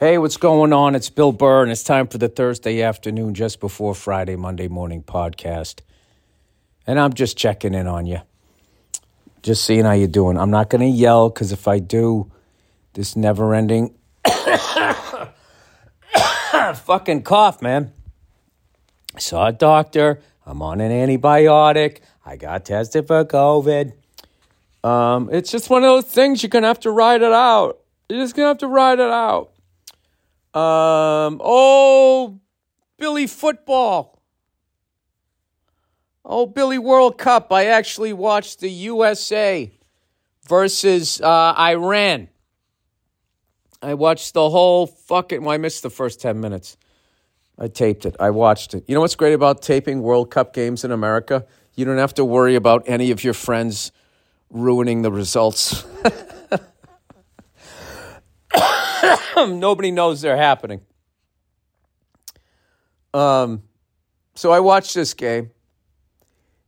Hey, what's going on? It's Bill Burr, and it's time for the Thursday afternoon, just before Friday, Monday morning podcast. And I'm just checking in on you, just seeing how you're doing. I'm not going to yell because if I do, this never ending fucking cough, man. I saw a doctor. I'm on an antibiotic. I got tested for COVID. Um, it's just one of those things you're going to have to ride it out. You're just going to have to ride it out. Um, oh, Billy football. Oh, Billy World Cup. I actually watched the USA versus uh, Iran. I watched the whole fucking. Well, I missed the first 10 minutes. I taped it. I watched it. You know what's great about taping World Cup games in America? You don't have to worry about any of your friends ruining the results. Nobody knows they're happening. Um, so I watched this game,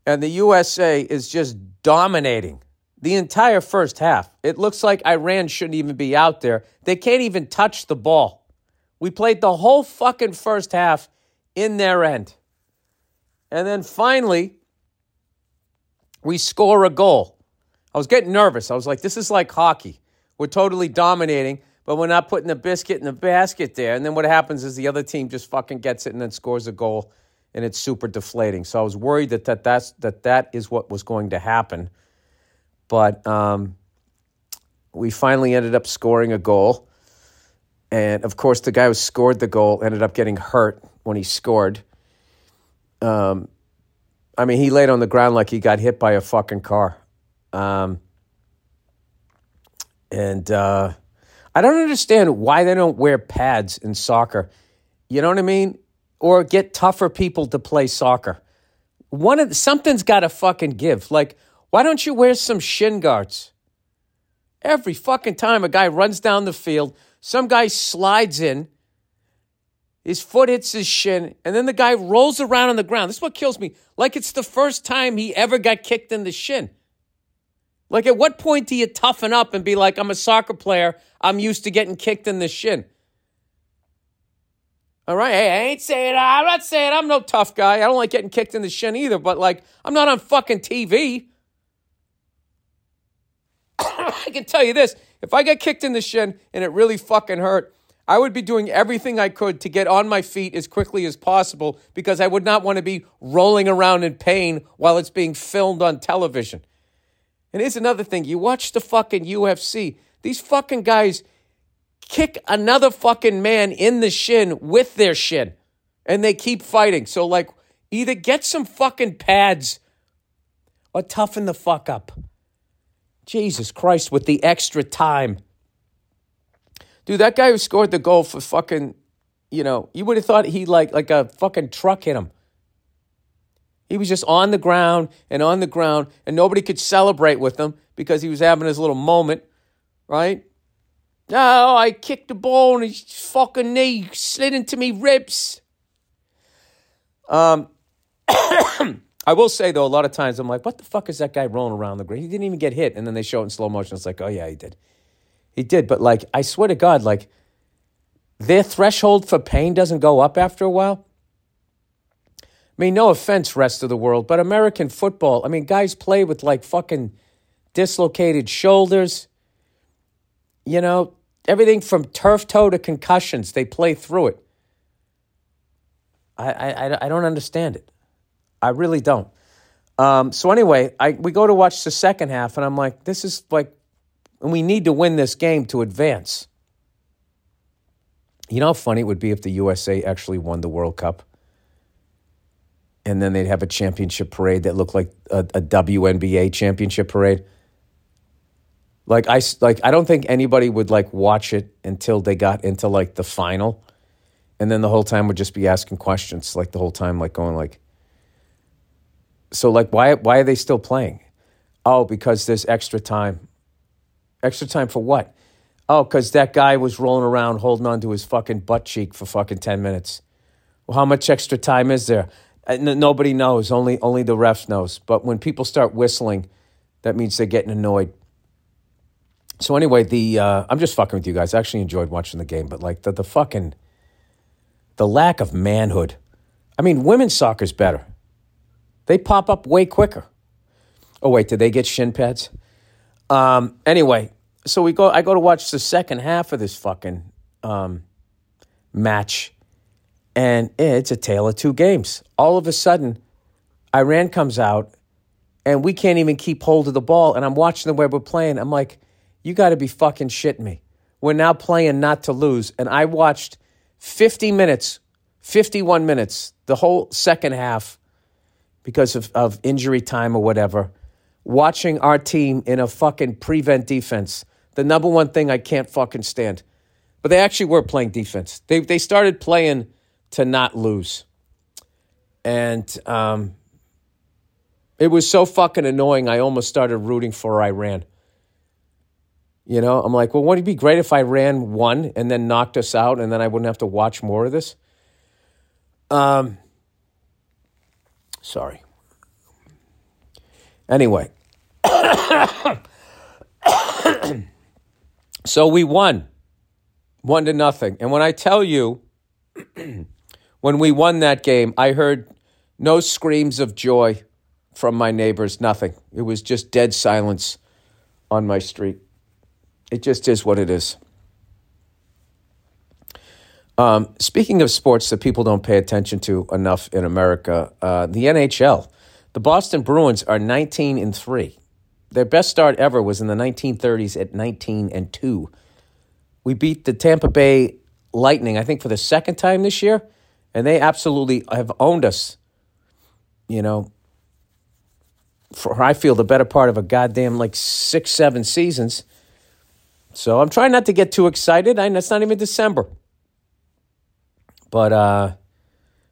and the USA is just dominating the entire first half. It looks like Iran shouldn't even be out there. They can't even touch the ball. We played the whole fucking first half in their end. And then finally, we score a goal. I was getting nervous. I was like, this is like hockey. We're totally dominating but we're not putting the biscuit in the basket there. And then what happens is the other team just fucking gets it and then scores a goal, and it's super deflating. So I was worried that that that's, that that is what was going to happen, but um, we finally ended up scoring a goal. And of course, the guy who scored the goal ended up getting hurt when he scored. Um, I mean, he laid on the ground like he got hit by a fucking car. Um, and uh, I don't understand why they don't wear pads in soccer. You know what I mean? Or get tougher people to play soccer. One of the, something's got to fucking give. Like, why don't you wear some shin guards? Every fucking time a guy runs down the field, some guy slides in, his foot hits his shin, and then the guy rolls around on the ground. This is what kills me. Like it's the first time he ever got kicked in the shin. Like, at what point do you toughen up and be like, I'm a soccer player, I'm used to getting kicked in the shin? All right, hey, I ain't saying, I'm not saying I'm no tough guy. I don't like getting kicked in the shin either, but like, I'm not on fucking TV. I can tell you this if I get kicked in the shin and it really fucking hurt, I would be doing everything I could to get on my feet as quickly as possible because I would not want to be rolling around in pain while it's being filmed on television. And here's another thing you watch the fucking UFC, these fucking guys kick another fucking man in the shin with their shin, and they keep fighting. So, like, either get some fucking pads or toughen the fuck up. Jesus Christ, with the extra time. Dude, that guy who scored the goal for fucking, you know, you would have thought he like like a fucking truck hit him. He was just on the ground and on the ground, and nobody could celebrate with him because he was having his little moment, right? Oh, I kicked the ball and his fucking knee slid into me ribs. Um, I will say though, a lot of times I'm like, what the fuck is that guy rolling around the ground? He didn't even get hit, and then they show it in slow motion. It's like, oh yeah, he did, he did. But like, I swear to God, like their threshold for pain doesn't go up after a while. I mean, no offense, rest of the world, but American football, I mean, guys play with like fucking dislocated shoulders. You know, everything from turf toe to concussions, they play through it. I, I, I don't understand it. I really don't. Um, so anyway, I we go to watch the second half, and I'm like, this is like, and we need to win this game to advance. You know how funny it would be if the USA actually won the World Cup? And then they'd have a championship parade that looked like a, a WNBA championship parade. Like I like I don't think anybody would like watch it until they got into like the final, and then the whole time would just be asking questions like the whole time like going like. So like why why are they still playing? Oh, because there's extra time. Extra time for what? Oh, because that guy was rolling around holding on to his fucking butt cheek for fucking 10 minutes. Well, how much extra time is there? Uh, nobody knows. Only only the refs knows. But when people start whistling, that means they're getting annoyed. So anyway, the uh, I'm just fucking with you guys. I actually enjoyed watching the game, but like the the fucking the lack of manhood. I mean, women's soccer's better. They pop up way quicker. Oh wait, did they get shin pads? Um, anyway, so we go. I go to watch the second half of this fucking um, match, and it's a tale of two games. All of a sudden, Iran comes out, and we can't even keep hold of the ball. And I'm watching the way we're playing. I'm like, you got to be fucking shitting me. We're now playing not to lose, and I watched 50 minutes, 51 minutes, the whole second half because of, of injury time or whatever, watching our team in a fucking prevent defense. The number one thing I can't fucking stand. But they actually were playing defense. They, they started playing to not lose. And um, it was so fucking annoying, I almost started rooting for Iran. You know, I'm like, well, wouldn't it be great if Iran won and then knocked us out and then I wouldn't have to watch more of this? Um, sorry. Anyway, so we won one to nothing. And when I tell you, when we won that game, I heard no screams of joy from my neighbors, nothing. It was just dead silence on my street. It just is what it is. Um, speaking of sports that people don't pay attention to enough in America, uh, the NHL, the Boston Bruins are 19 and 3. Their best start ever was in the 1930s at 19 and 2. We beat the Tampa Bay Lightning, I think, for the second time this year, and they absolutely have owned us. You know, for I feel the better part of a goddamn like six, seven seasons. So I'm trying not to get too excited. I, it's not even December. But uh,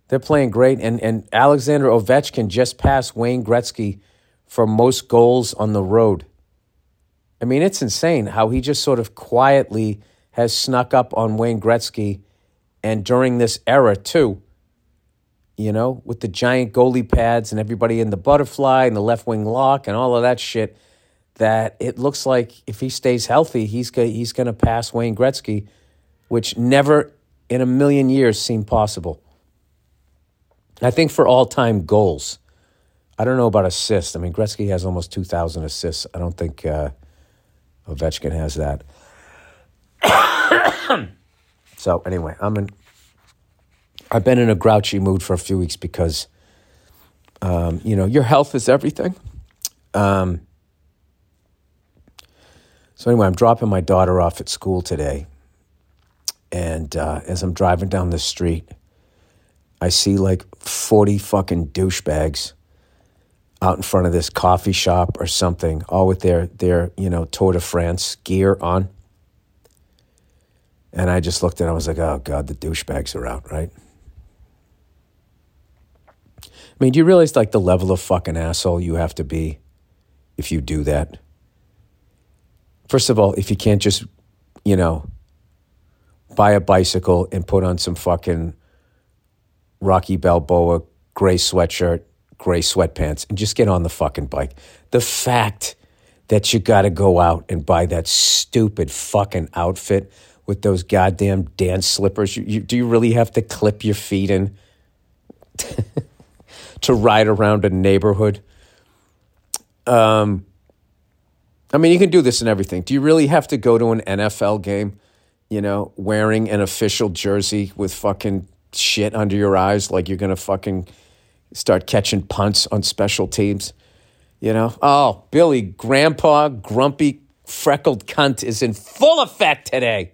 they're playing great. And, and Alexander Ovechkin just passed Wayne Gretzky for most goals on the road. I mean, it's insane how he just sort of quietly has snuck up on Wayne Gretzky. And during this era, too, you know, with the giant goalie pads and everybody in the butterfly and the left wing lock and all of that shit that it looks like if he stays healthy, he's he's going to pass Wayne Gretzky, which never in a million years seemed possible. I think for all time goals, I don't know about assists. I mean, Gretzky has almost 2,000 assists. I don't think uh, Ovechkin has that. so, anyway, I'm in. I've been in a grouchy mood for a few weeks because, um, you know, your health is everything. Um, so anyway, I'm dropping my daughter off at school today, and uh, as I'm driving down the street, I see like forty fucking douchebags out in front of this coffee shop or something, all with their their you know Tour de France gear on. And I just looked it, I was like, oh God, the douchebags are out, right? I mean, do you realize like the level of fucking asshole you have to be if you do that? First of all, if you can't just, you know, buy a bicycle and put on some fucking Rocky Balboa gray sweatshirt, gray sweatpants, and just get on the fucking bike. The fact that you got to go out and buy that stupid fucking outfit with those goddamn dance slippers, you, you, do you really have to clip your feet in to ride around a neighborhood? Um, I mean, you can do this in everything. Do you really have to go to an NFL game, you know, wearing an official jersey with fucking shit under your eyes like you're going to fucking start catching punts on special teams? You know? Oh, Billy, grandpa, grumpy, freckled cunt is in full effect today.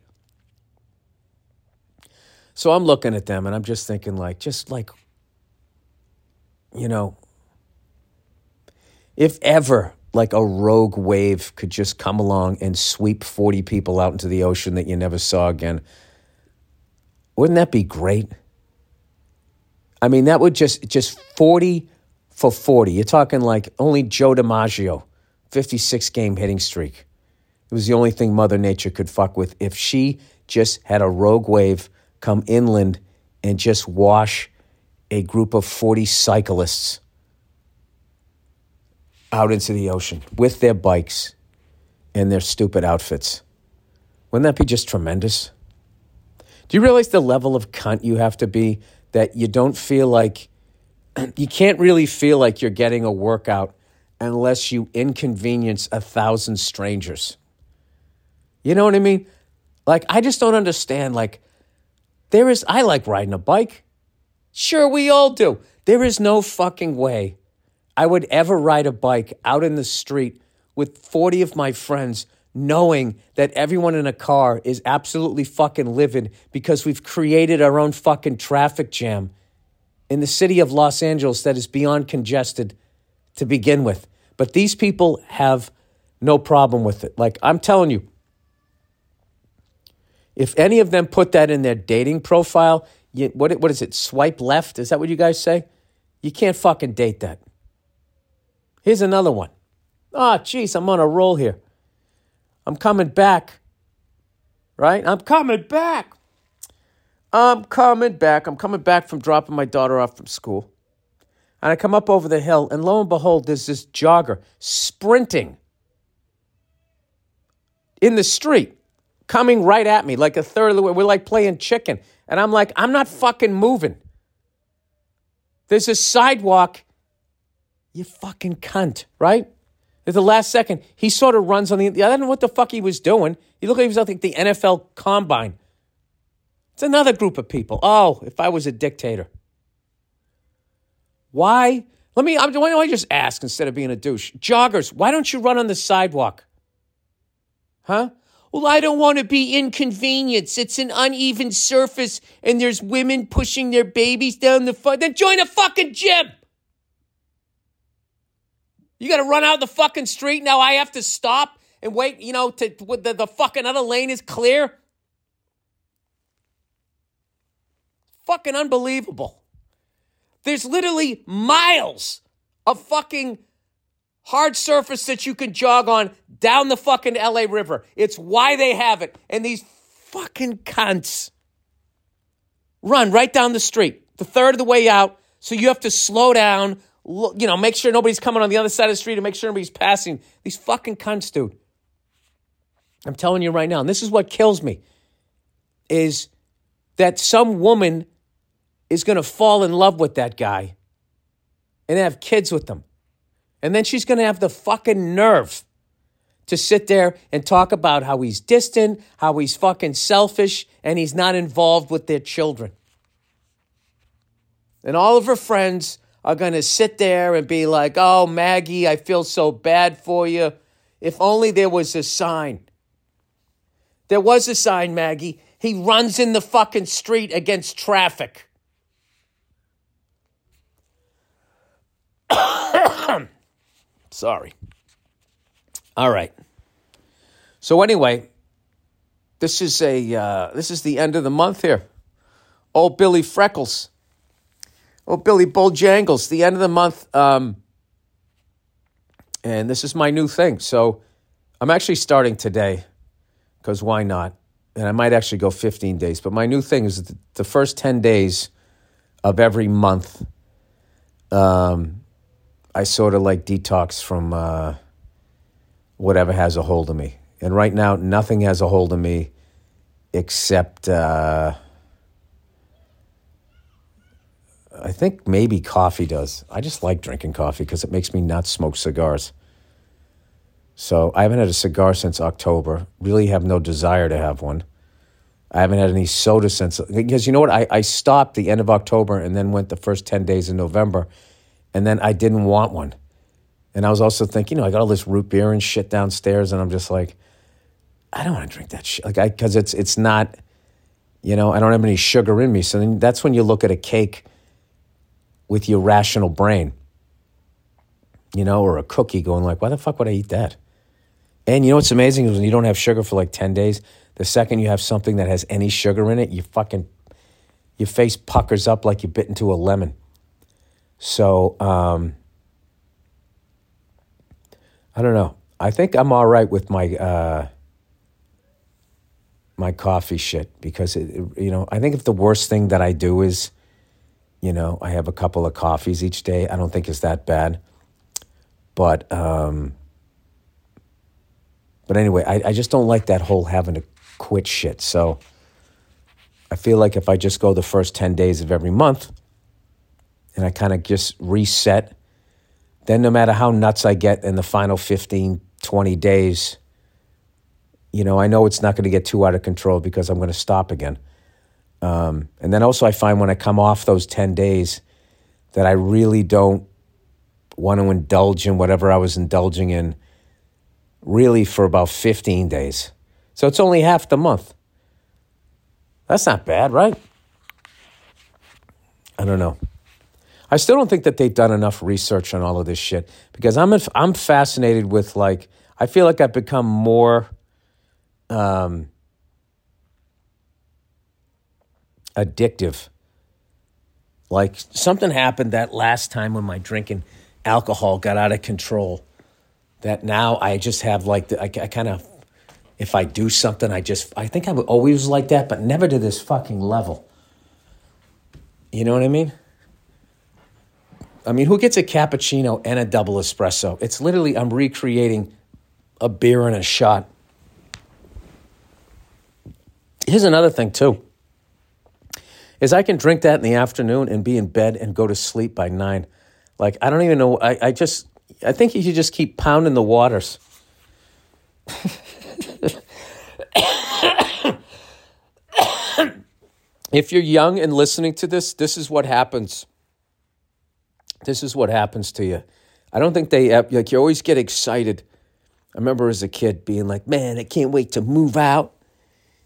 So I'm looking at them and I'm just thinking, like, just like, you know, if ever like a rogue wave could just come along and sweep 40 people out into the ocean that you never saw again. Wouldn't that be great? I mean, that would just just 40 for 40. You're talking like only Joe DiMaggio, 56 game hitting streak. It was the only thing Mother Nature could fuck with if she just had a rogue wave come inland and just wash a group of 40 cyclists out into the ocean with their bikes and their stupid outfits. Wouldn't that be just tremendous? Do you realize the level of cunt you have to be that you don't feel like you can't really feel like you're getting a workout unless you inconvenience a thousand strangers? You know what I mean? Like, I just don't understand. Like, there is, I like riding a bike. Sure, we all do. There is no fucking way I would ever ride a bike out in the street with 40 of my friends knowing that everyone in a car is absolutely fucking livid because we've created our own fucking traffic jam in the city of Los Angeles that is beyond congested to begin with. But these people have no problem with it. Like I'm telling you, if any of them put that in their dating profile, you, what, what is it? Swipe left? Is that what you guys say? You can't fucking date that. Here's another one. Oh, jeez, I'm on a roll here. I'm coming back. Right? I'm coming back. I'm coming back. I'm coming back from dropping my daughter off from school. And I come up over the hill, and lo and behold, there's this jogger sprinting in the street, coming right at me like a third of the way. We're like playing chicken. And I'm like, I'm not fucking moving. There's a sidewalk. You fucking cunt, right? At the last second, he sort of runs on the. I don't know what the fuck he was doing. He looked like he was at like the NFL combine. It's another group of people. Oh, if I was a dictator. Why? Let me, I'm, why don't I just ask instead of being a douche? Joggers, why don't you run on the sidewalk? Huh? Well, I don't want to be inconvenienced. It's an uneven surface and there's women pushing their babies down the front. Then join a fucking gym. You got to run out the fucking street. Now I have to stop and wait, you know, to the, the fucking other lane is clear. Fucking unbelievable. There's literally miles of fucking hard surface that you can jog on down the fucking LA River. It's why they have it. And these fucking cunts run right down the street, the third of the way out. So you have to slow down, you know, make sure nobody's coming on the other side of the street and make sure nobody's passing. These fucking cunts, dude. I'm telling you right now, and this is what kills me, is that some woman is going to fall in love with that guy and have kids with them. And then she's going to have the fucking nerve to sit there and talk about how he's distant, how he's fucking selfish, and he's not involved with their children. And all of her friends are going to sit there and be like, oh, Maggie, I feel so bad for you. If only there was a sign. There was a sign, Maggie. He runs in the fucking street against traffic. Sorry. All right. So anyway, this is a uh, this is the end of the month here. Old Billy Freckles Oh, Billy Bojangles, the end of the month. Um, and this is my new thing. So I'm actually starting today because why not? And I might actually go 15 days. But my new thing is the first 10 days of every month, um, I sort of like detox from uh, whatever has a hold of me. And right now, nothing has a hold of me except. Uh, I think maybe coffee does. I just like drinking coffee because it makes me not smoke cigars. So I haven't had a cigar since October. Really have no desire to have one. I haven't had any soda since because you know what? I, I stopped the end of October and then went the first 10 days in November and then I didn't want one. And I was also thinking, you know, I got all this root beer and shit downstairs and I'm just like, I don't want to drink that shit. Like I because it's it's not, you know, I don't have any sugar in me. So then that's when you look at a cake with your rational brain, you know, or a cookie going like, why the fuck would I eat that? And you know what's amazing is when you don't have sugar for like 10 days, the second you have something that has any sugar in it, you fucking, your face puckers up like you bit into a lemon. So, um, I don't know. I think I'm all right with my, uh, my coffee shit because it, you know, I think if the worst thing that I do is, you know, I have a couple of coffees each day. I don't think it's that bad. But um, But anyway, I, I just don't like that whole having to quit shit. So I feel like if I just go the first 10 days of every month and I kind of just reset, then no matter how nuts I get in the final 15, 20 days, you know, I know it's not going to get too out of control because I'm going to stop again. Um, and then also, I find when I come off those 10 days that I really don't want to indulge in whatever I was indulging in really for about 15 days. So it's only half the month. That's not bad, right? I don't know. I still don't think that they've done enough research on all of this shit because I'm I'm fascinated with like I feel like I've become more um, addictive. Like something happened that last time when my drinking alcohol got out of control. That now I just have like the, I, I kind of if I do something I just I think I would always like that, but never to this fucking level. You know what I mean? I mean, who gets a cappuccino and a double espresso? It's literally I'm recreating a beer and a shot. Here's another thing too. Is I can drink that in the afternoon and be in bed and go to sleep by nine. Like I don't even know. I, I just I think you should just keep pounding the waters. if you're young and listening to this, this is what happens. This is what happens to you. I don't think they like you always get excited. I remember as a kid being like, "Man, I can't wait to move out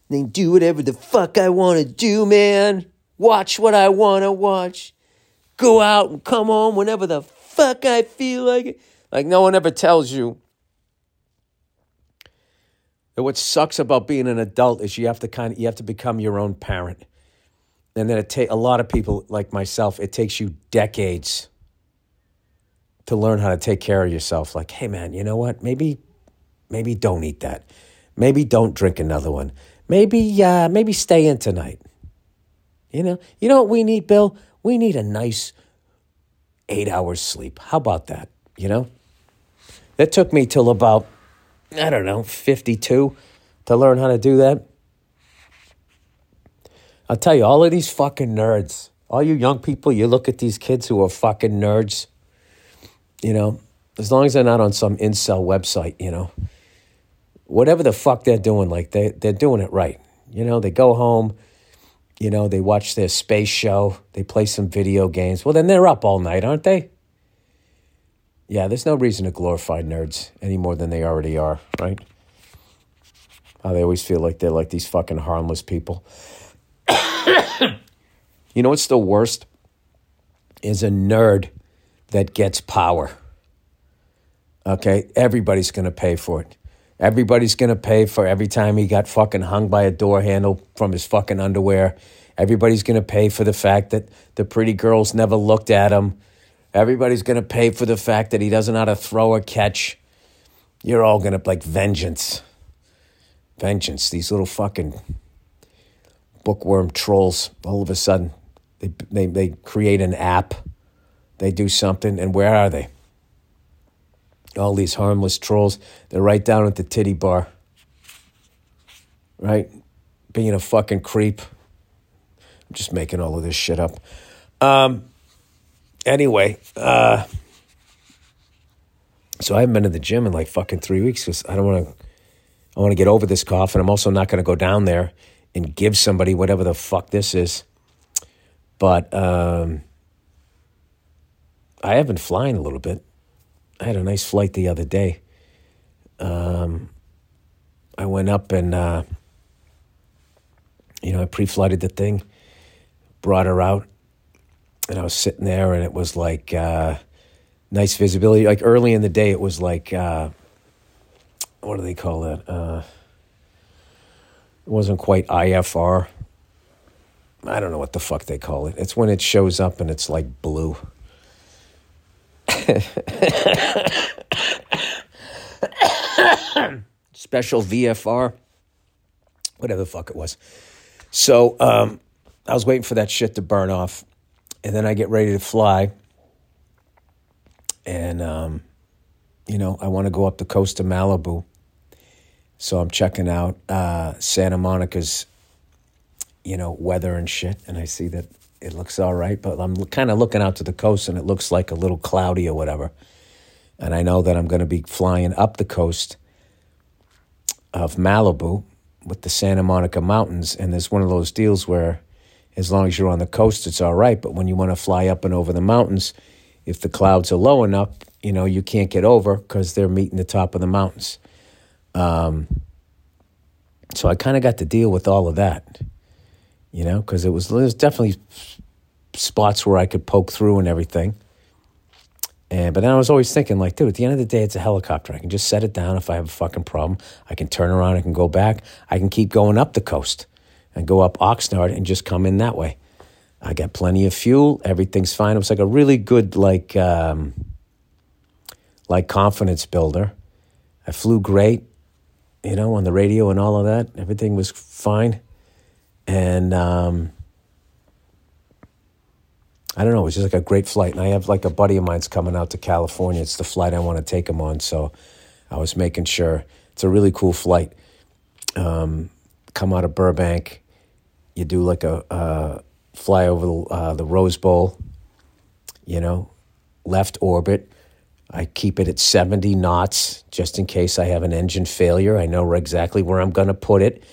then do whatever the fuck I want to do, man. Watch what I want to watch. Go out and come home whenever the fuck I feel like it." Like no one ever tells you that what sucks about being an adult is you have to kind of you have to become your own parent. And then it take a lot of people like myself, it takes you decades to learn how to take care of yourself. Like, hey man, you know what? Maybe maybe don't eat that. Maybe don't drink another one. Maybe uh, maybe stay in tonight. You know, you know what we need, Bill? We need a nice eight hours sleep. How about that? You know? That took me till about, I don't know, 52 to learn how to do that. I'll tell you, all of these fucking nerds, all you young people, you look at these kids who are fucking nerds, you know, as long as they're not on some incel website, you know, whatever the fuck they're doing, like they, they're doing it right. You know, they go home, you know, they watch their space show, they play some video games. Well, then they're up all night, aren't they? Yeah, there's no reason to glorify nerds any more than they already are, right? How they always feel like they're like these fucking harmless people. you know what's the worst? Is a nerd that gets power. Okay, everybody's going to pay for it. Everybody's going to pay for every time he got fucking hung by a door handle from his fucking underwear. Everybody's going to pay for the fact that the pretty girls never looked at him Everybody's going to pay for the fact that he doesn't know how to throw or catch. You're all going to, like, vengeance. Vengeance. These little fucking bookworm trolls, all of a sudden, they, they, they create an app. They do something, and where are they? All these harmless trolls, they're right down at the titty bar. Right? Being a fucking creep. I'm just making all of this shit up. Um, anyway, uh, so I haven't been to the gym in like fucking three weeks because I don't want to. I want to get over this cough, and I'm also not going to go down there and give somebody whatever the fuck this is. But um, I have been flying a little bit. I had a nice flight the other day. Um, I went up and, uh, you know, I pre flighted the thing, brought her out, and I was sitting there, and it was like uh, nice visibility. Like early in the day, it was like uh, what do they call that? Uh, it wasn't quite IFR. I don't know what the fuck they call it. It's when it shows up and it's like blue. Special VFR, whatever the fuck it was. So um, I was waiting for that shit to burn off and then I get ready to fly. And, um, you know, I want to go up the coast of Malibu. So I'm checking out uh, Santa Monica's, you know, weather and shit, and I see that it looks all right. But I'm kind of looking out to the coast, and it looks like a little cloudy or whatever. And I know that I'm going to be flying up the coast of Malibu with the Santa Monica Mountains, and there's one of those deals where, as long as you're on the coast, it's all right. But when you want to fly up and over the mountains, if the clouds are low enough, you know you can't get over because they're meeting the top of the mountains. Um, so I kind of got to deal with all of that, you know, because it was there's definitely spots where I could poke through and everything. And but then I was always thinking, like, dude, at the end of the day, it's a helicopter. I can just set it down if I have a fucking problem. I can turn around, I can go back, I can keep going up the coast and go up Oxnard and just come in that way. I got plenty of fuel, everything's fine. It was like a really good, like, um, like confidence builder. I flew great you know, on the radio and all of that. Everything was fine. And um, I don't know, it was just like a great flight. And I have like a buddy of mine's coming out to California. It's the flight I want to take him on. So I was making sure it's a really cool flight. Um, come out of Burbank, you do like a uh, fly over the, uh, the Rose Bowl, you know, left orbit I keep it at 70 knots just in case I have an engine failure. I know exactly where I'm going to put it.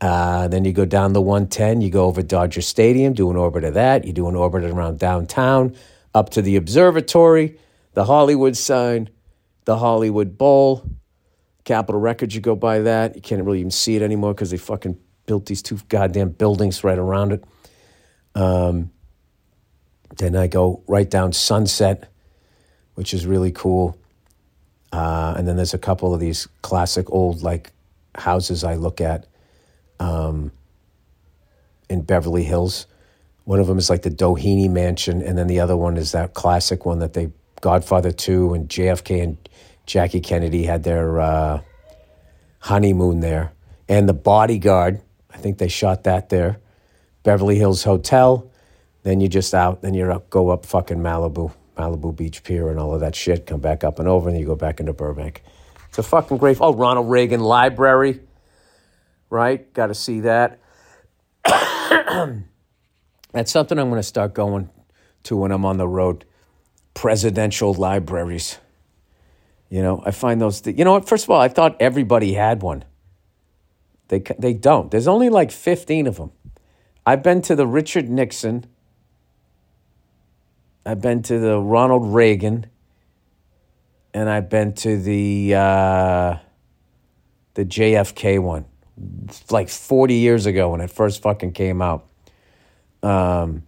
Uh, then you go down the 110, you go over Dodger Stadium, do an orbit of that. You do an orbit around downtown, up to the observatory, the Hollywood sign, the Hollywood Bowl, Capitol Records. You go by that. You can't really even see it anymore because they fucking built these two goddamn buildings right around it. Um, then I go right down Sunset which is really cool. Uh, and then there's a couple of these classic old like houses I look at um, in Beverly Hills. One of them is like the Doheny Mansion, and then the other one is that classic one that they Godfather Two and JFK and Jackie Kennedy had their uh, honeymoon there, and the Bodyguard. I think they shot that there. Beverly Hills Hotel. Then you just out. Then you're up. Go up fucking Malibu. Malibu Beach Pier and all of that shit, come back up and over, and you go back into Burbank. It's a fucking great. Oh, Ronald Reagan Library, right? Got to see that. That's something I'm going to start going to when I'm on the road. Presidential libraries. You know, I find those. Th- you know what? First of all, I thought everybody had one. They they don't. There's only like 15 of them. I've been to the Richard Nixon I've been to the Ronald Reagan, and I've been to the uh, the JFK one, like forty years ago when it first fucking came out. Um,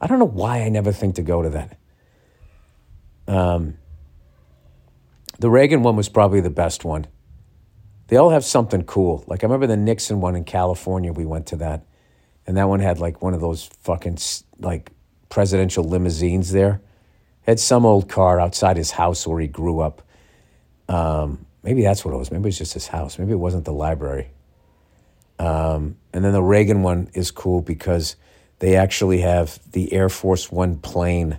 I don't know why I never think to go to that. Um, the Reagan one was probably the best one. They all have something cool. Like I remember the Nixon one in California. We went to that, and that one had like one of those fucking like presidential limousines there. Had some old car outside his house where he grew up. Um, maybe that's what it was. Maybe it was just his house. Maybe it wasn't the library. Um, and then the Reagan one is cool because they actually have the Air Force One plane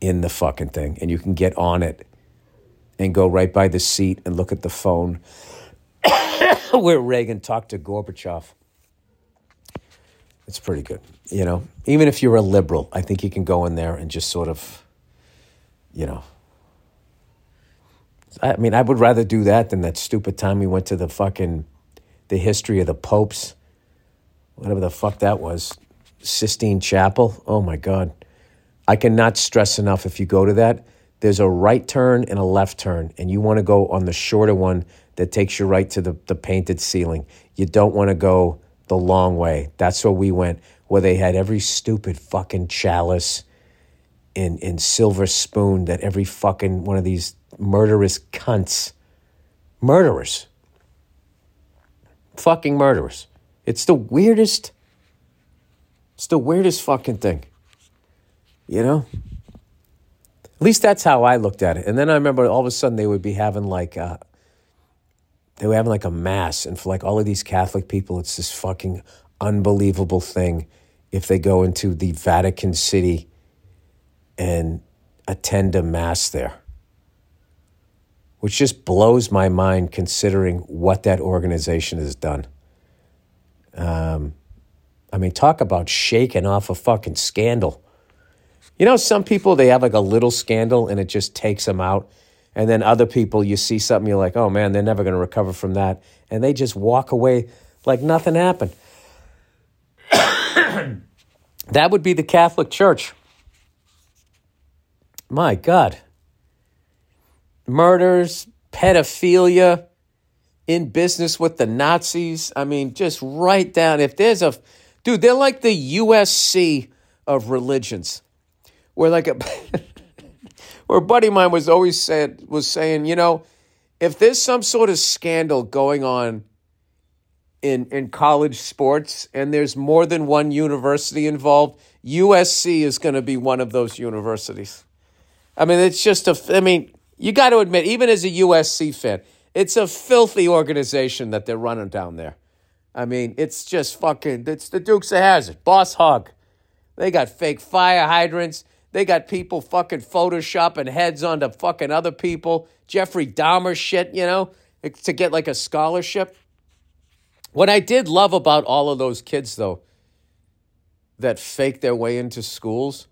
in the fucking thing, and you can get on it and go right by the seat and look at the phone where Reagan talked to Gorbachev. It's pretty good. You know, even if you're a liberal, I think you can go in there and just sort of, you know. I mean, I would rather do that than that stupid time we went to the fucking, the history of the popes, whatever the fuck that was, Sistine Chapel. Oh my God. I cannot stress enough if you go to that, there's a right turn and a left turn, and you want to go on the shorter one that takes you right to the, the painted ceiling. You don't want to go the long way. That's where we went, where they had every stupid fucking chalice in, in silver spoon that every fucking one of these murderous cunts, murderers, fucking murderers. It's the weirdest, it's the weirdest fucking thing. You know? At least that's how I looked at it. And then I remember all of a sudden they would be having like, uh, they were having like a mass, and for like all of these Catholic people, it's this fucking unbelievable thing if they go into the Vatican City and attend a mass there. Which just blows my mind considering what that organization has done. Um, I mean, talk about shaking off a fucking scandal. You know, some people, they have like a little scandal and it just takes them out. And then other people, you see something, you're like, oh man, they're never going to recover from that. And they just walk away like nothing happened. that would be the Catholic Church. My God. Murders, pedophilia, in business with the Nazis. I mean, just right down. If there's a, dude, they're like the USC of religions. Where like a, where a buddy of mine was always said was saying, you know, if there's some sort of scandal going on in in college sports and there's more than one university involved, USC is going to be one of those universities. I mean, it's just a. I mean, you got to admit, even as a USC fan, it's a filthy organization that they're running down there. I mean, it's just fucking. It's the Dukes of Hazzard, Boss Hog. They got fake fire hydrants. They got people fucking photoshopping heads onto fucking other people. Jeffrey Dahmer shit, you know, to get like a scholarship. What I did love about all of those kids, though, that faked their way into schools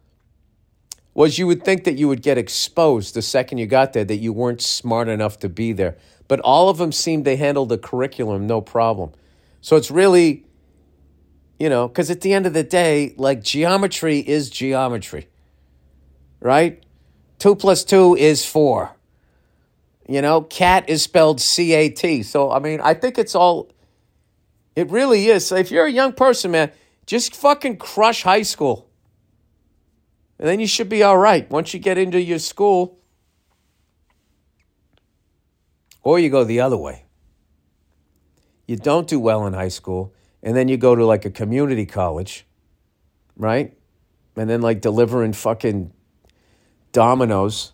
was you would think that you would get exposed the second you got there, that you weren't smart enough to be there. But all of them seemed they handled the curriculum no problem. So it's really, you know, because at the end of the day, like geometry is geometry, right? Two plus two is four. You know, cat is spelled C A T. So, I mean, I think it's all, it really is. So if you're a young person, man, just fucking crush high school. And then you should be all right. Once you get into your school, or you go the other way. You don't do well in high school, and then you go to like a community college, right? And then like delivering fucking Domino's.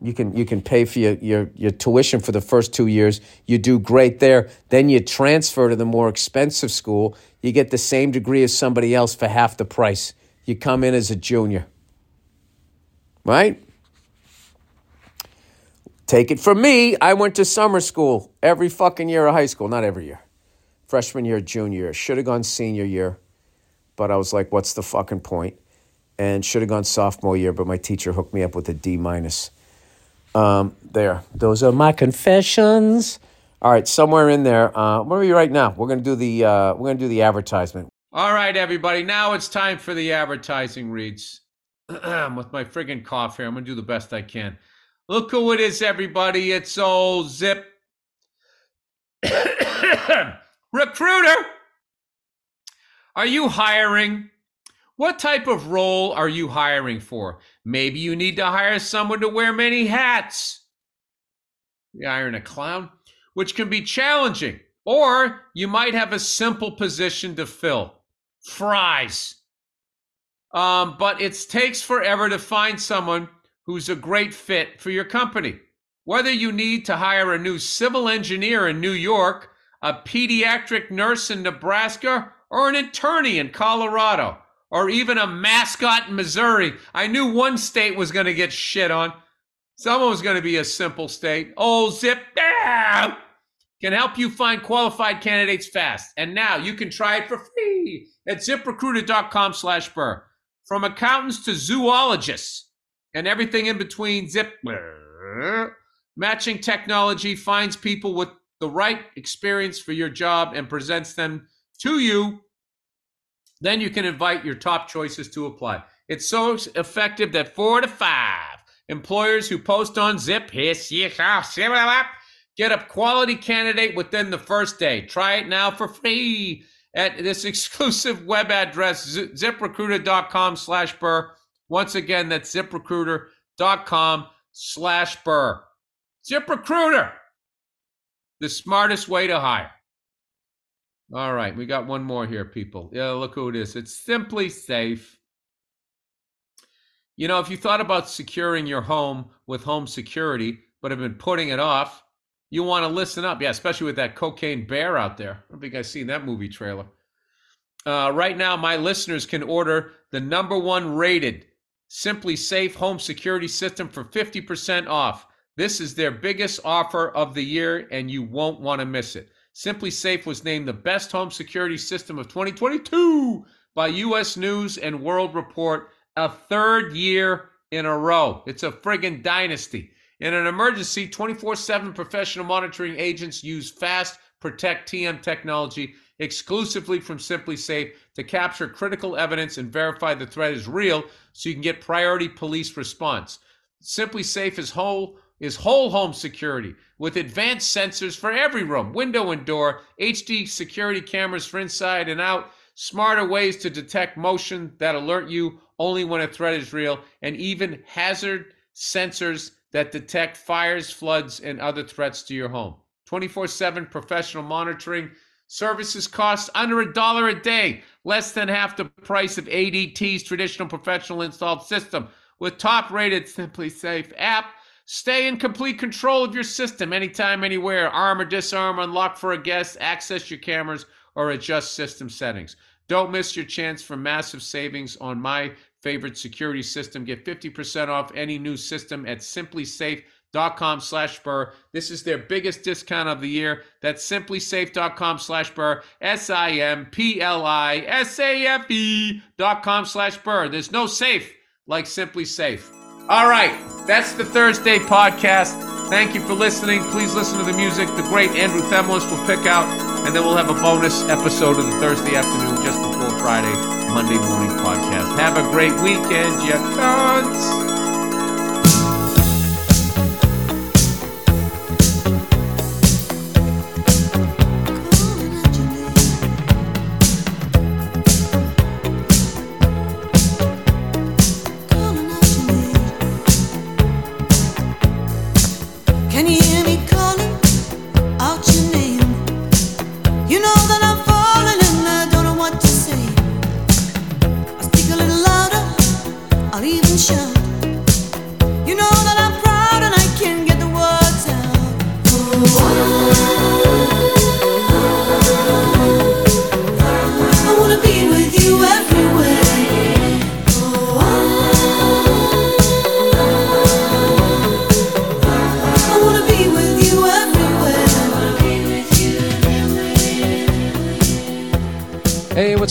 You can you can pay for your, your, your tuition for the first two years. You do great there. Then you transfer to the more expensive school. You get the same degree as somebody else for half the price you come in as a junior. Right? Take it from me. I went to summer school every fucking year of high school. Not every year. Freshman year, junior year. Should have gone senior year. But I was like, what's the fucking point? And should have gone sophomore year, but my teacher hooked me up with a D minus. Um, there. Those are my confessions. All right, somewhere in there. Uh, where are we right now? We're gonna do the uh, we're gonna do the advertisement. All right, everybody. Now it's time for the advertising reads. With my friggin' cough here, I'm gonna do the best I can. Look who it is, everybody. It's old Zip Recruiter. Are you hiring? What type of role are you hiring for? Maybe you need to hire someone to wear many hats. You hiring a clown, which can be challenging. Or you might have a simple position to fill fries. Um, but it takes forever to find someone who's a great fit for your company. Whether you need to hire a new civil engineer in New York, a pediatric nurse in Nebraska, or an attorney in Colorado, or even a mascot in Missouri, I knew one state was going to get shit on. Someone was going to be a simple state. Old zip. Ah! Can help you find qualified candidates fast. And now you can try it for free at ziprecruiter.com slash burr. From accountants to zoologists and everything in between, Zip matching technology finds people with the right experience for your job and presents them to you. Then you can invite your top choices to apply. It's so effective that four to five employers who post on Zip, Get a quality candidate within the first day. Try it now for free at this exclusive web address, ziprecruiter.com slash burr. Once again, that's ziprecruiter.com slash burr. ZipRecruiter, the smartest way to hire. All right, we got one more here, people. Yeah, look who it is. It's SimpliSafe. You know, if you thought about securing your home with home security, but have been putting it off, you want to listen up. Yeah, especially with that cocaine bear out there. I don't think I've seen that movie trailer. Uh, right now, my listeners can order the number one rated SimpliSafe home security system for 50% off. This is their biggest offer of the year, and you won't want to miss it. SimpliSafe was named the best home security system of 2022 by U.S. News and World Report, a third year in a row. It's a friggin' dynasty. In an emergency, 24 7 professional monitoring agents use fast protect TM technology exclusively from SimpliSafe to capture critical evidence and verify the threat is real so you can get priority police response. SimpliSafe is whole is whole home security with advanced sensors for every room, window and door, HD security cameras for inside and out, smarter ways to detect motion that alert you only when a threat is real, and even hazard sensors that detect fires, floods, and other threats to your home. 24 7 professional monitoring. Services cost under a dollar a day, less than half the price of ADT's traditional professional installed system. With top rated SimpliSafe app, stay in complete control of your system anytime, anywhere. Arm or disarm, unlock for a guest, access your cameras, or adjust system settings. Don't miss your chance for massive savings on my favorite security system. Get 50% off any new system at simplisafe.com slash burr. This is their biggest discount of the year. That's simplisafe.com slash burr. S-I-M-P-L-I-S-A-F-E dot com slash burr. There's no safe like SimpliSafe. All right, that's the Thursday podcast. Thank you for listening. Please listen to the music the great Andrew Themelis will pick out, and then we'll have a bonus episode of the Thursday afternoon just before Friday, Monday morning podcast. Have a great weekend, you cunts.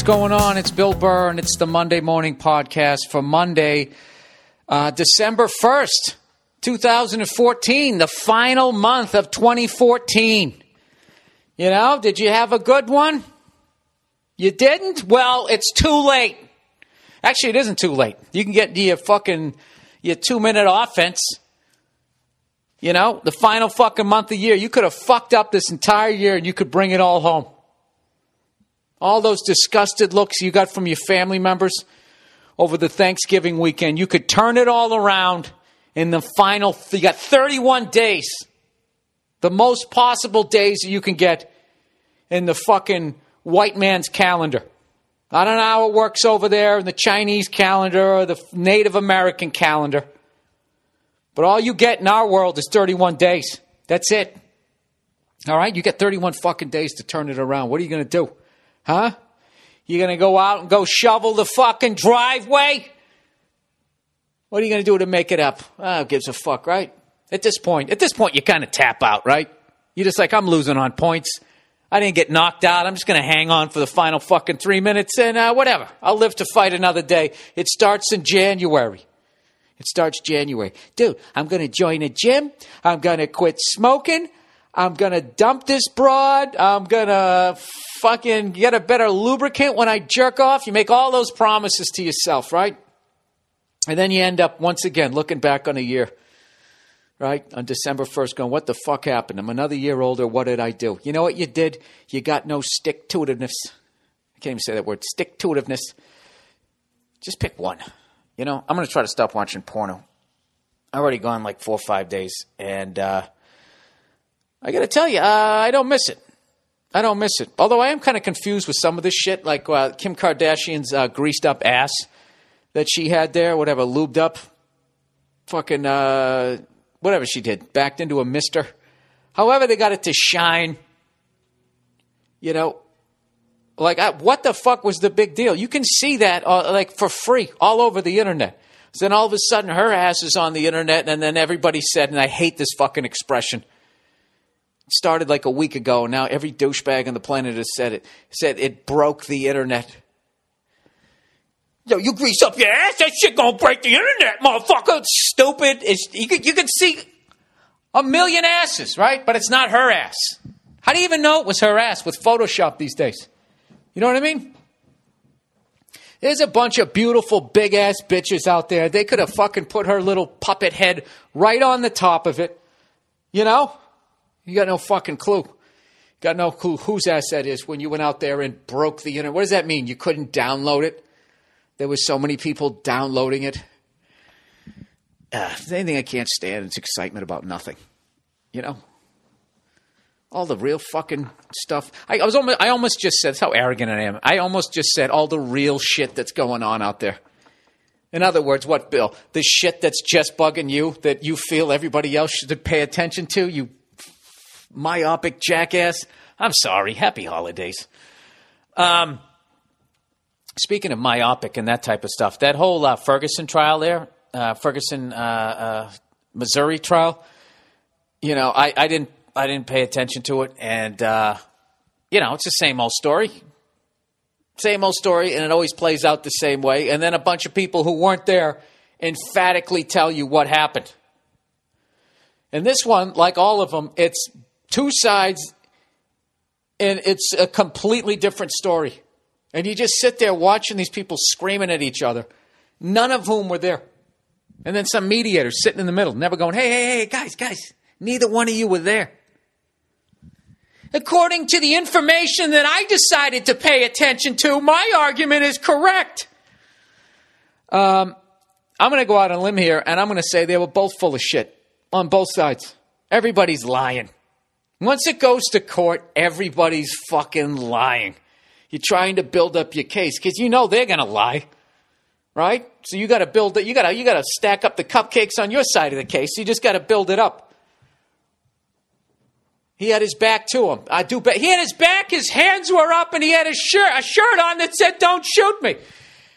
What's going on? It's Bill Burr, and it's the Monday Morning Podcast for Monday, uh, December 1st, 2014, the final month of 2014. You know, did you have a good one? You didn't? Well, it's too late. Actually, it isn't too late. You can get your fucking your two minute offense. You know, the final fucking month of the year. You could have fucked up this entire year and you could bring it all home. All those disgusted looks you got from your family members over the Thanksgiving weekend, you could turn it all around in the final. You got 31 days, the most possible days that you can get in the fucking white man's calendar. I don't know how it works over there in the Chinese calendar or the Native American calendar. But all you get in our world is 31 days. That's it. All right? You get 31 fucking days to turn it around. What are you going to do? Huh? You're going to go out and go shovel the fucking driveway? What are you going to do to make it up? Oh, who gives a fuck, right? At this point, at this point, you kind of tap out, right? You're just like, I'm losing on points. I didn't get knocked out. I'm just going to hang on for the final fucking three minutes and uh, whatever. I'll live to fight another day. It starts in January. It starts January. Dude, I'm going to join a gym. I'm going to quit smoking. I'm going to dump this broad. I'm going to fucking get a better lubricant when I jerk off. You make all those promises to yourself, right? And then you end up once again looking back on a year, right? On December 1st, going, what the fuck happened? I'm another year older. What did I do? You know what you did? You got no stick to itiveness. I can't even say that word stick to itiveness. Just pick one. You know, I'm going to try to stop watching porno. I've already gone like four or five days, and uh, I got to tell you, uh, I don't miss it. I don't miss it. Although I am kind of confused with some of this shit, like uh, Kim Kardashian's uh, greased up ass that she had there, whatever, lubed up, fucking, uh, whatever she did, backed into a mister. However, they got it to shine. You know, like, I, what the fuck was the big deal? You can see that, uh, like, for free all over the internet. So then all of a sudden her ass is on the internet, and then everybody said, and I hate this fucking expression. Started like a week ago, and now every douchebag on the planet has said it. Said it broke the internet. Yo, you grease up your ass, that shit gonna break the internet, motherfucker. It's stupid. It's, you, can, you can see a million asses, right? But it's not her ass. How do you even know it was her ass with Photoshop these days? You know what I mean? There's a bunch of beautiful big ass bitches out there. They could have fucking put her little puppet head right on the top of it. You know? You got no fucking clue. Got no clue whose ass is when you went out there and broke the internet. What does that mean? You couldn't download it? There was so many people downloading it. Uh, the only I can't stand is excitement about nothing. You know? All the real fucking stuff. I, I was almost, I almost just said, that's how arrogant I am. I almost just said all the real shit that's going on out there. In other words, what, Bill? The shit that's just bugging you that you feel everybody else should pay attention to, you myopic jackass. I'm sorry. Happy holidays. Um, speaking of myopic and that type of stuff, that whole uh, Ferguson trial there, uh, Ferguson, uh, uh Missouri trial, you know, I, I didn't I didn't pay attention to it, and uh, you know, it's the same old story, same old story, and it always plays out the same way. And then a bunch of people who weren't there emphatically tell you what happened. And this one, like all of them, it's two sides, and it's a completely different story. And you just sit there watching these people screaming at each other, none of whom were there. And then some mediator sitting in the middle, never going, hey, hey, hey, guys, guys, neither one of you were there according to the information that I decided to pay attention to, my argument is correct. Um, I'm going to go out on a limb here and I'm going to say they were both full of shit on both sides. Everybody's lying. Once it goes to court, everybody's fucking lying. You're trying to build up your case because you know they're going to lie. Right? So you got to build it. You got to you got to stack up the cupcakes on your side of the case. You just got to build it up. He had his back to him. I do. He had his back. His hands were up, and he had a shirt, a shirt on that said, "Don't shoot me."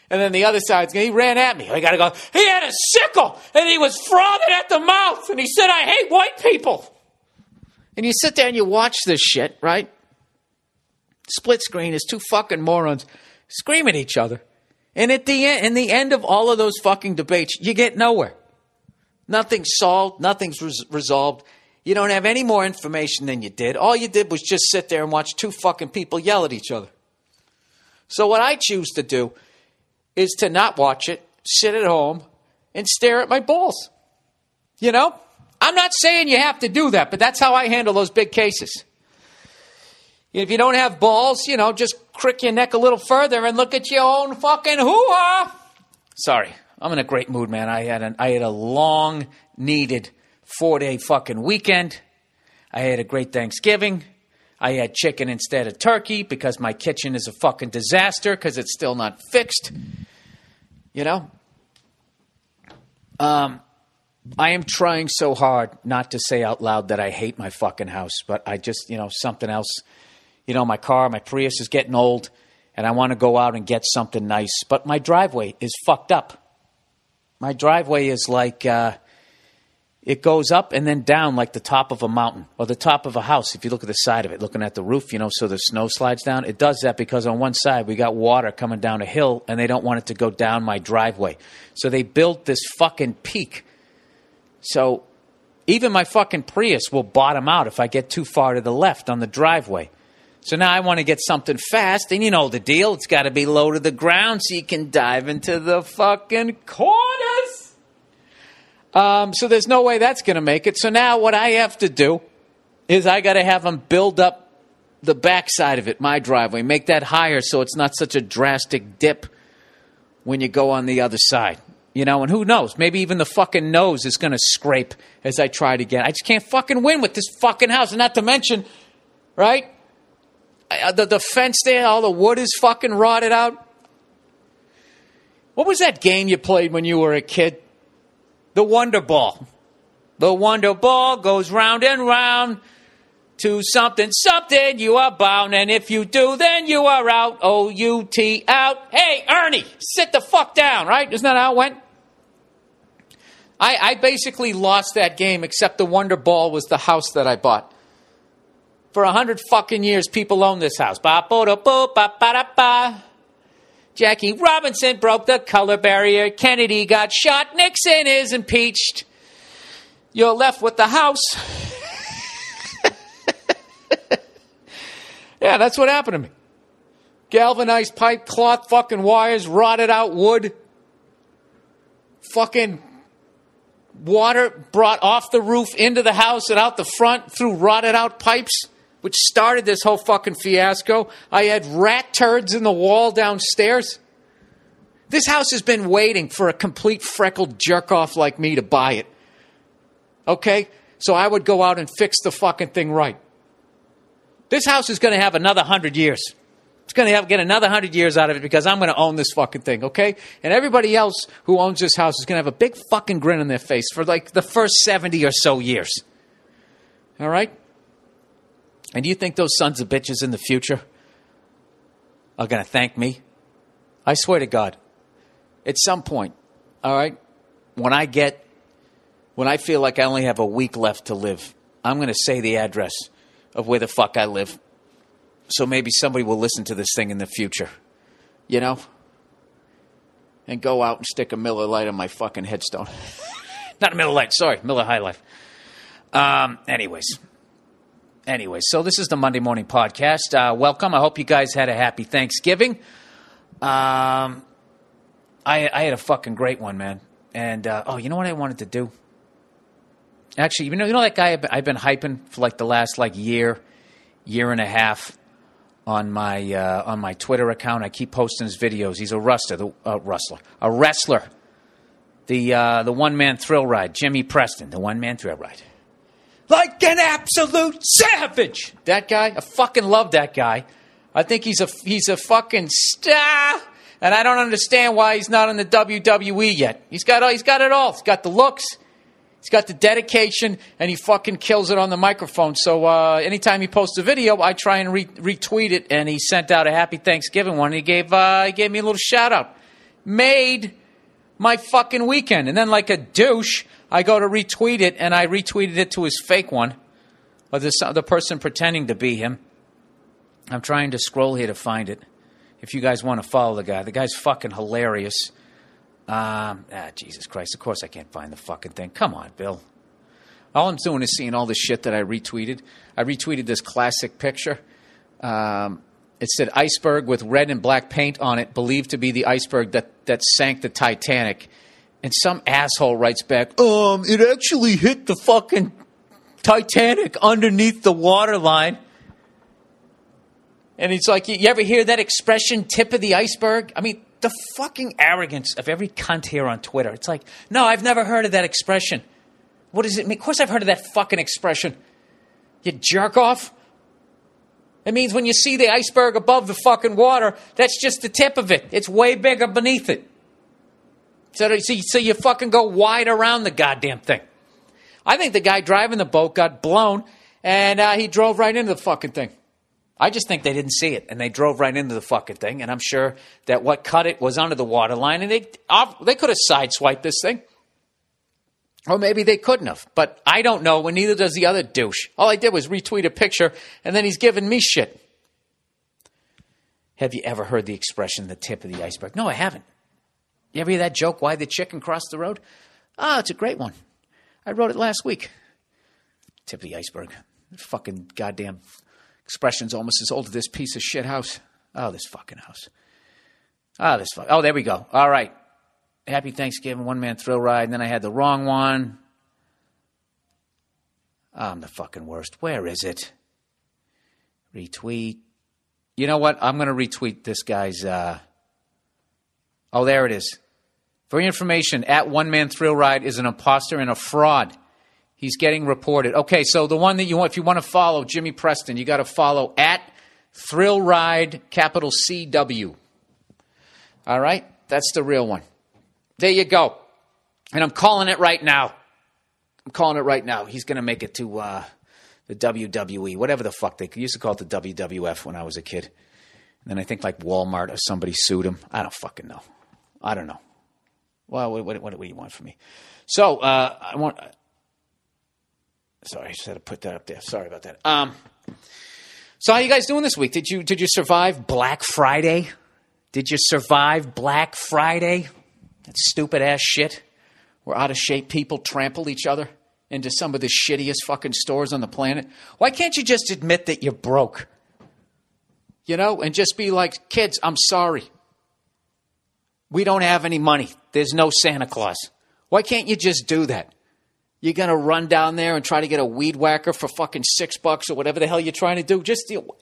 And then the other side, he ran at me. I got to go. He had a sickle, and he was frothing at the mouth, and he said, "I hate white people." And you sit there and you watch this shit, right? Split screen is two fucking morons screaming at each other. And at the end, in the end of all of those fucking debates, you get nowhere. Nothing's solved. Nothing's res- resolved. You don't have any more information than you did. All you did was just sit there and watch two fucking people yell at each other. So, what I choose to do is to not watch it, sit at home, and stare at my balls. You know? I'm not saying you have to do that, but that's how I handle those big cases. If you don't have balls, you know, just crick your neck a little further and look at your own fucking hoo ha. Sorry, I'm in a great mood, man. I had an, I had a long needed four day fucking weekend. I had a great Thanksgiving. I had chicken instead of turkey because my kitchen is a fucking disaster because it's still not fixed. You know? Um, I am trying so hard not to say out loud that I hate my fucking house, but I just, you know, something else. You know, my car, my Prius is getting old, and I want to go out and get something nice, but my driveway is fucked up. My driveway is like, uh, it goes up and then down like the top of a mountain or the top of a house. If you look at the side of it, looking at the roof, you know, so the snow slides down. It does that because on one side we got water coming down a hill and they don't want it to go down my driveway. So they built this fucking peak. So even my fucking Prius will bottom out if I get too far to the left on the driveway. So now I want to get something fast, and you know the deal. It's got to be low to the ground so you can dive into the fucking corners. Um, so there's no way that's going to make it. So now what I have to do is I got to have them build up the backside of it, my driveway, make that higher so it's not such a drastic dip when you go on the other side. You know, and who knows? Maybe even the fucking nose is going to scrape as I try to get. I just can't fucking win with this fucking house. And not to mention, right? I, uh, the, the fence there, all the wood is fucking rotted out. What was that game you played when you were a kid? the Wonder Ball. The Wonder Ball goes round and round to something, something you are bound. And if you do, then you are out. O U T out. Hey, Ernie, sit the fuck down, right? Isn't that how it went? I, I basically lost that game, except the Wonder Ball was the house that I bought. For a hundred fucking years, people owned this house. Jackie Robinson broke the color barrier. Kennedy got shot. Nixon is impeached. You're left with the house. yeah, that's what happened to me. Galvanized pipe, cloth, fucking wires, rotted out wood, fucking water brought off the roof into the house and out the front through rotted out pipes, which started this whole fucking fiasco. I had rat turds in the wall downstairs. This house has been waiting for a complete freckled jerk off like me to buy it. Okay? So I would go out and fix the fucking thing right. This house is going to have another hundred years. Going to get another hundred years out of it because I'm going to own this fucking thing, okay? And everybody else who owns this house is going to have a big fucking grin on their face for like the first 70 or so years. All right? And do you think those sons of bitches in the future are going to thank me? I swear to God, at some point, all right, when I get, when I feel like I only have a week left to live, I'm going to say the address of where the fuck I live so maybe somebody will listen to this thing in the future, you know? And go out and stick a Miller Lite on my fucking headstone. Not a Miller Lite, sorry, Miller High Life. Um, anyways, anyways, so this is the Monday Morning Podcast. Uh, welcome. I hope you guys had a happy Thanksgiving. Um, I, I had a fucking great one, man. And uh, oh, you know what I wanted to do? Actually, you know, you know that guy I've been, I've been hyping for like the last like year, year and a half on my uh, on my Twitter account. I keep posting his videos. He's a wrestler, the uh, wrestler, a wrestler. The uh, the one man thrill ride, Jimmy Preston, the one man thrill ride. Like an absolute savage. That guy, I fucking love that guy. I think he's a he's a fucking star, and I don't understand why he's not in the WWE yet. He's got he's got it all. He's got the looks. He's got the dedication and he fucking kills it on the microphone. So uh, anytime he posts a video, I try and re- retweet it. And he sent out a happy Thanksgiving one. he gave uh, he gave me a little shout out. Made my fucking weekend. And then like a douche, I go to retweet it and I retweeted it to his fake one, or the the person pretending to be him. I'm trying to scroll here to find it. If you guys want to follow the guy, the guy's fucking hilarious. Um, ah, Jesus Christ. Of course I can't find the fucking thing. Come on, Bill. All I'm doing is seeing all the shit that I retweeted. I retweeted this classic picture. Um, it said iceberg with red and black paint on it, believed to be the iceberg that, that sank the Titanic. And some asshole writes back, um, it actually hit the fucking Titanic underneath the waterline. And it's like, you, you ever hear that expression, tip of the iceberg? I mean, the fucking arrogance of every cunt here on Twitter. It's like, no, I've never heard of that expression. What does it mean? Of course, I've heard of that fucking expression. You jerk off. It means when you see the iceberg above the fucking water, that's just the tip of it. It's way bigger beneath it. So, so, so you fucking go wide around the goddamn thing. I think the guy driving the boat got blown and uh, he drove right into the fucking thing. I just think they didn't see it and they drove right into the fucking thing. And I'm sure that what cut it was under the water line and they, they could have sideswiped this thing. Or maybe they couldn't have. But I don't know, and neither does the other douche. All I did was retweet a picture and then he's giving me shit. Have you ever heard the expression the tip of the iceberg? No, I haven't. You ever hear that joke, why the chicken crossed the road? Ah, oh, it's a great one. I wrote it last week. Tip of the iceberg. Fucking goddamn expression's almost as old as this piece of shit house. Oh, this fucking house. Oh, this fuck. Oh, there we go. All right. Happy Thanksgiving, one man thrill ride. And then I had the wrong one. I'm the fucking worst. Where is it? Retweet. You know what? I'm going to retweet this guy's. Uh... Oh, there it is. For your information, at One Man Thrill Ride is an imposter and a fraud. He's getting reported. Okay, so the one that you want, if you want to follow Jimmy Preston, you got to follow at Thrill Ride, capital CW. All right, that's the real one. There you go. And I'm calling it right now. I'm calling it right now. He's going to make it to uh, the WWE, whatever the fuck they used to call it the WWF when I was a kid. And then I think like Walmart or somebody sued him. I don't fucking know. I don't know. Well, what, what, what do you want from me? So uh, I want. Sorry, I just had to put that up there. Sorry about that. Um, so how you guys doing this week? Did you did you survive Black Friday? Did you survive Black Friday? That stupid ass shit where out of shape people trample each other into some of the shittiest fucking stores on the planet. Why can't you just admit that you're broke? You know, and just be like, kids, I'm sorry. We don't have any money. There's no Santa Claus. Why can't you just do that? You're going to run down there and try to get a weed whacker for fucking six bucks or whatever the hell you're trying to do. Just deal.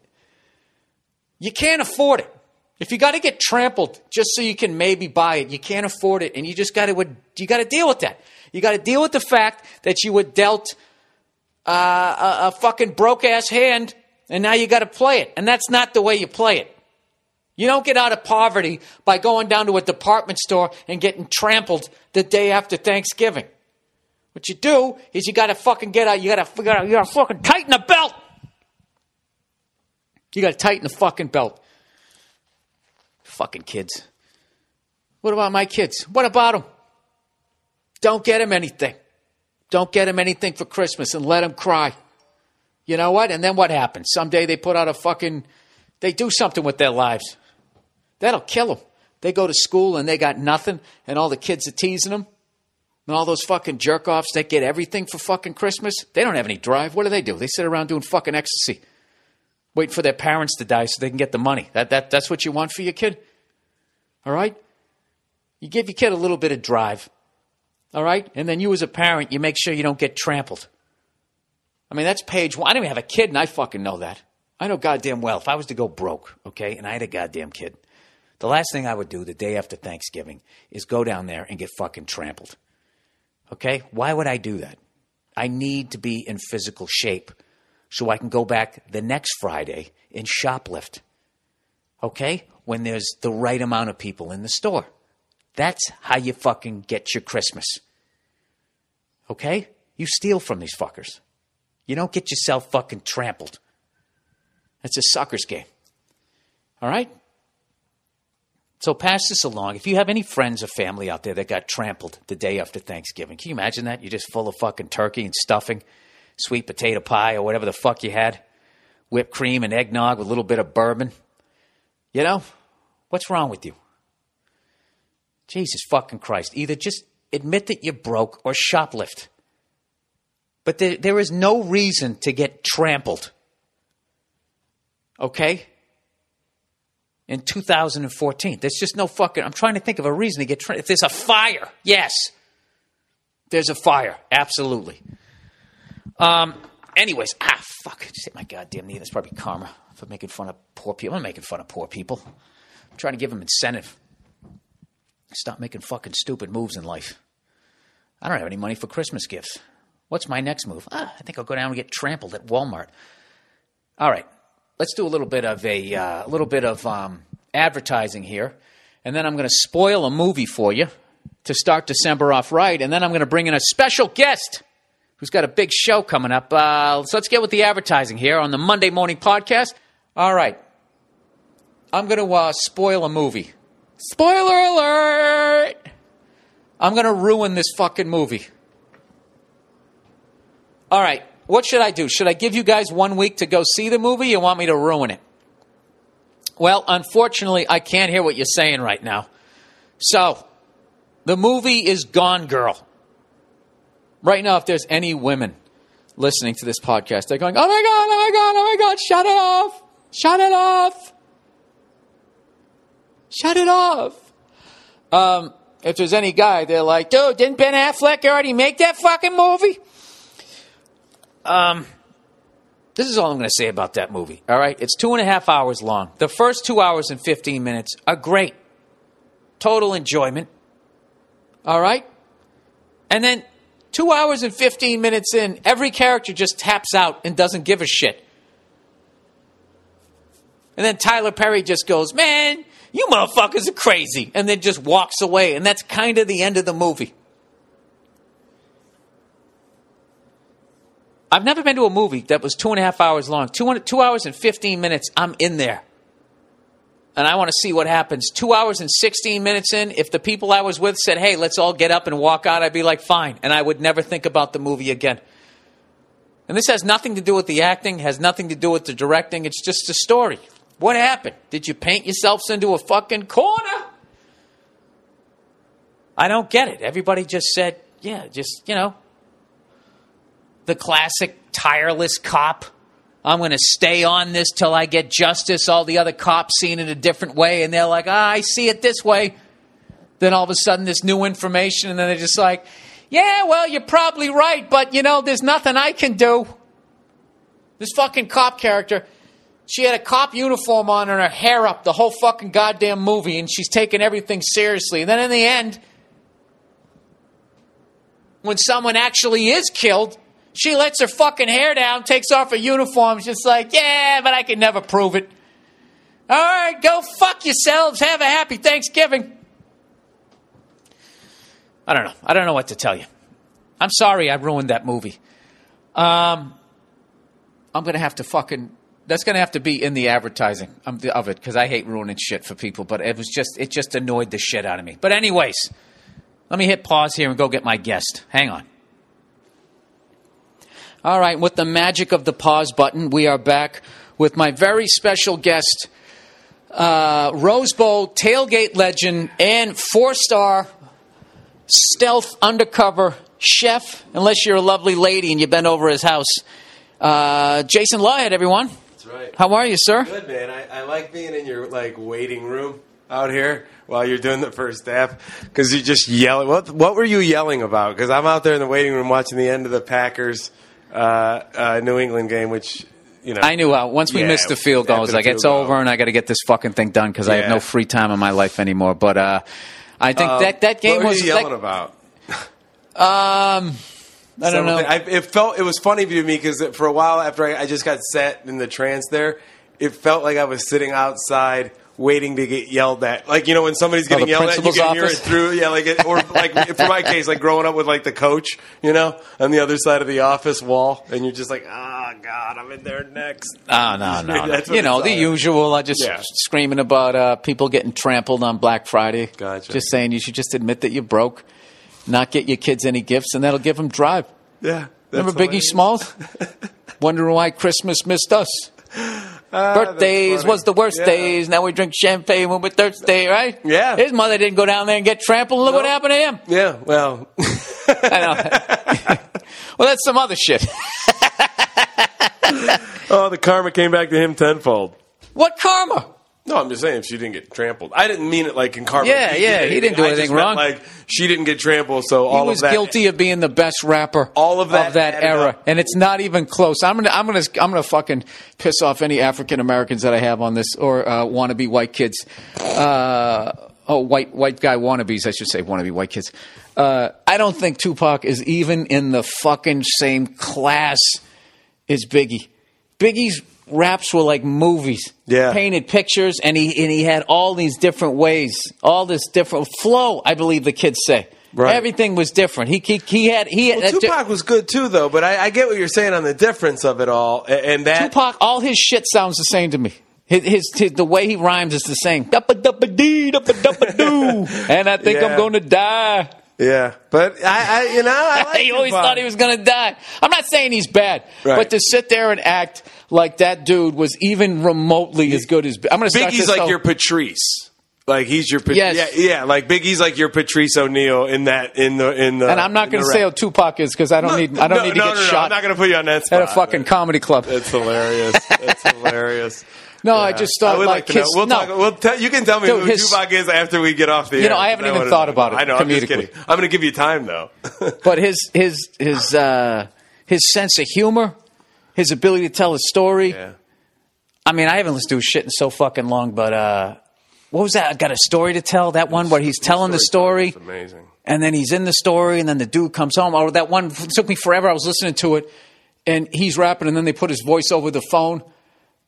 You can't afford it. If you got to get trampled just so you can maybe buy it, you can't afford it, and you just got to you got to deal with that. You got to deal with the fact that you were dealt uh, a, a fucking broke ass hand, and now you got to play it, and that's not the way you play it. You don't get out of poverty by going down to a department store and getting trampled the day after Thanksgiving. What you do is you got to fucking get out. You got to you got to fucking tighten the belt. You got to tighten the fucking belt. Fucking kids. What about my kids? What about them? Don't get them anything. Don't get them anything for Christmas and let them cry. You know what? And then what happens? Someday they put out a fucking, they do something with their lives. That'll kill them. They go to school and they got nothing, and all the kids are teasing them. And all those fucking jerk offs that get everything for fucking Christmas, they don't have any drive. What do they do? They sit around doing fucking ecstasy waiting for their parents to die so they can get the money. That, that, that's what you want for your kid? All right? You give your kid a little bit of drive. All right? And then you, as a parent, you make sure you don't get trampled. I mean, that's page one. I don't even have a kid, and I fucking know that. I know goddamn well if I was to go broke, okay, and I had a goddamn kid, the last thing I would do the day after Thanksgiving is go down there and get fucking trampled. Okay? Why would I do that? I need to be in physical shape so I can go back the next Friday and shoplift. Okay? When there's the right amount of people in the store. That's how you fucking get your Christmas. Okay? You steal from these fuckers. You don't get yourself fucking trampled. That's a sucker's game. All right? So pass this along. If you have any friends or family out there that got trampled the day after Thanksgiving, can you imagine that? You're just full of fucking turkey and stuffing sweet potato pie or whatever the fuck you had, whipped cream and eggnog with a little bit of bourbon. You know, what's wrong with you? Jesus fucking Christ. Either just admit that you're broke or shoplift. But there, there is no reason to get trampled. Okay? In 2014. There's just no fucking. I'm trying to think of a reason to get trampled. If there's a fire, yes. There's a fire, absolutely. Um, anyways, ah, fuck. Just hit my goddamn knee. That's probably karma for making fun of poor people. I'm making fun of poor people. I'm trying to give them incentive. Stop making fucking stupid moves in life. I don't have any money for Christmas gifts. What's my next move? Ah, I think I'll go down and get trampled at Walmart. All right, let's do a little bit of a uh, little bit of um, advertising here, and then I'm going to spoil a movie for you to start December off right, and then I'm going to bring in a special guest who's got a big show coming up. Uh, so let's get with the advertising here on the Monday Morning Podcast. All right. I'm going to uh, spoil a movie. Spoiler alert! I'm going to ruin this fucking movie. All right. What should I do? Should I give you guys one week to go see the movie? You want me to ruin it? Well, unfortunately, I can't hear what you're saying right now. So, the movie is Gone Girl. Right now, if there's any women listening to this podcast, they're going, oh my God, oh my God, oh my God, shut it off. Shut it off. Shut it off. Um, if there's any guy, they're like, dude, didn't Ben Affleck already make that fucking movie? Um, this is all I'm going to say about that movie. All right. It's two and a half hours long. The first two hours and 15 minutes are great. Total enjoyment. All right. And then Two hours and 15 minutes in, every character just taps out and doesn't give a shit. And then Tyler Perry just goes, Man, you motherfuckers are crazy. And then just walks away. And that's kind of the end of the movie. I've never been to a movie that was two and a half hours long. Two, two hours and 15 minutes, I'm in there. and I want to see what happens. Two hours and 16 minutes in, if the people I was with said, hey, let's all get up and walk out, I'd be like, fine. And I would never think about the movie again. And this has nothing to do with the acting, has nothing to do with the directing. It's just a story. What happened? Did you paint yourselves into a fucking corner? I don't get it. Everybody just said, yeah, just, you know, the classic tireless cop. I'm going to stay on this till I get justice. All the other cops seen it a different way, and they're like, ah, I see it this way. Then all of a sudden, this new information, and then they're just like, yeah, well, you're probably right, but you know, there's nothing I can do. This fucking cop character, she had a cop uniform on and her hair up the whole fucking goddamn movie, and she's taking everything seriously. And then in the end, when someone actually is killed, she lets her fucking hair down, takes off her uniform, just like, yeah, but I can never prove it. All right, go fuck yourselves. Have a happy Thanksgiving. I don't know. I don't know what to tell you. I'm sorry I ruined that movie. Um, I'm going to have to fucking. That's going to have to be in the advertising of of it because I hate ruining shit for people. But it was just it just annoyed the shit out of me. But anyways, let me hit pause here and go get my guest. Hang on. All right, with the magic of the pause button, we are back with my very special guest, uh, Rose Bowl tailgate legend and four star stealth undercover chef, unless you're a lovely lady and you've been over his house. Uh, Jason Lawhead, everyone. That's right. How are you, sir? Good man. I, I like being in your like waiting room out here while you're doing the first half because you just yell. What What were you yelling about? Because I'm out there in the waiting room watching the end of the Packers uh, uh, New England game, which you know I knew uh, once we Yeah, missed the field goal, I was like, it's goal. over and I got to get this fucking thing done because I have no free time in my life anymore. But uh, I think Um, that, that game what were was. you yelling that- about? um, I don't know. I, it felt it was funny to me because for a while after I, I just got set in the trance there, it felt like I was sitting outside waiting to get yelled at. Like you know when somebody's getting the yelled at, you can hear it through. Yeah, like it, or like for my case, like growing up with like the coach, you know, on the other side of the office wall, and you're just like, ah, God, I'm in there next. Oh, no, no, no. You know, the usual. I just Yeah. screaming about uh, people getting trampled on Black Friday. Gotcha. Just saying you should just admit that you're broke, not get your kids any gifts, and that'll give them drive. Yeah, Remember Biggie. Smalls? Wondering why Christmas missed us. Ah, Birthdays funny. was the worst Yeah. days. Now we drink champagne when we're thirsty, right? Yeah. His mother didn't go down there and get trampled. Look what happened to him. Yeah, well, I know. well, that's some other shit. oh, the karma came back to him tenfold. What karma? No, I'm just saying she didn't get trampled. I didn't mean it like in karma. Yeah, yeah, he didn't do I anything wrong. Like she didn't get trampled, so He all was of that. guilty of being the best rapper All of that added era, up. and it's not even close. I'm gonna, I'm gonna, I'm gonna fucking piss off any African Americans that I have on this or uh, wannabe white kids. Uh, oh, white white guy wannabes, I should say wannabe white kids. Uh, I don't think Tupac is even in the fucking same class as Biggie. Biggie's raps were like movies. Yeah. Painted pictures and he and he had all these different ways, all this different flow, I believe the kids say. Right. Everything was different. He he, he had he had Well, Tupac was good too, though. But I, I get what you're saying on the difference of it all, and that Tupac all his shit sounds the same to me. His, his, his the way he rhymes is the same. Duppa duppa dee duppa duppa doo. And I think I'm going to die. Yeah, but I, I you know, I like he always Tupac. thought he was going to die. I'm not saying he's bad, Right. but to sit there and act like that dude was even remotely as good as I'm going to Biggie's like your Patrice. Like he's your Pat- Yes. yeah yeah like Biggie's like your Patrice O'Neal in that in the in the and I'm not going to say how Tupac is because I don't need I don't No, need to no, get no, no, shot I'm not going to put you on that at a fucking comedy club. It's hilarious. It's hilarious. No, I just thought I would like, to his, know. We'll no. talk. We'll tell you can tell me Dude, who his- Tupac is after we get off the. You air, know, I haven't even thought about it I know. I'm just kidding. I'm going to give you time though. but his his his uh, his sense of humor, his ability to tell a story. yeah. I mean, I haven't listened to his shit in so fucking long, but uh, what was that? I got a story to tell. That one where he's telling the story, It's amazing. and then he's in the story, and then the dude comes home. Oh, that one took me forever. I was listening to it, and he's rapping, and then they put his voice over the phone,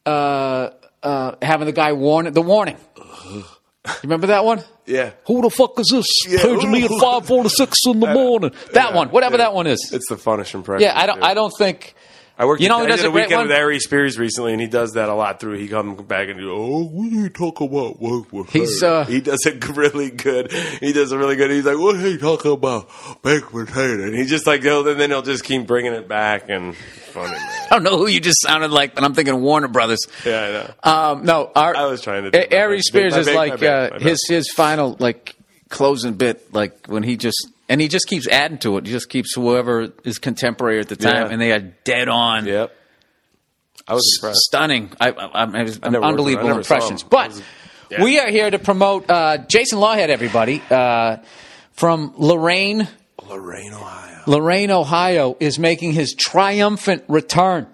uh, uh, having the guy warn the warning. You remember that one? Yeah. Who the fuck is this? Yeah. Paging me at five forty six in the morning. That one, whatever that one is. It's the funniest impression. Yeah, I don't. I don't think. I worked. You know who I does did a a weekend one? with Ari Spears recently, and he does that a lot. Through he comes back and goes, "Oh, what are you talking about work with He's, her?" uh, he does it really good. He does it really good. He's like, "What are you talking about baked potato?" And he just like, he'll, and then he'll just keep bringing it back and funny. I don't know who you just sounded like, but I'm thinking Warner Brothers. Yeah, I know. Um, no, our, I was trying to do Ari. Spears is like uh, his his final like closing bit, like when he just and he just keeps adding to it. He just keeps whoever is contemporary at the time, Yeah. and they are dead on. Yep. I was S- impressed. stunning. I, I, I, was I never worked with him. I unbelievable never impressions. But Was- yeah. we are here to promote uh, Jason Lawhead, everybody, uh, from Lorain. Lorain, Ohio. Lorain, Ohio, is making his triumphant return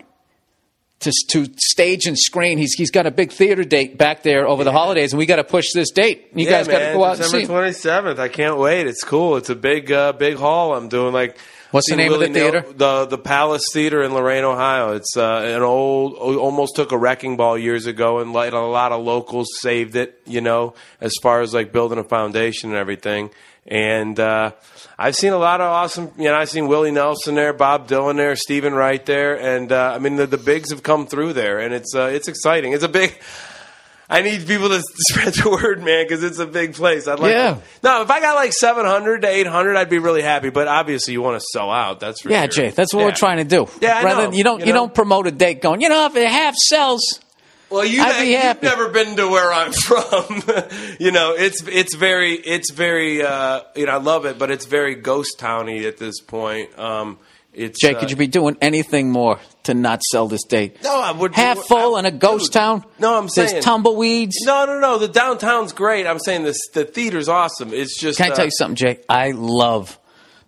to, to stage and screen. He's he's got a big theater date back there over the holidays, and we got to push this date. You guys got to go out and see. December him. twenty seventh. I can't wait. It's cool. It's a big, uh, big hall. I'm doing like. What's the name of the Willie theater? the the Palace Theater in Lorain, Ohio. It's uh, an old, almost took a wrecking ball years ago, and like a lot of locals saved it. You know, as far as like building a foundation and everything. And uh, I've seen a lot of awesome. You know, I've seen Willie Nelson there, Bob Dylan there, Steven Wright there, and uh, I mean the, the bigs have come through there, and it's uh, it's exciting. It's a big. I need people to spread the word, man, because it's a big place. I'd like. Yeah. No, if I got like seven hundred to eight hundred, I'd be really happy. But obviously, you want to sell out. That's for Yeah, sure. Jay, that's what Yeah. we're trying to do. Yeah, I Rather know. than- you don't You you, know? don't promote a date going. You know, if it half sells, Well, you, you've never been to where I'm from. you know, it's it's very it's very uh, you know I love it, but it's very ghost towny at this point. Um, it's Jay, uh, could you be doing anything more to not sell this date? No, I would half full in a ghost Dude, town. No, I'm saying there's tumbleweeds. No, no, no. The downtown's great. I'm saying this. The theater's awesome. It's just. Can I uh, tell you something, Jake? I love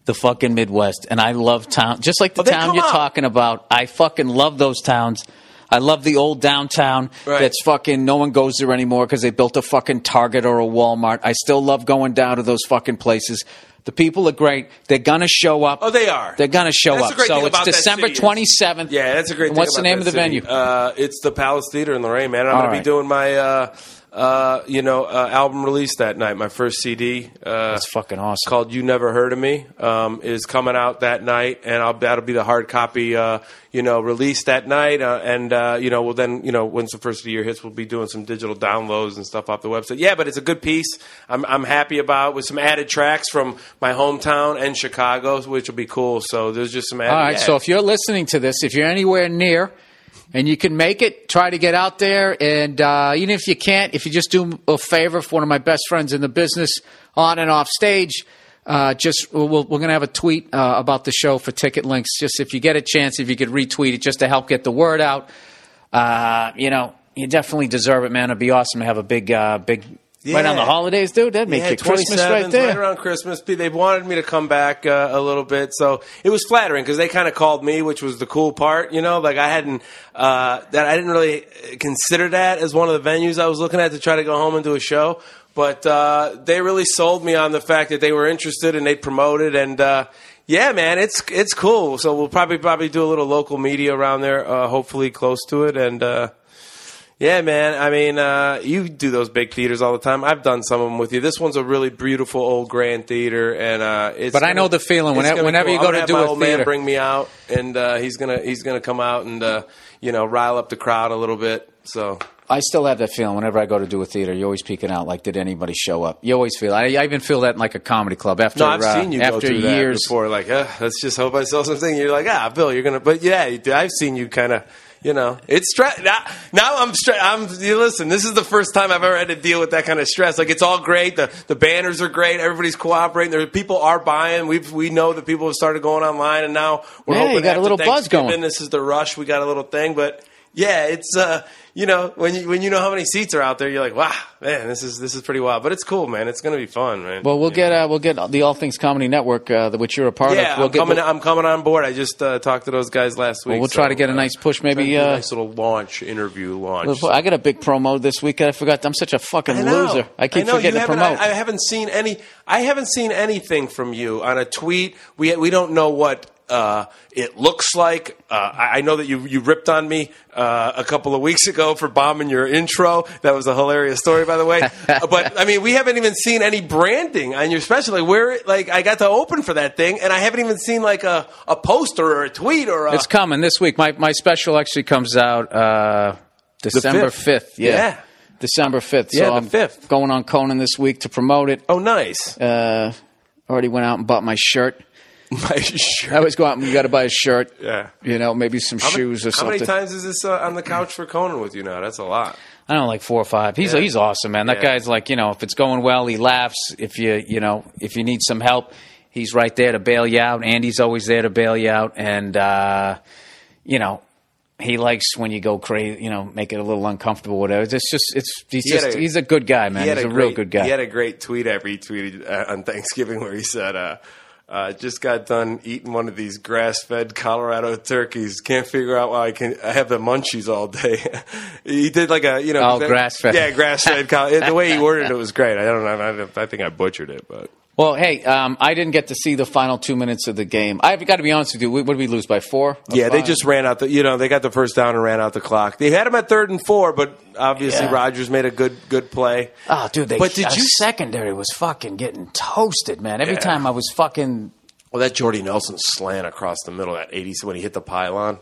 the fucking Midwest, and I love town. Just like the Well, town you're out. talking about, I fucking love those towns. I love the old downtown. Right. That's fucking. No one goes there anymore because they built a fucking Target or a Walmart. I still love going down to those fucking places. The people are great. They're gonna show up. Oh, they are. They're gonna show That's the up. great So thing it's about December twenty seventh. Yeah, that's a great. thing What's the name that of the city. venue? Uh, it's the Palace Theater in Lorain, man. I'm All going to right. be doing my, uh, uh, you know, uh, album release that night. My first CD. Uh, That's fucking awesome. Called "You Never Heard of Me" um, is coming out that night, and I'll, that'll be the hard copy, uh, you know, released that night. Uh, and uh, you know, well then, you know, once the first of the year hits, we'll be doing some digital downloads and stuff off the website. Yeah, but it's a good piece. I'm, I'm happy about with some added tracks from my hometown and Chicago, which will be cool. So there's just some. Added, All right. yeah. So if you're listening to this, if you're anywhere near and you can make it, try to get out there. And uh, even if you can't, if you just do a favor for one of my best friends in the business on and off stage, uh, just we'll, we're going to have a tweet uh, about the show for ticket links. Just if you get a chance, if you could retweet it, just to help get the word out. Uh, you know, you definitely deserve it, man. It'd be awesome to have a big, uh, big. Right on the holidays, dude. That'd make Yeah, it Christmas right there. Right around Christmas. They wanted me to come back uh, a little bit, so it was flattering because they kind of called me, which was the cool part. You know, like I hadn't uh, that I didn't really consider that as one of the venues I was looking at to try to go home and do a show. But uh, they really sold me on the fact that they were interested and they promoted and. Uh, yeah, man, it's it's cool. So we'll probably probably do a little local media around there, uh, hopefully close to it, and uh, yeah, man. I mean, uh, you do those big theaters all the time. I've done some of them with you. This one's a really beautiful old grand theater, and uh, it's. But I gonna- know the feeling. Whenever- gonna be you go have do my a old man theater. bring me out, and uh, he's gonna he's gonna come out and uh, you know rile up the crowd a little bit. So I still have that feeling whenever I go to do a theater. You're always peeking out, like, did anybody show up? You always feel. I, I even feel that in like a comedy club after. no, I've uh, seen you after through years. before. Like, uh, let's just hope I sell something. You're like, ah, Bill, you're gonna. But yeah. I've seen you kind of. You know, it's stress. Now, now I'm stressed. I'm. You listen. This is the first time I've ever had to deal with that kind of stress. Like, it's all great. The the banners are great. Everybody's cooperating. There, people are buying. We we know that people have started going online, and now we're Yeah, hoping you got a little buzz going. This is the rush. We got a little thing, but yeah, it's uh, you know, when you when you know how many seats are out there, you're like, wow, man, this is this is pretty wild. But it's cool, man. It's gonna be fun, man. Well, we'll get uh, we'll get the All Things Comedy Network, uh, which you're a part yeah, of. We'll I'm get, coming. We'll, I'm coming on board. I just uh, talked to those guys last week. Well, we'll try to get a uh, nice push, maybe, a uh, nice little launch interview launch. I got a big promo this week. I forgot. I'm such a fucking I loser. I keep know, you forgetting to promote. I, I haven't seen any. I haven't seen anything from you on a tweet. We we don't know what uh, it looks like. Uh, I know that you you ripped on me uh, a couple of weeks ago for bombing your intro. That was a hilarious story, by the way. but I mean, we haven't even seen any branding on your special. Like where, like I got to open for that thing, and I haven't even seen like a, a poster or a tweet or a. It's coming this week. My my special actually comes out uh, December 5th. fifth. Yeah. Yeah. December fifth. Yeah, so the I'm 5th. going on Conan this week to promote it. oh, nice. Uh, already went out and bought my shirt. My shirt. I always go out and you got to buy a shirt. Yeah. You know, maybe some How many- shoes or something. How many times is this uh, on the couch for Conan with you now? That's a lot. I don't know, like four or five. He's Yeah. he's awesome, man. That Yeah. guy's like, you know, if it's going well, he laughs. If you you know, if you need some help, he's right there to bail you out. Andy's always there to bail you out, and uh, you know, he likes when you go crazy. You know, make it a little uncomfortable. Whatever. It's just it's he's He just a- he's a good guy, man. He He's a, great, real good guy. He had a great tweet I retweeted uh, on Thanksgiving where he said, uh, uh, "Just got done eating one of these grass-fed Colorado turkeys. Can't figure out why I can. I have the munchies all day." he did like a you know Oh, grass-fed. Yeah, grass-fed. The way he worded it was great. I don't know. I, I think I butchered it, but well, hey, um, I didn't get to see the final two minutes of the game. I've got to be honest with you. What did we lose by four? Yeah, they just ran out the. You know, they got the first down and ran out the clock. They had him at third and four, but obviously Yeah. Rodgers made a good good play. Oh, dude, they, But did you- secondary was fucking getting toasted, man. Every Yeah. time I was fucking Well, that Jordy Nelson slant across the middle, that eighty when he hit the pylon.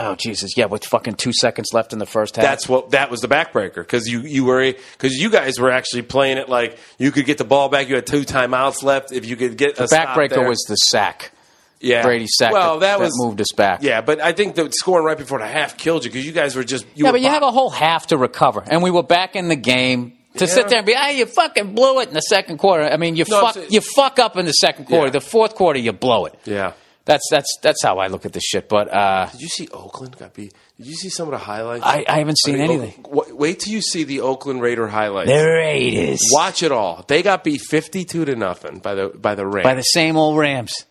Oh Jesus, yeah, with fucking two seconds left in the first half. That's what that was the backbreaker because you you were because you guys were actually playing it like you could get the ball back. You had two timeouts left. If you could get the backbreaker was the sack. yeah Brady sack Well, that- that, was moved us back. Yeah, but I think the scoring right before the half killed you because you guys were just you yeah, were but you have a whole half to recover, and we were back in the game. To Yeah. sit there and be, ah, you fucking blew it in the second quarter. I mean, you No, fuck, you fuck up in the second quarter. Yeah. The fourth quarter, you blow it. yeah. That's that's that's how I look at this shit. But uh, Did you see Oakland got beat? Did you see some of the highlights? I, I haven't seen I mean, anything. Oak- Wait till you see the Oakland Raider highlights. The Raiders Watch it all. They got beat fifty-two to nothing by the by the Rams. by the same old Rams.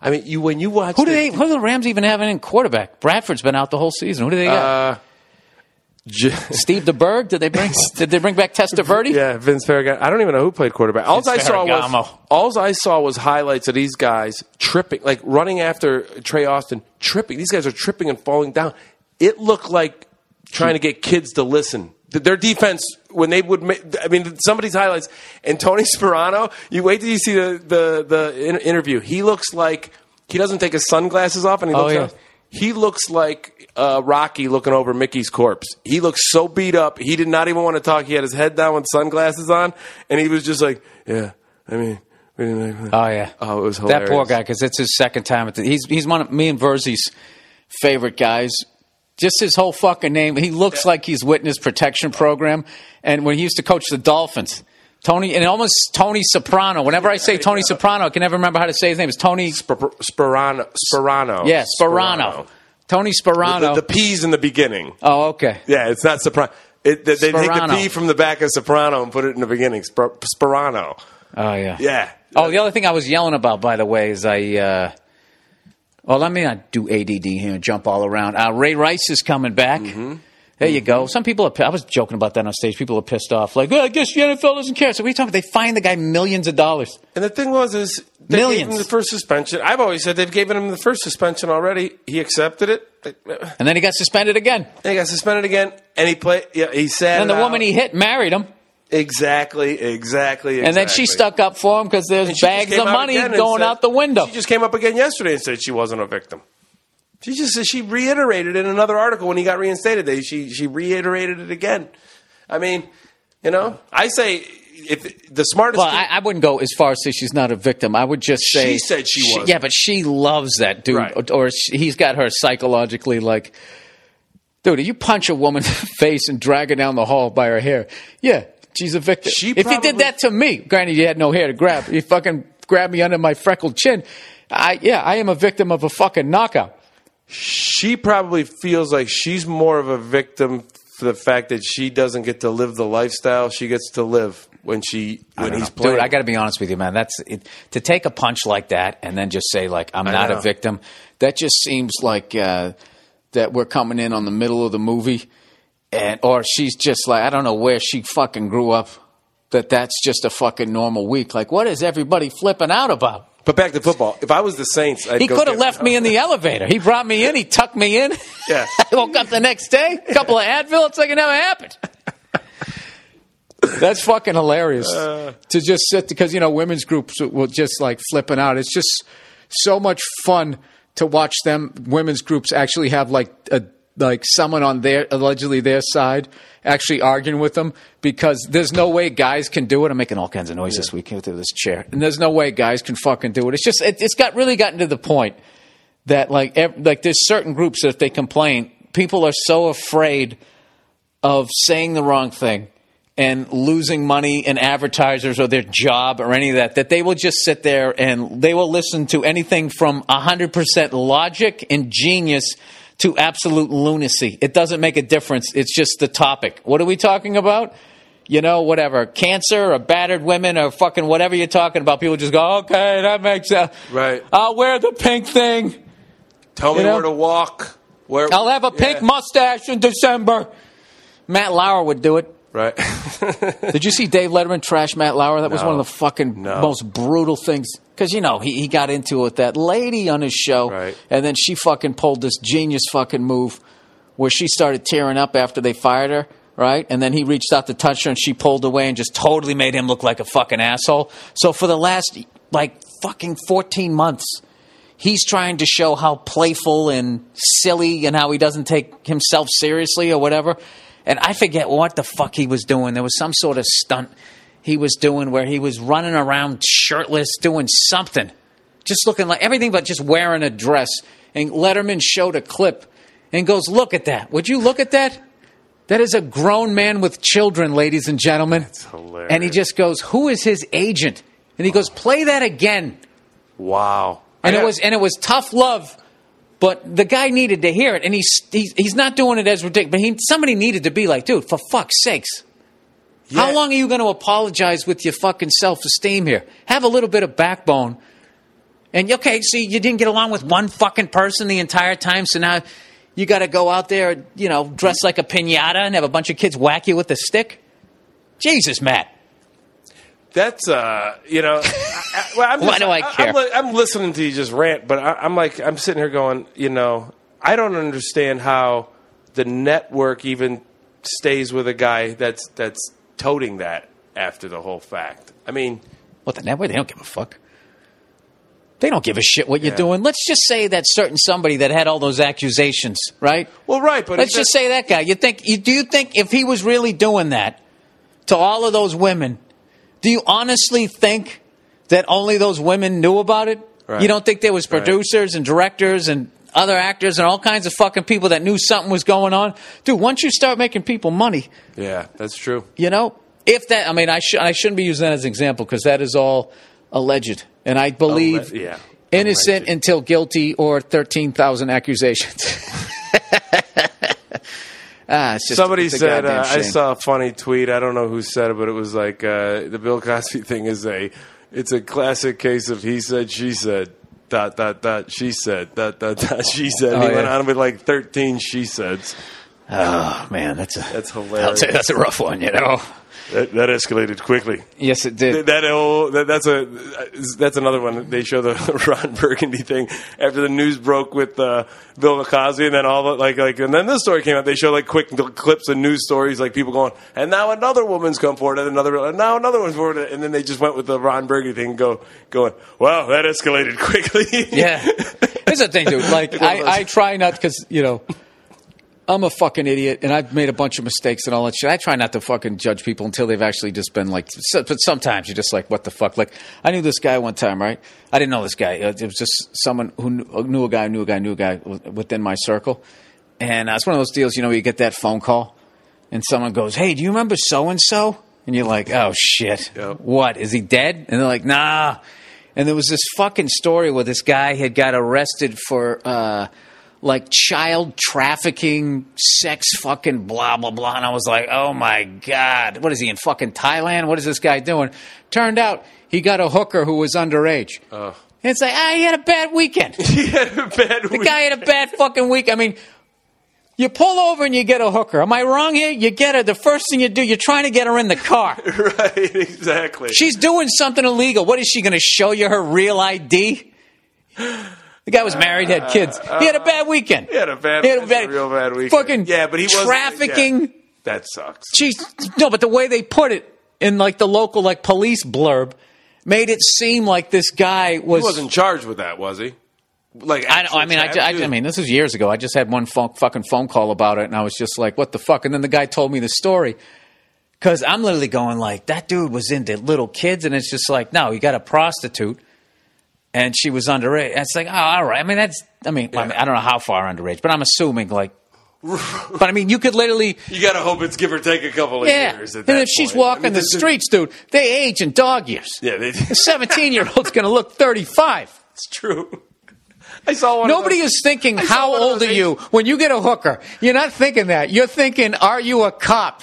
I mean, you when you watch Who do the- they? Who do the Rams even have in quarterback? Bradford's been out the whole season. Who do they got? Uh, J- Steve DeBerg? Did they bring? did they bring back Testaverde? Yeah, Vince Ferragamo. I don't even know who played quarterback. All I saw was all I saw was highlights of these guys tripping, like running after Trey Austin, tripping. These guys are tripping and falling down. It looked like trying to get kids to listen. Their defense, when they would, make, I mean, somebody's highlights and Tony Sparano. You wait till you see the the the interview. He looks like he doesn't take his sunglasses off, and he Oh, looks. yeah. down. He looks like uh, Rocky looking over Mickey's corpse. He looks so beat up. He did not even want to talk. He had his head down with sunglasses on, and he was just like, "Yeah, I mean, we didn't like that." Oh yeah. Oh, it was that poor guy because it's his second time at the. He's he's one of me and Virzi's favorite guys. Just his whole fucking name. He looks like he's witness protection program. And when he used to coach the Dolphins, Tony and almost Tony Soprano. Whenever I say Tony Soprano, I can never remember how to say his name. It's Tony. Sparano, Sparano. Yeah, Sparano. Tony Sparano. The, the P's in the beginning. oh, okay. Yeah, it's not Soprano. It, they, they take the P from the back of Soprano and put it in the beginning. Sper- Sparano. Oh yeah. Yeah. Oh, the other thing I was yelling about, by the way, is I. Uh, well, let me not do ADD here and jump all around. Uh, Ray Rice is coming back. Mm-hmm. There you go. Some people are. I was joking about that on stage. People are pissed off. Like, well, I guess the NFL doesn't care. So we talking? about? They fined the guy millions of dollars. And the thing was, is they Millions. gave him the first suspension. I've always said they've given him the first suspension already. He accepted it. And And then he got suspended again. he got suspended again, and he played. Yeah, he sat. And the woman he hit married him. exactly, exactly, And then she stuck up for him because there's And bags of money going said- out the window. She just came up again yesterday and said she wasn't a victim. She just said she reiterated in another article when he got reinstated. They she she reiterated it again. I mean, you know, I say if the smartest. Well, I, I wouldn't go as far as say she's not a victim. I would just say She said she wasn't. Yeah, but she loves that dude, Right. or, or she, he's got her psychologically like, dude. If you punch a woman in the face and drag her down the hall by her hair, yeah, she's a victim. She if you did that to me, granted you had no hair to grab, you fucking grabbed me under my freckled chin. I yeah, I am a victim of a fucking knockout. She probably feels like she's more of a victim for the fact that she doesn't get to live the lifestyle she gets to live when she when he's playing. Dude, I got to be honest with you, man. That's it, to take a punch like that and then just say like I'm I not know. a victim. That just seems like uh, that we're coming in on the middle of the movie, and or she's just like I don't know where she fucking grew up. That that's just a fucking normal week. Like, what is everybody flipping out about? But back to football. If I was the Saints, I'd He could have left me in the elevator. He brought me in. He tucked me in. Yeah. I woke up the next day. A couple of Advil. It's like it never happened. That's fucking hilarious Uh. to just sit because you know women's groups will just like flipping out. It's just so much fun to watch them women's groups actually have like a like someone on their allegedly their side actually arguing with them because there's no way guys can do it. I'm making all kinds of noise this week through this chair, and there's no way guys can fucking do it. It's just it, it's got really gotten to the point that like ev- like there's certain groups that if they complain, people are so afraid of saying the wrong thing and losing money and advertisers or their job or any of that that they will just sit there and they will listen to anything from 100% logic and genius to absolute lunacy. It doesn't make a difference. It's just the topic. What are we talking about? You know, whatever, cancer or battered women or fucking whatever you're talking about. People just go, okay, that makes sense. Right. I'll wear the pink thing. Tell me know? where to walk. Where I'll have a pink mustache in December. Matt Lauer would do it. Right. Did you see Dave Letterman trash Matt Lauer? That was No. one of the fucking No. most brutal things. Because, you know, he, he got into it with that lady on his show. Right. And then she fucking pulled this genius fucking move where she started tearing up after they fired her. Right. And then he reached out to touch her and she pulled away and just totally made him look like a fucking asshole. So for the last, like, fucking 14 months, he's trying to show how playful and silly and how he doesn't take himself seriously or whatever. And I forget what the fuck he was doing. There was some sort of stunt he was doing where he was running around shirtless, doing something, just looking like everything but just wearing a dress. And Letterman showed a clip and goes, Look at that. Would you look at that? That is a grown man with children, ladies and gentlemen. That's hilarious. And he just goes, Who is his agent? And he goes, Play that again wow. and it was and it was tough love. But the guy needed to hear it, and he's he's, he's not doing it as ridiculous. But he, somebody needed to be like, dude, for fuck's sakes, how long are you going to apologize with your fucking self esteem here? Have a little bit of backbone. And okay, see, you didn't get along with one fucking person the entire time, so now you got to go out there, you know, dress like a pinata and have a bunch of kids whack you with a stick. Jesus, Matt. That's uh, you know, I, I, well, I'm Why do I care? I'm, li- I'm listening to you just rant, but I, I'm like, I'm sitting here going, you know, I don't understand how the network even stays with a guy that's that's toting that after the whole fact. I mean, What the network? They don't give a fuck. They don't give a shit what you're Yeah. doing. Let's just say that certain somebody that had all those accusations, right? well, right, but Let's just say that guy. You think? You, do you think if he was really doing that to all of those women, do you honestly think that only those women knew about it? Right. You don't think there was producers and directors and other actors and all kinds of fucking people that knew something was going on? Dude, once you start making people money, yeah, that's true. you know, if that, I mean, I, sh- I shouldn't be using that as an example because that is all alleged. And I believe Alle- yeah, innocent alleged. until guilty or 13,000 accusations. ah, it's just, Somebody it's a said goddamn uh, I shame. saw a funny tweet. I don't know who said it, but it was like uh, the Bill Cosby thing is a it's a classic case of he said she said dot dot dot she said dot dot dot she said. Oh, he went yeah. on with like thirteen she saids. Oh, man, that's a, That's I'll hilarious. tell you, that's a rough one, you know? That, that escalated quickly. Yes, it did. That whole that, that's a that's another one. They show the Ron Burgundy thing after the news broke with uh, Bill Cosby, and then all the like like and then this story came out. They show like quick clips of news stories, like people going, and now another woman's come forward, and another, and now another one's forward, and then they just went with the Ron Burgundy thing, go going, wow, that escalated quickly. Yeah. Here's the thing, dude. Like, I, I try not because you know I'm a fucking idiot, and I've made a bunch of mistakes and all that shit. I try not to fucking judge people until they've actually just been like. So, but sometimes you're just like, what the fuck? Like, I knew this guy one time, right? I didn't know this guy. It was just someone who knew, knew a guy, knew a guy, knew a guy within my circle, and uh, it's one of those deals, you know, where you get that phone call, and someone goes, "Hey, do you remember so and so?" And you're like, "Oh shit, what? Is he dead?" And they're like, "Nah." And there was this fucking story where this guy had got arrested for uh, like child trafficking, sex fucking blah blah blah. And I was like, oh my god, what is he in fucking Thailand? What is this guy doing? Turned out he got a hooker who was underage. And it's like, ah, he had a bad weekend. he had a bad The week. guy had a bad fucking week. I mean, You pull over and you get a hooker. Am I wrong here? You get her. The first thing you do, you're trying to get her in the car. right, exactly. She's doing something illegal. What is she going to show you her real ID? The guy was married, had kids. Uh, uh, he had a bad weekend. He had a bad, He had a bad- real bad weekend. Fucking yeah, but he was trafficking. yeah. that sucks. She's no, but the way they put it in like the local like police blurb made it seem like this guy was. He wasn't charged with that, was he? Like, I, don't- I mean, I, I, I mean, this was years ago. I just had one phone, fucking phone call about it, and I was just like, "What the fuck?" And then the guy told me the story because I'm literally going like, "That dude was into little kids," and it's just like, "No, he got a prostitute, and she was underage." And it's like, "Oh, all right." I mean, that's. I mean, I, mean, I don't know how far underage, but I'm assuming like. but I mean, you could literally, you got to hope it's give or take a couple of yeah. years. And At that if she's point. I walking mean, the streets, dude, they age in dog years. yeah, they, A 17 year old's going to look 35. it's true. I saw one. Nobody those, is thinking, how old are you when you get a hooker? You're not thinking that. You're thinking, are you a cop?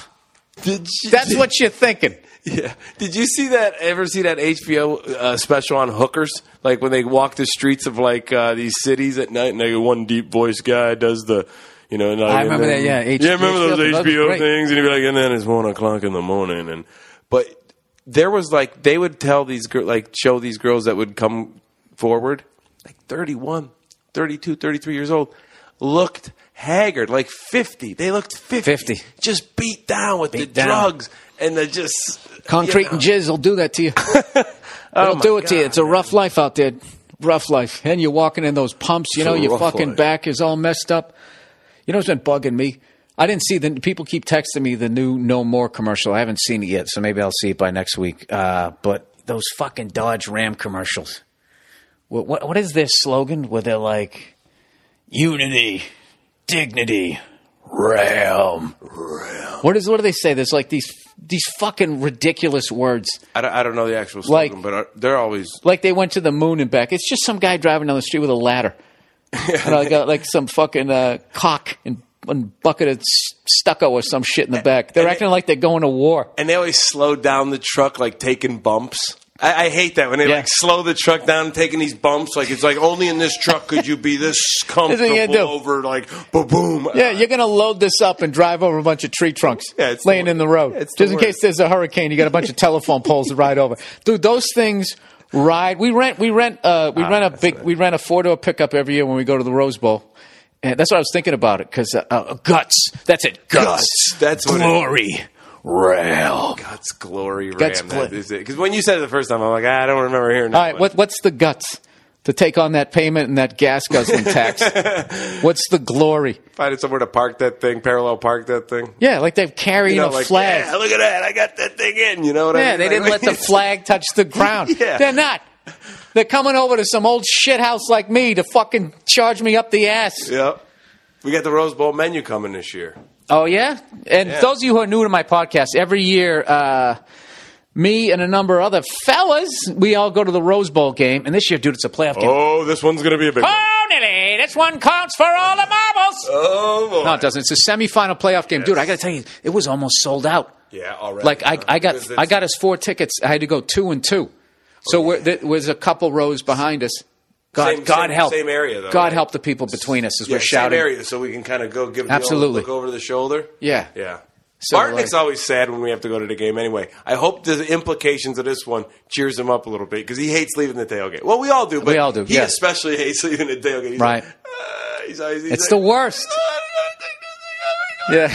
You, That's what you're thinking. Yeah. Did you see that? Ever see that HBO uh, special on hookers? Like when they walk the streets of like uh, these cities at night, and they, one deep voice guy does the, you know. and I and remember then- that, yeah, H- yeah, remember those HBO, things, and he'd be like, and then it's one o'clock in the morning, and but there was like they would tell these girls, like show these girls that would come forward, like 31, 32, 33 years old, looked haggard, like 50. They looked 50. 50. Just beat down with the down. drugs and the just Concrete you and jizz will do that to you. It'll my do it to you. God, It's a rough life out there. Rough life. And you're walking in those pumps, you know, It's a your fucking life. back is all messed up. You know what's been bugging me? I didn't see the people keep texting me the new No More commercial. I haven't seen it yet, so maybe I'll see it by next week. Uh, but those fucking Dodge Ram commercials. What, what, what is their slogan? Where they're like, unity, dignity, Ram. What is? What do they say? There's like these these fucking ridiculous words. I don't, I don't know the actual slogan, Like- but uh, they're always like they went to the moon and back. It's just some guy driving down the street with a ladder, and I got like some fucking uh, cock and, and bucket of stucco or some shit in the back. They're And acting it- like they're going to war. and they always slow down the truck like taking bumps. I, I hate that when they Yeah. like slow the truck down taking these bumps. Like it's like only in this truck could you be this what you comfortable do. over like boom boom. Yeah, you're gonna load this up and drive over a bunch of tree trunks Yeah, it's laying in the road, yeah, it's the just in case there's a hurricane. You got a bunch of telephone poles to ride over, dude. Those things ride. We rent. We rent. Uh, we rent a that's big. nice. We rent a four door pickup every year when we go to the Rose Bowl. And that's what I was thinking about it because uh, uh, guts. That's it. Guts. Guts. That's what it- glory. Rail. Guts glory ram. Guts that glo- is it. Because when you said it the first time, I'm like ah, I don't remember hearing. That All right. What, what's the guts to take on that payment and that gas guzzling tax? what's the glory? Finding somewhere to park that thing, parallel park that thing. Yeah, like they're carrying You know, a like flag. yeah, look at that, I got that thing in. You know what I mean? Yeah, they didn't let the flag touch the ground. Yeah. They're not. They're coming over to some old shit house like me to fucking charge me up the ass. Yep. We got the Rose Bowl menu coming this year. Oh yeah, and Yeah. those of you who are new to my podcast, every year, uh, me and a number of other fellas, we all go to the Rose Bowl game, and this year, dude, it's a playoff game. Oh, this one's gonna be a big one. Oh, Nelly, this one counts for all the marbles. Oh boy. No, it doesn't. It's a semifinal playoff game, dude. I got to tell you, it was almost sold out. Yeah, already. Like I, I got, I got us four tickets. I had to go two and two. So we're, there was a couple rows behind us. God, Same- God same- help. same area, though, God right? help the people between us as yeah, we're shouting. same area, so we can kind of go give Absolutely. look over the shoulder. Yeah. Yeah. So, Bartnick's like- always sad when we have to go to the game anyway. I hope the implications of this one cheers him up a little bit because he hates leaving the tailgate. Well, we all do, but We all do, he especially hates leaving the tailgate. He's Right. Like, "Ah," he's always, he's It's like, the worst. "Ah, I gotta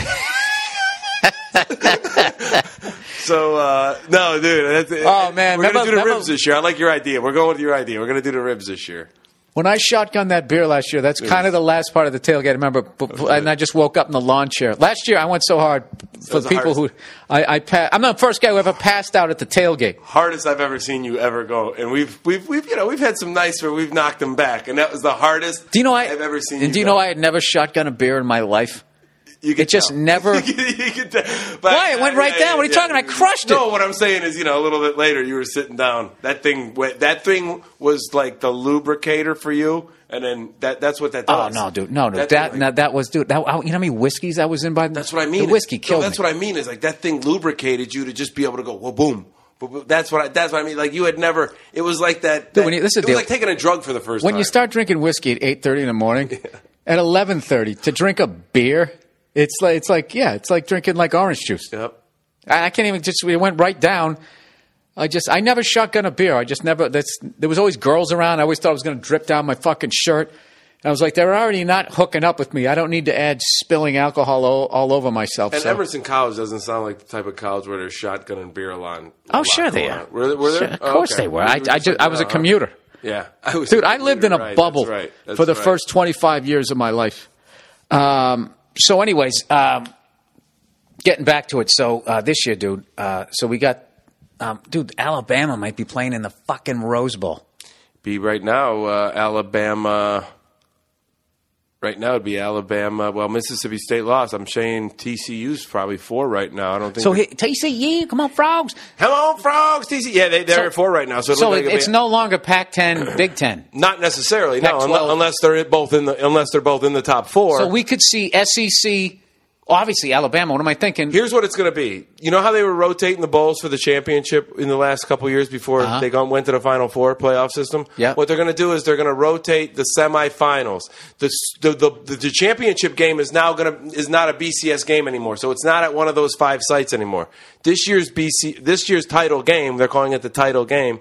take this Yeah. So uh, no, dude. Oh, man. we're gonna do the remember- ribs this year. I like your idea. We're going with your idea. We're gonna do the ribs this year. When I shotgunned that beer last year, that's kind of the last part of the tailgate. I remember, and I just woke up in the lawn chair. Last year, I went so hard for was the the people who. I, I pa- I'm the first guy who ever passed out at the tailgate. Hardest I've ever seen you ever go, and we've we've we've you know we've had some nights where we've knocked them back, and that was the hardest. Do you know I? have ever seen? and do you go. know I had never shotgun a beer in my life? You It just tell. never- You could-. But- Why? It went right down. What are you talking? I crushed it. No, what I'm saying is, you know, a little bit later, you were sitting down. That thing, went, that thing was like the lubricator for you, and then that that's what that Oh does. no, dude, no, no. That That like- that was dude. That, you know how many whiskeys I was in by? That's what I mean. The whiskey No, killed That's me. what I mean. Is like that thing lubricated you to just be able to go, well, boom. But- That's what I, that's what I mean. Like you had never. It was like that. Dude, that- when you- this is it was like taking a drug for the first when time. you start drinking whiskey at eight thirty in the morning, at eleven thirty to drink a beer. It's like it's like yeah, it's like drinking like orange juice. Yep. I, I can't even just. It went right down. I just I never shotgun a beer. I just never. That's there was always girls around. I always thought it was going to drip down my fucking shirt. I was like, they're already not hooking up with me. I don't need to add spilling alcohol all, all over myself. And so- Emerson College doesn't sound like the type of college where there's shotgun and beer line. oh, sure they are. Were, were there? Sure, of Oh, course okay. they were. I, I, just, I was a uh, commuter. Yeah, I was Dude, I lived in a right, bubble that's right, that's for the right. first 25 years of my life. Um, so, anyways, um, getting back to it. So, uh, this year, dude, uh, so we got, um, dude, Alabama might be playing in the fucking Rose Bowl. Be right now, uh, Alabama. Right now, it'd be Alabama. Well, Mississippi State lost. I'm saying TCU's probably four right now. I don't think. So, TCU, come on, frogs. Come on, frogs! TCU. Yeah, they, they're So- at four right now. So, So, like it's no longer Pac 10, Big 10. not necessarily no, Pac-12. unless, unless they're both in the unless they're both in the top four. So, we could see SEC, obviously, Alabama. What am I thinking? Here's what it's going to be. You know how they were rotating the bowls for the championship in the last couple of years before Uh-huh. they gone, went to the Final Four playoff system? Yeah. What they're going to do is they're going to rotate the semifinals. The, the, the, the, the championship game is now going to is not a BCS game anymore. So it's not at one of those five sites anymore. This year's BC this year's title game, they're calling it the title game,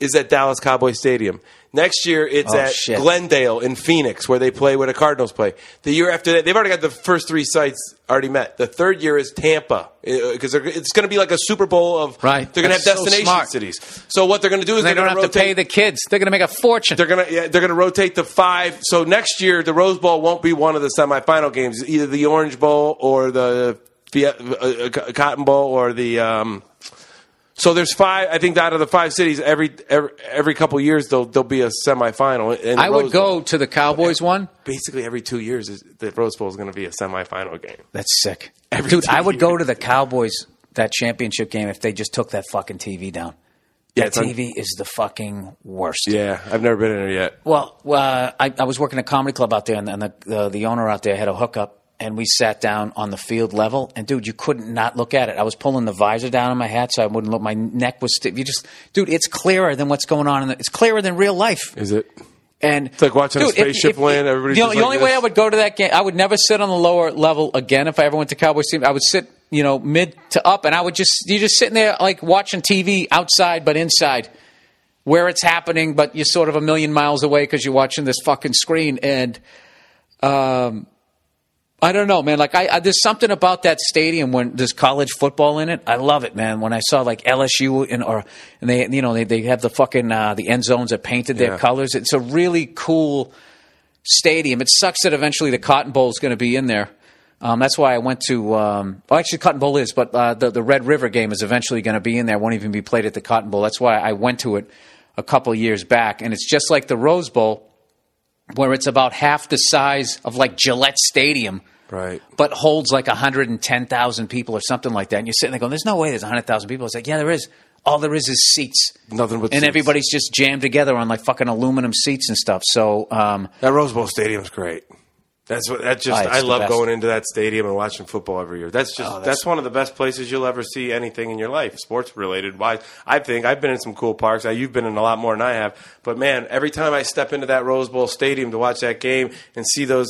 is at Dallas Cowboy Stadium. Next year, it's Oh, at shit. Glendale in Phoenix, where they play where the Cardinals play. The year after that, they've already got the first three sites already met. The third year is Tampa, because it's going to be like a Super Bowl of Right. They're going to have That's so destination cities. So what they're going to do is they they're don't going have to pay the kids. They're going to make a fortune. they're gonna yeah, they're gonna rotate the five. So next year the Rose Bowl won't be one of the semifinal games. Either the Orange Bowl or the uh, uh, Cotton Bowl or the. Um, so there's five. I think out of the five cities, every every, every couple years there'll there'll be a semifinal. in the I would go to the Cowboys one. Basically, every two years, is, the Rose Bowl is going to be a semifinal game. That's sick. Every Dude, I would go to the Cowboys that championship game if they just took that fucking TV down. Yeah, That TV is the fucking worst. Yeah, I've never been in there yet. Well, uh, I, I was working at a comedy club out there, and, and the, the the owner out there had a hookup, and we sat down on the field level, and dude, you couldn't not look at it. I was pulling the visor down on my hat so I wouldn't look. My neck was stiff. You just, dude, it's clearer than what's going on. In the, it's clearer than real life. Is it? And it's like watching a spaceship land, everybody's the, just the like only way. I would go to that game, I would never sit on the lower level again. If I ever went to Cowboys team, I would sit, you know, mid to up, and I would just you're just sitting there like watching TV outside, but inside, where it's happening, but you're sort of a million miles away because you're watching this fucking screen. And um, I don't know, man. Like I, I, there's something about that stadium when there's college football in it. I love it, man. When I saw like LSU and or and they, you know, they they have the fucking uh, the end zones that painted their Yeah. colors. It's a really cool stadium. It sucks that eventually the Cotton Bowl is going to be in there. Um, that's why I went to. Um, well, actually, Cotton Bowl is, but uh, the the Red River game is eventually going to be in there. Won't even be played at the Cotton Bowl. That's why I went to it a couple years back, and it's just like the Rose Bowl, where it's about half the size of like Gillette Stadium Right. but holds like 110,000 people or something like that. And you're sitting there going, there's no way there's 100,000 people. It's like, yeah, there is. All there is is seats. Nothing but And seats. everybody's just jammed together on like fucking aluminum seats and stuff. So, um, That Rose Bowl stadium's great. That's what that just Oh, I love going into that stadium and watching football every year. That's just Oh, that's, that's- one of the best places you'll ever see anything in your life, sports related. Wise, I think I've been in some cool parks. You've been in a lot more than I have, but man, every time I step into that Rose Bowl stadium to watch that game and see those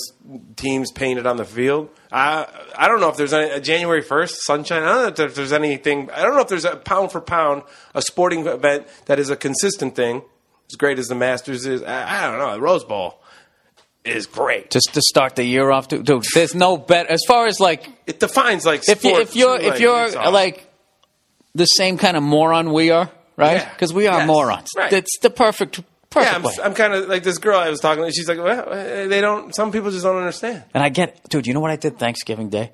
teams painted on the field, I I don't know if there's any uh, January first sunshine. I don't know if there's anything. I don't know if there's a pound for pound a sporting event that is a consistent thing. As great as the Masters is, I, I don't know. The Rose Bowl is great. just to start the year off, dude, dude there's no better, as far as like, It defines like if, you, if you're, too, if like, you're awesome. like the same kind of moron we are, right? Yeah. Because we are Yes. morons. Right. That's the perfect, perfect yeah, I'm. I'm kind of like this girl I was talking to. She's like, well, uh, they don't. Some people just don't understand. And I get, dude, you know what I did Thanksgiving Day?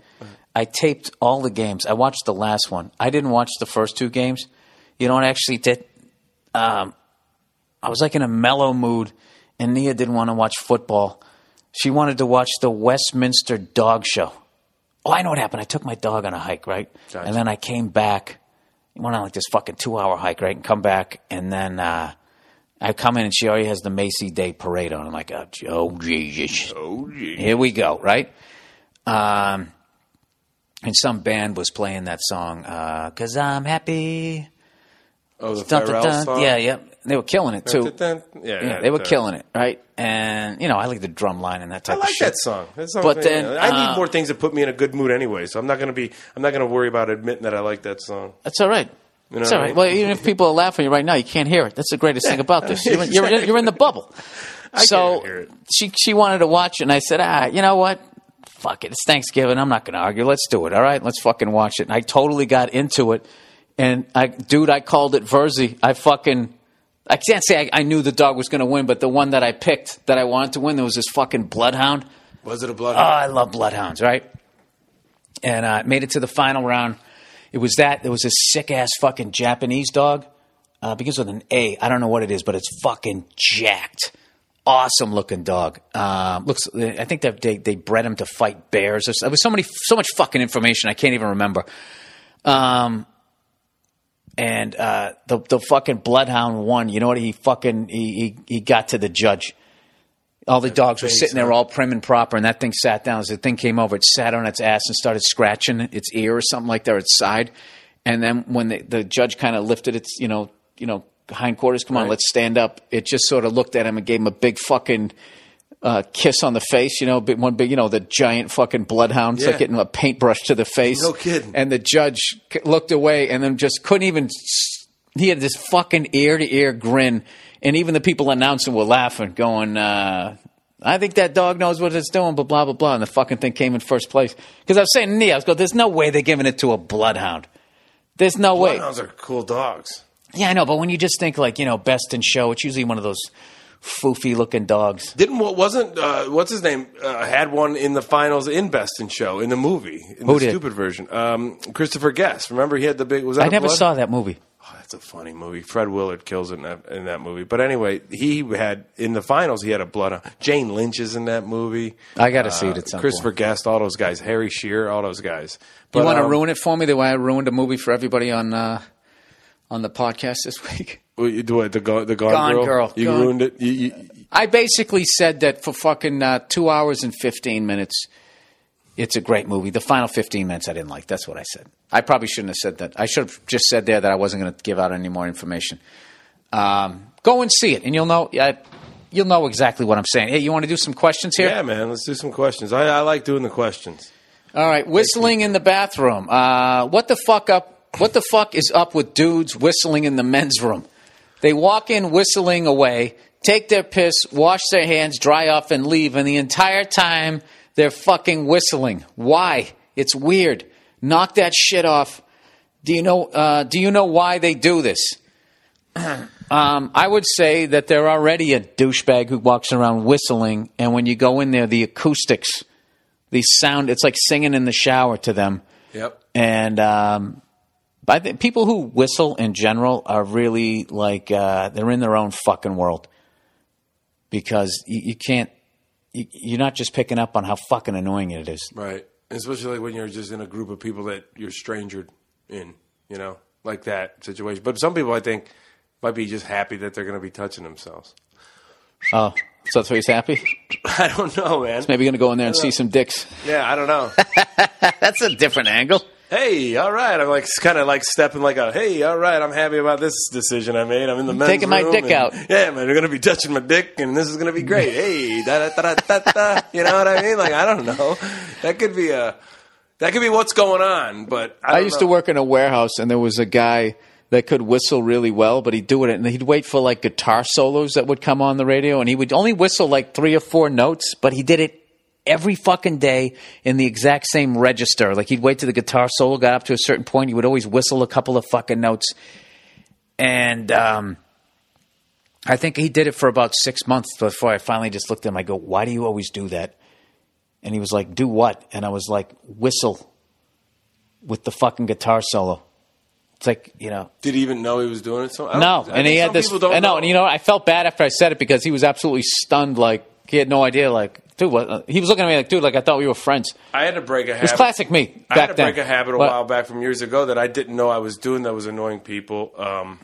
I taped all the games. I watched the last one. I didn't watch the first two games. You know what I actually did? Um, I was like in a mellow mood, and Nia didn't want to watch football. She wanted to watch the Westminster Dog Show. Oh, I know what happened. I took my dog on a hike, right? Gotcha. And then I came back. Went on like this fucking two hour hike, right? And come back, and then uh, I come in, and she already has the Macy Day Parade on. I'm like, oh, oh Jesus. Oh, gee. Here we go, right? Um, and some band was playing that song, uh, Cause I'm Happy. Oh, the Dun, dun, dun. song. Yeah, yeah. They were killing it too. Yeah, Yeah, they were killing it, right? And you know, I like the drum line and that type. I like of shit. that song. That song But then, I need uh, more things that put me in a good mood anyway. So I'm not gonna be. I'm not gonna worry about admitting that I like that song. That's all right. You know That's what I right. mean? Well, even if people are laughing at you right now, you can't hear it. That's the greatest thing about this. You're in, you're, in- you're in the bubble. so can't hear it. she she wanted to watch it, and I said, ah, you know what? Fuck it. It's Thanksgiving. I'm not going to argue. Let's do it. All right. Let's fucking watch it. And I totally got into it. And I, dude, I called it Virzi. I fucking. I can't say I, I knew the dog was going to win, but the one that I picked that I wanted to win, there was this fucking bloodhound. Was it a bloodhound? Oh, I love bloodhounds, right? And uh, made it to the final round. It was that. There was this sick ass fucking Japanese dog. Uh, begins with an A. I don't know what it is, but it's fucking jacked. Awesome looking dog. Uh, looks. I think that they they bred him to fight bears. There was so many, so much fucking information. I can't even remember. Um, and uh, the the fucking bloodhound won. You know what? He fucking he he, he got to the judge. All the dogs were sitting there all prim and proper, and that thing sat down. As the thing came over, it sat on its ass and started scratching its ear or something like that, or its side. And then when the, the judge kind of lifted its, you know, you know, hindquarters, come on, Right. let's stand up. It just sort of looked at him and gave him a big fucking uh, kiss on the face. You know, one big, you know, the giant fucking bloodhound. It's like Yeah. getting a paintbrush to the face. No kidding. And the judge looked away and then just couldn't even. He had this fucking ear to ear grin, and even the people announcing were laughing, going, uh, "I think that dog knows what it's doing." Blah blah blah blah. And the fucking thing came in first place because I was saying, to Nia, I was going, "There's no way they're giving it to a bloodhound. There's no way." Bloodhounds are cool dogs. Yeah, I know, but when you just think like you know, best in show, it's usually one of those foofy looking dogs. Didn't what wasn't uh, what's his name uh, had one in the finals in Best in Show in the movie in Who the did? stupid version. Um, Christopher Guest. Remember he had the big. Was that I a never blood? saw that movie. Oh, that's a funny movie. Fred Willard kills it in that, in that movie. But anyway, he had in the finals. He had a blood. Jane Lynch is in that movie. I got to see it at some point. Christopher point. Guest, all those guys. Harry Shearer, all those guys. You want to um, ruin it for me the way I ruined a movie for everybody on uh, on the podcast this week? What, you do it, the Gone, the Gone, Gone Girl. Girl. You Gone. ruined it. You, you, I basically said that for fucking uh, two hours and fifteen minutes, it's a great movie. The final fifteen minutes I didn't like. That's what I said. I probably shouldn't have said that. I should have just said there that I wasn't going to give out any more information. Um, go and see it, and you'll know. Yeah, you'll know exactly what I'm saying. Hey, you want to do some questions here? yeah, man. Let's do some questions. I, I like doing the questions. All right, whistling in the bathroom. Uh, what the fuck up? What the fuck is up with dudes whistling in the men's room? They walk in whistling away, take their piss, wash their hands, dry off, and leave, and the entire time they're fucking whistling. Why? It's weird. Knock that shit off. Do you know? Uh, do you know why they do this? Um, I would say that they're already a douchebag who walks around whistling, and when you go in there, the acoustics, the sound, it's like singing in the shower to them. Yep. And um, I think people who whistle in general are really like uh, they're in their own fucking world because you, you can't. You, you're not just picking up on how fucking annoying it is. Right. Especially like when you're just in a group of people that you're strangered in, you know, like that situation. But some people, I think, might be just happy that they're going to be touching themselves. Oh, so that's why he's happy. I don't know, man. Maybe going to go in there and see some dicks. Yeah, I don't know. That's a different angle. Hey, all right. I'm like kind of like stepping like a hey, all right. I'm happy about this decision I made. I'm in the men's taking my room dick and- out. Yeah, man. They're gonna be touching my dick, and this is gonna be great. Hey, da da da da da. da. You know what I mean? Like I don't know. That could be a. That could be what's going on, but I, I don't used know. to work in a warehouse, and there was a guy that could whistle really well, but he'd do it, and he'd wait for like guitar solos that would come on the radio, and he would only whistle like three or four notes, but he did it every fucking day in the exact same register. Like he'd wait till the guitar solo got up to a certain point, he would always whistle a couple of fucking notes, and um, I think he did it for about six months before I finally just looked at him. I go, "Why do you always do that?" And he was like, "Do what?" And I was like, "Whistle." with the fucking guitar solo. It's like you know, Did he even know he was doing it? So no, and he had this. I know, and you know. I felt bad after I said it because he was absolutely stunned. Like he had no idea. Like, dude, what? uh, He was looking at me like, dude, like I thought we were friends. I had to break a habit. It was classic me back I had to break a habit a What? while back from years ago that I didn't know I was doing that was annoying people, um,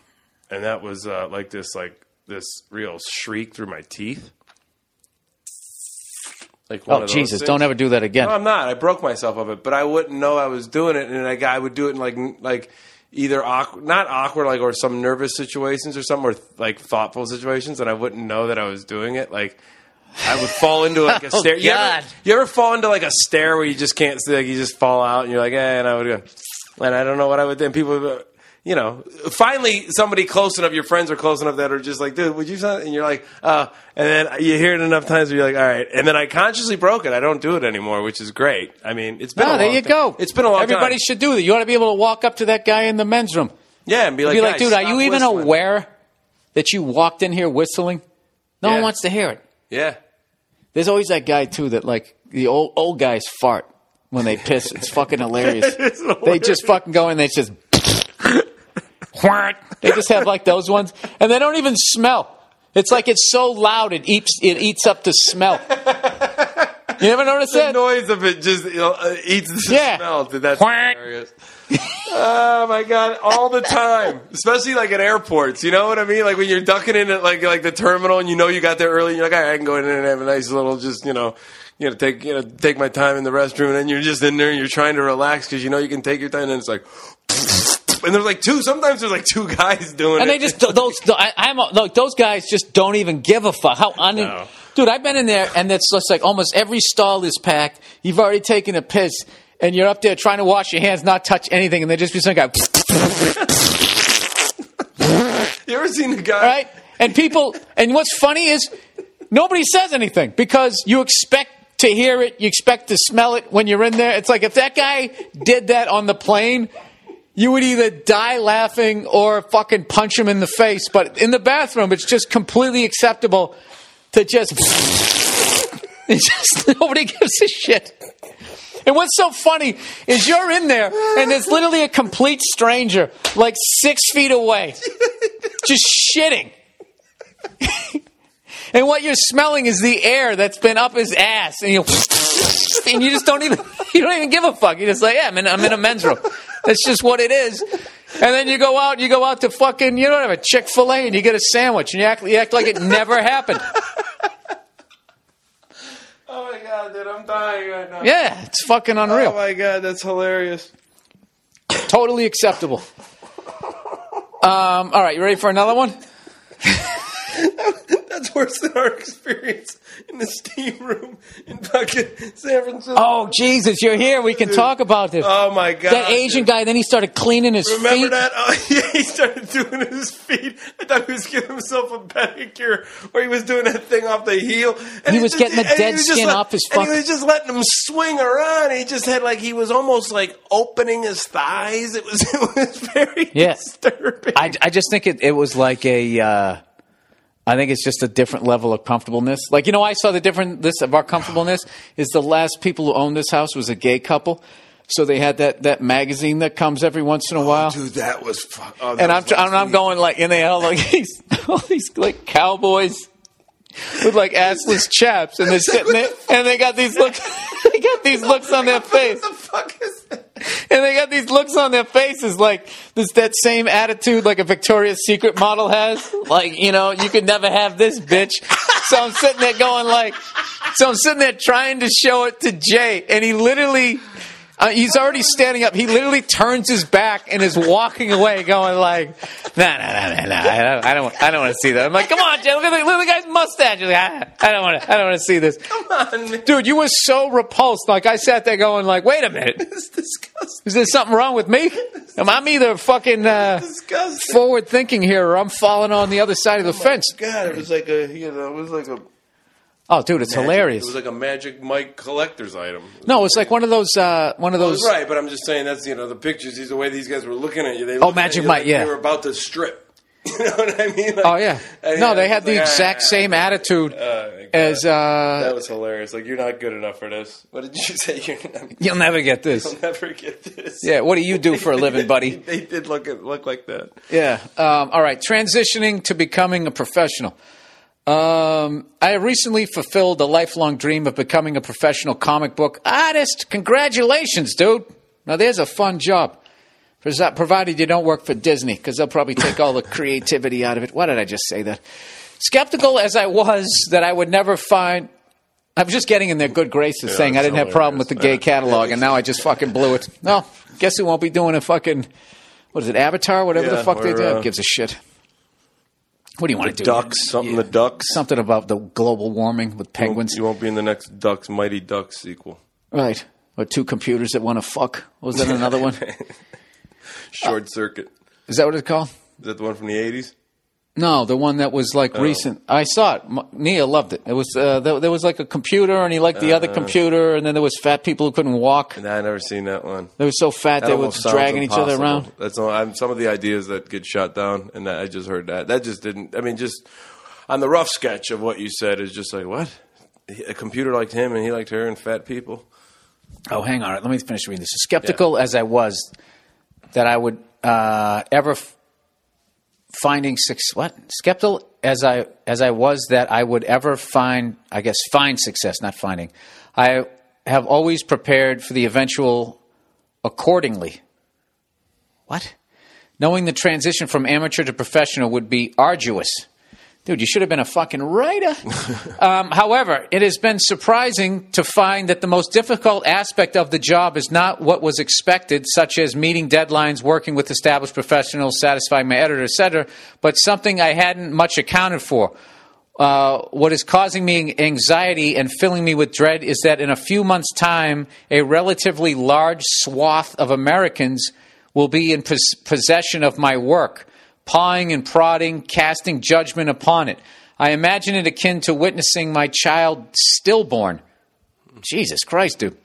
and that was uh, like this, like this real shriek through my teeth. Like one Oh of those Jesus! things. Don't ever do that again. No, I'm not. I broke myself of it, but I wouldn't know I was doing it, and like I would do it in like like either awkward, not awkward, like or some nervous situations or some or like thoughtful situations, and I wouldn't know that I was doing it. Like I would fall into like a Oh, stair. You God. ever, you ever fall into like a stair where you just can't see, like you just fall out, and you're like, eh, and I would go, and I don't know what I would do. And people, would you know, finally somebody close enough, your friends are close enough that are just like, dude, would you? say-" And you're like, uh, and then you hear it enough times where you're like, all right. And then I consciously broke it. I don't do it anymore, which is great. I mean, it's been No, a there long you ti- go. It's been a long Everybody time. should do that. You ought to be able to walk up to that guy in the men's room. yeah, and be like, be like, dude, are you even whistling." aware that you walked in here whistling? No one wants to hear it. Yeah. There's always that guy too that like the old old guys fart when they piss. It's fucking hilarious. They just fucking go in. They just they just have like those ones, and they don't even smell. It's like it's so loud it eats it eats up the smell. You ever notice the that? noise of it just you know, uh, eats the Yeah. smell. Dude, that's hilarious. Oh my god, all the time, especially like at airports. You know what I mean? Like when you're ducking in at like like the terminal and you know you got there early. You're like, right, I can go in there and have a nice little just you know. You know, take you know, take my time in the restroom, and then you're just in there and you're trying to relax because you know you can take your time. And it's like, and there's like two. Sometimes there's like two guys doing And it. they just those. I, I'm look. Those guys just don't even give a fuck. How un- No. dude? I've been in there, and it's just like almost every stall is packed. You've already taken a piss, and you're up there trying to wash your hands, not touch anything, and they just be some guy, you ever seen a guy? right? And people, and what's funny is nobody says anything because you expect to hear it, you expect to smell it when you're in there. It's like if that guy did that on the plane. You would either die laughing or fucking punch him in the face. But in the bathroom, it's just completely acceptable to just. It's just nobody gives a shit. And what's so funny is you're in there and there's literally a complete stranger, like six feet away, just shitting. and what you're smelling is the air that's been up his ass, and you and you just don't even you don't even give a fuck. You're just like, yeah, I'm in, I'm in a men's room. That's just what it is. And then you go out, you go out to fucking, you don't have a Chick Fil A, and you get a sandwich, and you act, you act like it never happened. Oh my god, dude, I'm dying right now. Yeah, it's fucking unreal. Oh my god, that's hilarious. Totally acceptable. Um, all right, you ready for another one? That's worse than our experience in the steam room in fucking San Francisco. Oh, Jesus, you're here. We can talk about this. Oh my god! that Asian dude. guy, then he started cleaning his feet. Remember feet. that? Oh, yeah, he started doing his feet. I thought he was giving himself a pedicure, or he was doing that thing off the heel. And He was just- getting the dead skin let- off his And he was just letting him swing around. He just had like he was almost like opening his thighs. It was it was very Yeah. disturbing. I, I just think it, it was like a. Uh, I think it's just a different level of comfortableness. Like you know, I saw the different this of our comfortableness is the last people who owned this house was a gay couple, so they had that that magazine that comes every once in a oh, while. Dude, that was. Oh, that and I'm, was tr- I'm going like, and they all like these, all these like cowboys with like assless chaps, and they're sitting there, and they got these looks, they got these looks on their face, What the fuck is that? and they got these looks on their faces like this that same attitude like a Victoria's Secret model has, like you know, you could never have this bitch. So I'm sitting there going like, so I'm sitting there trying to show it to Jay, and he literally. Uh, he's already standing up. He literally turns his back and is walking away, going like, "Nah, nah, nah, nah, nah. I don't, I don't, I don't want to see that." I'm like, "Come on, Jay, look at the, look at the guy's mustache." Like, ah, "I don't want to, I don't want to see this." Come on, man. Dude, you were so repulsed. Like I sat there going, like, "Wait a minute, It's disgusting. is there something wrong with me? Am I'm either fucking uh, Disgusting. forward thinking here, or I'm falling on the other side of the fence?" God, it was like a you know, it was like a Oh, dude, it's hilarious. It was like a Magic Mike collector's item. no, it's like one of those, uh, one of Well, those. right, but I'm just saying that's you know the pictures. These the way these guys were looking at you. They Oh, Magic Mike, like yeah. They were about to strip. You know what I mean? Like, Oh yeah, no, they had the like, exact ah, same attitude oh, as. uh that was hilarious. Like you're not good enough for this. What did you say? You're not, You'll never get this. you'll never get this. Yeah, what do you do for a living, buddy? they did look at, look like that. Yeah. Um, all right. Transitioning to becoming a professional. Um, I recently fulfilled a lifelong dream of becoming a professional comic book artist. Congratulations, dude. Now, there's a fun job. Provided you don't work for Disney, because they'll probably take all the creativity out of it. Why did I just say that? Skeptical as I was that I would never find. I was just getting in their good graces saying I didn't have a problem with the gay. Yeah. catalog, and now I just fucking blew it. No, guess who won't be doing a fucking what is it, Avatar, whatever the fuck they do. uh, gives a shit? What do you want to do? Ducks, something the ducks. Something about the global warming with penguins. You won't be in the next Ducks Mighty Ducks sequel. Right. Or two computers that want to fuck. Was that another one? Short Circuit. Is that what it's called? Is that the one from the eighties? No, the one that was like Oh. recent. I saw it. M- Nia loved it. It was uh, there, there was like a computer, and he liked the Uh. other computer, and then there was fat people who couldn't walk. I never seen that one. They were so fat That they were dragging each other around. That's all, I'm, some of the ideas that get shot down, and that, I just heard that. That just didn't. I mean, just on the rough sketch of what you said is just like what a computer liked him and he liked her and fat people. Oh, hang on. Let me finish reading this. Skeptical as I was that I would uh, ever f- finding success. what skeptical as I as I was that I would ever find I guess find success, not finding. I have always prepared for the eventual accordingly. What? Knowing the transition from amateur to professional would be arduous. Dude, you should have been a fucking writer. um, however, it has been surprising to find that the most difficult aspect of the job is not what was expected, such as meeting deadlines, working with established professionals, satisfying my editor, etc., but something I hadn't much accounted for. Uh, what is causing me anxiety and filling me with dread is that in a few months' time, a relatively large swath of Americans will be in pos- possession of my work, pawing and prodding, casting judgment upon it. I imagine it akin to witnessing my child stillborn. Jesus Christ, dude.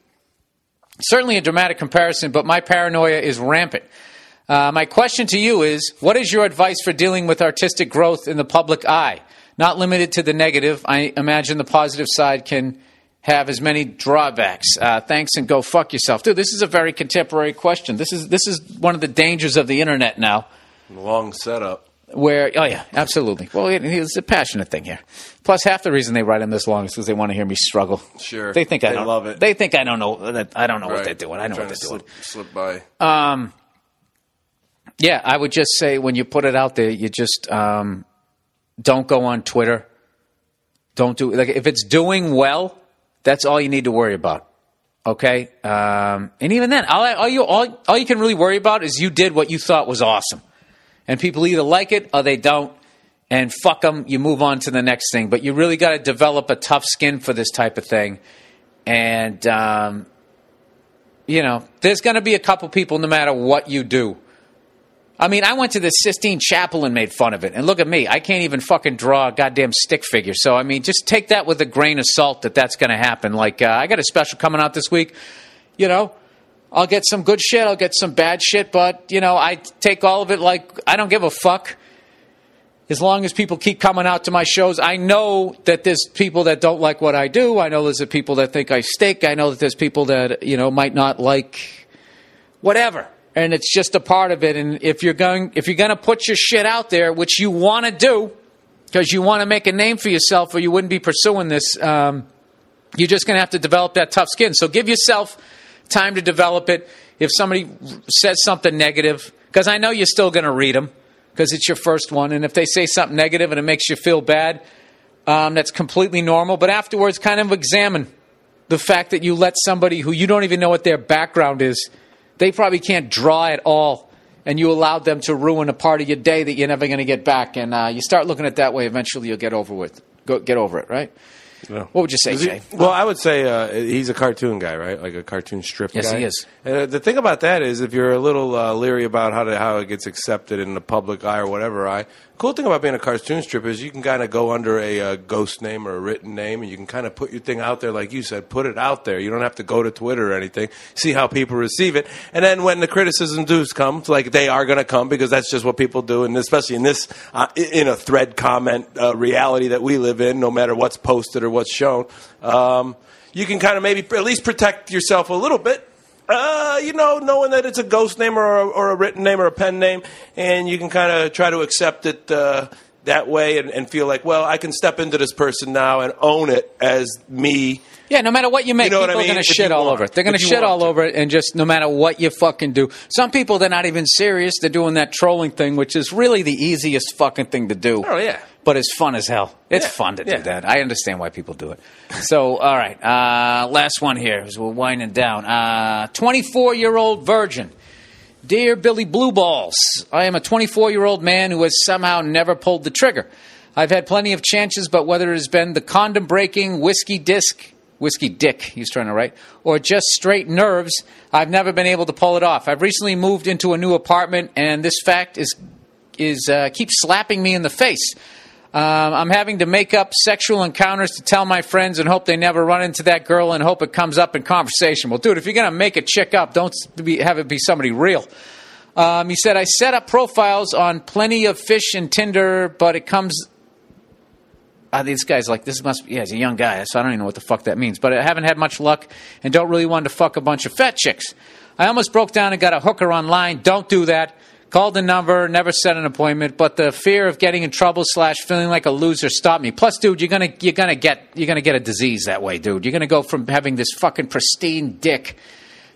Certainly a dramatic comparison, but my paranoia is rampant. Uh, my question to you is what is your advice for dealing with artistic growth in the public eye? Not limited to the negative. I imagine the positive side can have as many drawbacks. Uh, thanks and go fuck yourself. Dude, this is a very contemporary question. This is, this is one of the dangers of the internet now Long setup. where oh yeah absolutely. Well it, it's a passionate thing here. Plus half the reason they write them this long is because they want to hear me struggle. Sure. they think i They don't love it. they think i don't know that i don't know what they're doing. I know what they're doing. slip, slip by. yeah i would just say when you put it out there you just um, don't go on twitter. Don't do like if it's doing well that's all you need to worry about okay? Um, and even then all, all you all, all you can really worry about is you did what you thought was awesome and people either like it or they don't and fuck them you move on to the next thing but you really got to develop a tough skin for this type of thing and um, you know there's going to be a couple people no matter what you do I mean, I went to the Sistine Chapel and made fun of it. And look at me. I can't even fucking draw a goddamn stick figure. So, I mean, just take that with a grain of salt that that's going to happen. Like, uh, I got a special coming out this week. You know, I'll get some good shit. I'll get some bad shit. But, you know, I take all of it like I don't give a fuck. As long as people keep coming out to my shows, I know that there's people that don't like what I do. I know there's people that think I stink. I know that there's people that, you know, might not like whatever and it's just a part of it and if you're going if you're going to put your shit out there which you want to do because you want to make a name for yourself or you wouldn't be pursuing this um, you're just going to have to develop that tough skin so give yourself time to develop it. If somebody says something negative because i know you're still going to read them because it's your first one and if they say something negative and it makes you feel bad um, that's completely normal. But afterwards kind of examine the fact that you let somebody who you don't even know what their background is they probably can't draw at all and you allowed them to ruin a part of your day that you're never going to get back. And uh, you start looking at that way eventually you'll get over with go, get over it right What would you say jay well, I would say uh, he's a cartoon guy, right? Like a cartoon strip Yes, guy. he is. Uh, the thing about that is, if you're a little uh, leery about how to, how it gets accepted in the public eye or whatever eye, cool thing about being a cartoon strip is you can kind of go under a, uh ghost name or a written name, and you can kind of put your thing out there, like you said, put it out there. You don't have to go to Twitter or anything. See how people receive it, and then when the criticism does come, like they are going to come because that's just what people do, and especially in this uh, in a thread comment uh, reality that we live in, no matter what's posted or what's shown. Um, you can kind of maybe at least protect yourself a little bit. Uh, you know, knowing that it's a ghost name or a, or a written name or a pen name, and you can kind of try to accept it uh, that way and, and feel like, well, I can step into this person now and own it as me. yeah no matter what you make You know what people I are going to If shit you all want. over it they're going If to you shit want all to. over it and just no matter what you fucking do some people they're not even serious they're doing that trolling thing which is really the easiest fucking thing to do Oh, yeah. But it's fun as hell. It's Yeah, fun to yeah. do that. I understand why people do it. So, all right, uh, last one here as we're winding down. Uh, 24 year old virgin Dear Billy Blue Balls, I am a 24 year old man who has somehow never pulled the trigger. I've had plenty of chances, but whether it has been the condom breaking, whiskey disc, whiskey dick, he's trying to write, or just straight nerves, I've never been able to pull it off. I've recently moved into a new apartment, and this fact is is uh, keeps slapping me in the face. Um, I'm having to make up sexual encounters to tell my friends and hope they never run into that girl and hope it comes up in conversation. Well, dude, if you're going to make a chick up, don't be, have it be somebody real. Um, he said, I set up profiles on plenty of fish and Tinder, but it comes. Uh, this guy's like, this must be, yeah, he's a young guy, so I don't even know what the fuck that means. But I haven't had much luck and don't really want to fuck a bunch of fat chicks. I almost broke down and got a hooker online. Don't do that. Called the number, never set an appointment, but the fear of getting in trouble slash feeling like a loser stopped me. Plus, dude, you're gonna you're gonna get you're gonna get a disease that way, dude. You're gonna go from having this fucking pristine dick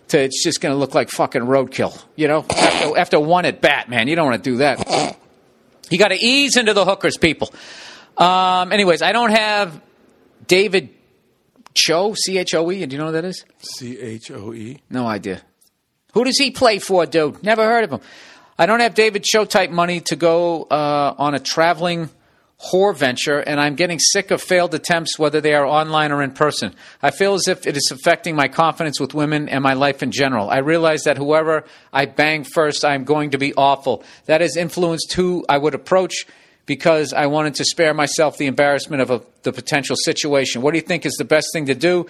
to it's just gonna look like fucking roadkill. You know, after, after one at bat, man, you don't want to do that. You got to ease into the hookers, people. Um, anyways, I don't have David Choe, C H O E. Do you know who that is? C H O E. No idea. Who does he play for, dude? Never heard of him. I don't have David Choe type money to go uh, on a traveling whore venture, and I'm getting sick of failed attempts, whether they are online or in person. I feel as if it is affecting my confidence with women and my life in general. I realize that whoever I bang first, I'm going to be awful. That has influenced who I would approach because I wanted to spare myself the embarrassment of a, the potential situation. What do you think is the best thing to do?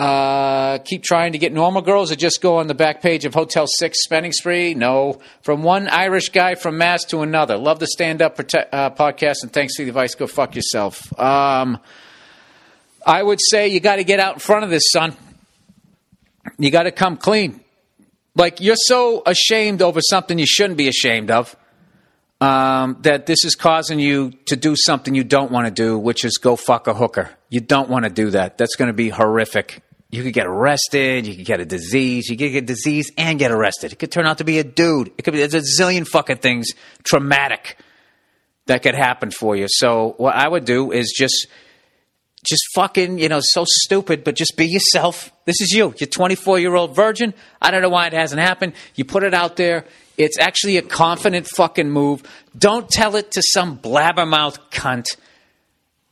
Uh, keep trying to get normal girls or just go on the back page of Hotel 6 spending spree? No. From one Irish guy from Mass to another. Love the stand up prote- uh, podcast and thanks for the advice. Go fuck yourself. Um, I would say you got to get out in front of this, son. You got to come clean. Like, you're so ashamed over something you shouldn't be ashamed of um, that this is causing you to do something you don't want to do, which is go fuck a hooker. You don't want to do that. That's going to be horrific. You could get arrested. You could get a disease. You could get a disease and get arrested. It could turn out to be a dude. It could be there's a zillion fucking things traumatic that could happen for you. So what I would do is just just fucking, you know, so stupid, but just be yourself. This is you. You're 24 year old virgin. I don't know why it hasn't happened. You put it out there. It's actually a confident fucking move. Don't tell it to some blabbermouth cunt.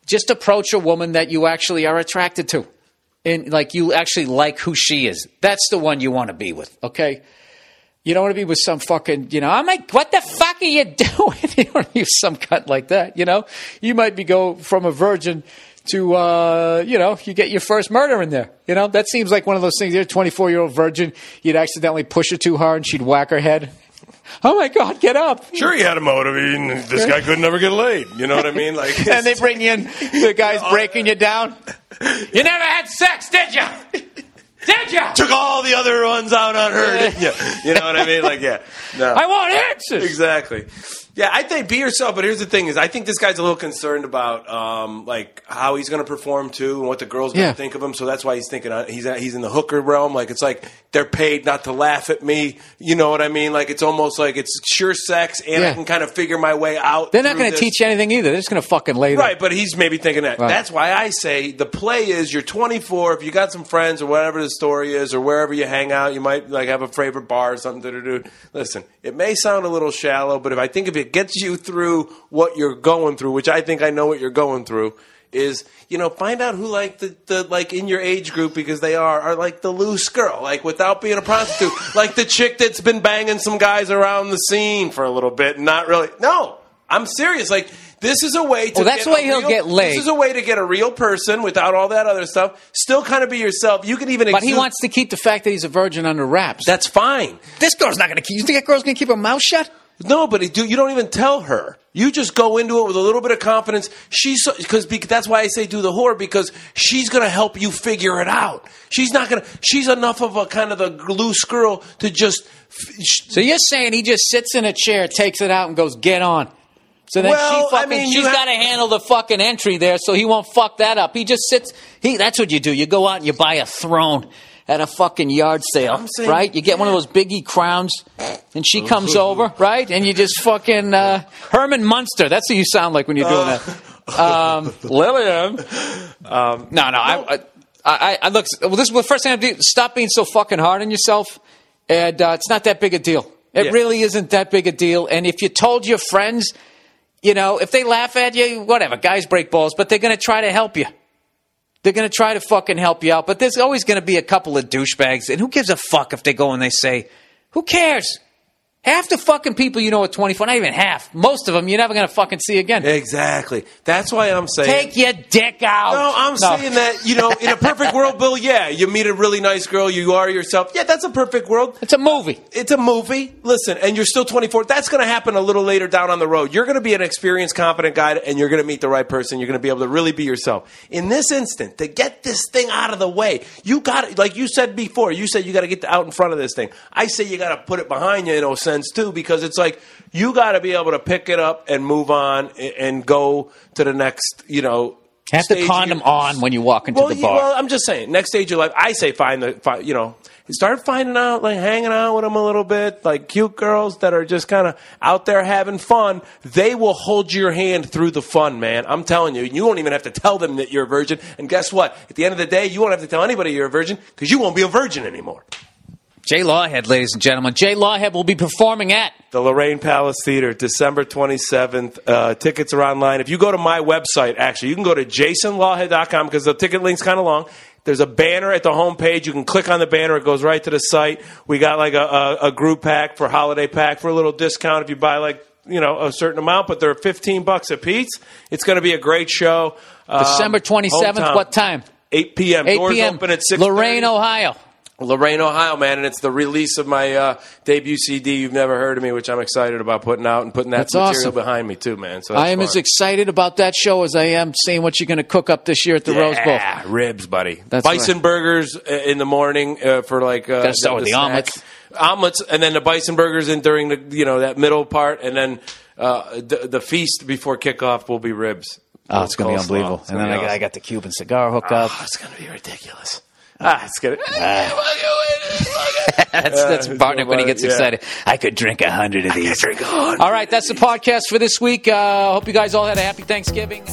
Just approach a woman that you actually are attracted to. And like you actually like who she is. That's the one you want to be with, okay? You don't want to be with some fucking, you know, I'm like, what the fuck are you doing? you don't be some cunt like that, you know? You might be go from a virgin to, uh, you know, you get your first murder in there. You know, that seems like one of those things. You're a 24 year old virgin. You'd accidentally push her too hard and she'd whack her head. Oh my God, get up. Sure, he had a motive. He, this guy could never get laid. You know what I mean? Like, And they bring you in, the guy's breaking you down. You never had sex, did you? Did you? took all the other ones out on her. didn't you? You know what I mean? Like, yeah. No. I want answers. Exactly. Yeah, I think be yourself. But here's the thing: is I think this guy's a little concerned about um, like how he's going to perform too, and what the girls going to Yeah. think of him. So that's why he's thinking uh, he's he's in the hooker realm. Like it's like they're paid not to laugh at me. You know what I mean? Like it's almost like it's sure sex, and I can kind of figure my way out. They're not going to teach you anything either. They're just going to fucking lay there. Right, but he's maybe thinking that. Right. That's why I say the play is you're 24. If you got some friends or whatever the story is, or wherever you hang out, you might like have a favorite bar or something. Listen, it may sound a little shallow, but if I think if it gets you through what you're going through, which I think I know what you're going through, is you know find out who like the, the like in your age group because they are are like the loose girl, like without being a prostitute, like the chick that's been banging some guys around the scene for a little bit and not really. No, I'm serious. Like this is a way to. Well, that's get the way a he'll real- get laid. This is a way to get a real person without all that other stuff. Still kind of be yourself. You can even. But he wants to keep the fact that he's a virgin under wraps. That's fine. this girl's not going to keep. You think that girl's going to keep her mouth shut? No, but it, do, you don't even tell her. You just go into it with a little bit of confidence. She's because that's why I say do the whore because she's going to help you figure it out. She's not going to. She's enough of a kind of a loose girl to just. sh- So you're saying he just sits in a chair, takes it out, and goes, "Get on." So then Well, she I fucking, mean, she's have- got to handle the fucking entry there, so he won't fuck that up. He just sits. He that's what you do. You go out and you buy a throne at a fucking yard sale, saying- right? You get one of those biggie crowns, and she comes over, right? And you just fucking uh, Herman Munster. That's what you sound like when you're doing that. Um, Lillian. Um, No, no. I, I, I, I look. Well, this is the first thing I do. Stop being so fucking hard on yourself, and uh, it's not that big a deal. It Yeah. really isn't that big a deal. And if you told your friends, you know, if they laugh at you, whatever, guys break balls, but they're going to try to help you. They're going to try to fucking help you out. But there's always going to be a couple of douchebags. And who gives a fuck if they go and they say, who cares? Half the fucking people you know at 24, not even half, most of them you're never going to fucking see again. Exactly. That's why I'm saying. Take your dick out. No, I'm saying that, you know, in a perfect world, Bill, yeah, you meet a really nice girl, you are yourself. Yeah, that's a perfect world. It's a movie. It's a movie. Listen, and you're still 24. That's going to happen a little later down on the road. You're going to be an experienced, confident guy, and you're going to meet the right person. You're going to be able to really be yourself. In this instant, to get this thing out of the way, you got to, like you said before, you said you got to get out in front of this thing. I say you got to put it behind you in a sense too, because it's like you got to be able to pick it up and move on and, and go to the next, you know. Have the condom on when you walk into well, the bar. well, I'm just saying, next stage of life, I say find the, find, you know, start finding out, like hanging out with them a little bit, like cute girls that are just kind of out there having fun. They will hold your hand through the fun, man. I'm telling you, you won't even have to tell them that you're a virgin. And guess what? At the end of the day, you won't have to tell anybody you're a virgin because you won't be a virgin anymore. Jay Lawhead, ladies and gentlemen. Jay Lawhead will be performing at The Lorain Palace Theater, December 27th. Uh, tickets are online. If you go to my website, actually, you can go to jasonlawhead.com because the ticket link's kind of long. There's a banner at the homepage. You can click on the banner. It goes right to the site. We got like a, a, a group pack for holiday pack for a little discount if you buy like you know a certain amount, but they're 15 bucks a piece. It's going to be a great show. Um, December 27th. hometown. What time? 8 p.m. 8 Doors p.m. open at 6. Lorain, Ohio. Lorain, Ohio, man, and it's the release of my uh, debut CD. You've never heard of me, which I'm excited about putting out and putting that That's material awesome. behind me too, man. So I am fun. as excited about that show as I am seeing what you're going to cook up this year at the Rose Bowl. Yeah, ribs, buddy. That's bison right. burgers uh, in the morning uh, for like. Uh, Gotta start with the snacks. Omelets, and then the bison burgers in during the you know that middle part, and then uh, the, the feast before kickoff will be ribs. Oh, it's going to be unbelievable. And then I, I got the Cuban cigar hookup. Oh, it's gonna be ridiculous. Ah, it's gonna. that's that's it's Bartnick when he gets yeah. excited. I could drink a hundred of these. drink a hundred All right, that's the podcast for this week. Uh, hope you guys all had a happy Thanksgiving.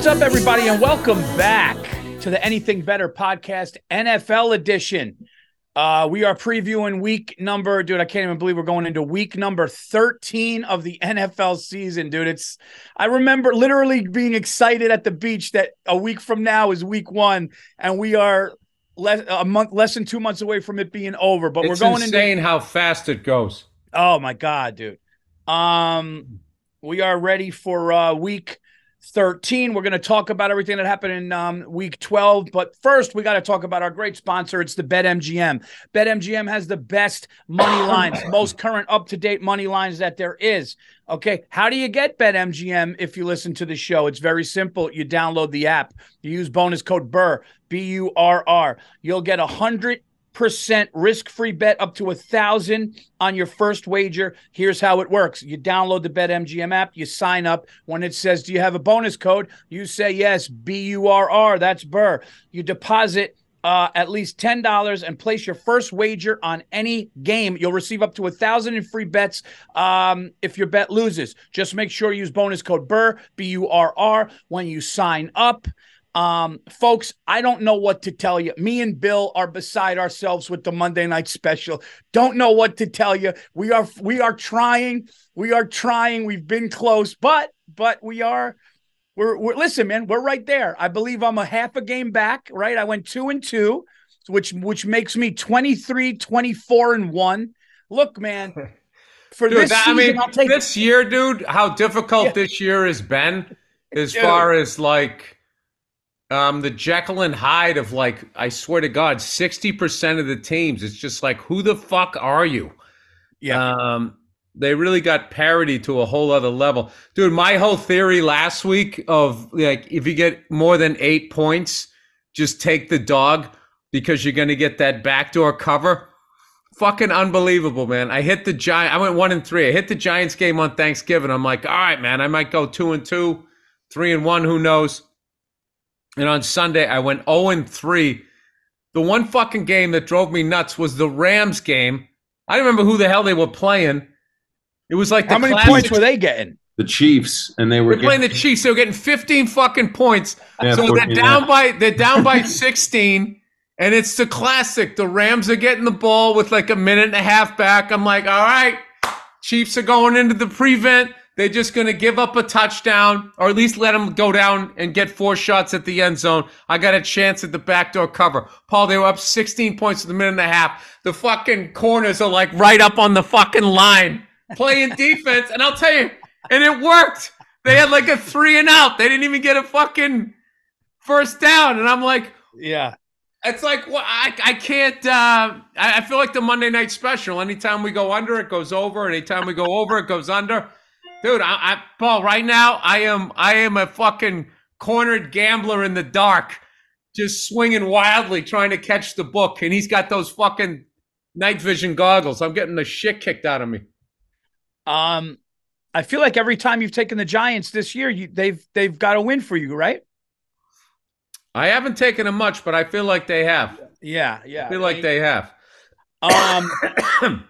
What's up, everybody, and welcome back to the Anything Better podcast, NFL edition. Uh, we are previewing week number, dude. I can't even believe we're going into week number 13 of the NFL season, dude. It's I remember literally being excited at the beach that a week from now is week one, and we are less a month less than two months away from it being over. But It's we're going insane into how fast it goes. Oh my god, dude. Um we are ready for uh week 13. We're going to talk about everything that happened in um, week 12, but first we got to talk about our great sponsor. It's the BetMGM. BetMGM has the best money lines, most current up-to-date money lines that there is. Okay, how do you get BetMGM if you listen to the show? It's very simple. You download the app. You use bonus code BURR, B U R R. You'll get a 100 percent risk-free bet up to a thousand on your first wager. Here's how it works: you download the BetMGM app, you sign up. When it says, "Do you have a bonus code?" You say yes, B U R R. That's Burr. You deposit. Uh, at least ten dollars and place your first wager on any game. You'll receive up to a thousand in free bets um, if your bet loses. Just make sure you use bonus code Burr B U R R when you sign up. Um, folks, I don't know what to tell you. Me and Bill are beside ourselves with the Monday night special. Don't know what to tell you. We are we are trying. We are trying. We've been close, but but we are we're, we're listen, man, we're right there. I believe I'm a half a game back, right? I went 2 and 2, which which makes me 23 24 and 1. Look, man, for Dude, this that- season I mean, I'll take it. this year, dude, how difficult Yeah. this year has been as Dude. far as like um the Jekyll and Hyde of like, I swear to God, 60% of the teams, it's just like, who the fuck are you? Yeah. Um, they really got parity to a whole other level. Dude, my whole theory last week of like, if you get more than eight points, just take the dog because you're going to get that backdoor cover. fucking unbelievable, man. I hit the giant. I went one and three. I hit the Giants game on Thanksgiving. I'm like, all right, man. I might go two and two, three and one. Who knows? And on Sunday, I went zero and three. The one fucking game that drove me nuts was the Rams game. I don't remember who the hell they were playing. It was like the How many classic- points were they getting? The Chiefs, and they were They're playing the Chiefs. They were getting 15 fucking points. Yeah, so 14 they're down by they're down by 16, and it's the classic. The Rams are getting the ball with like a minute and a half back. I'm like, all right, Chiefs are going into the prevent. They're just going to give up a touchdown, or at least let them go down and get four shots at the end zone. I got a chance at the backdoor cover. Paul, they were up 16 points in the minute and a half. The fucking corners are like right up on the fucking line playing defense, and I'll tell you, and it worked. They had like a three and out. They didn't even get a fucking first down, and I'm like, Yeah. it's like well, I I can't. Uh, I, I feel like the Monday night special. Anytime we go under, it goes over. Anytime we go over, it goes under. Dude, I, I Paul, right now I am I am a fucking cornered gambler in the dark, just swinging wildly trying to catch the book, and he's got those fucking night vision goggles. I'm getting the shit kicked out of me. Um, I feel like every time you've taken the Giants this year, you they've they've got a win for you, right? I haven't taken them much, but I feel like they have. Yeah, yeah. I feel like they have. Um,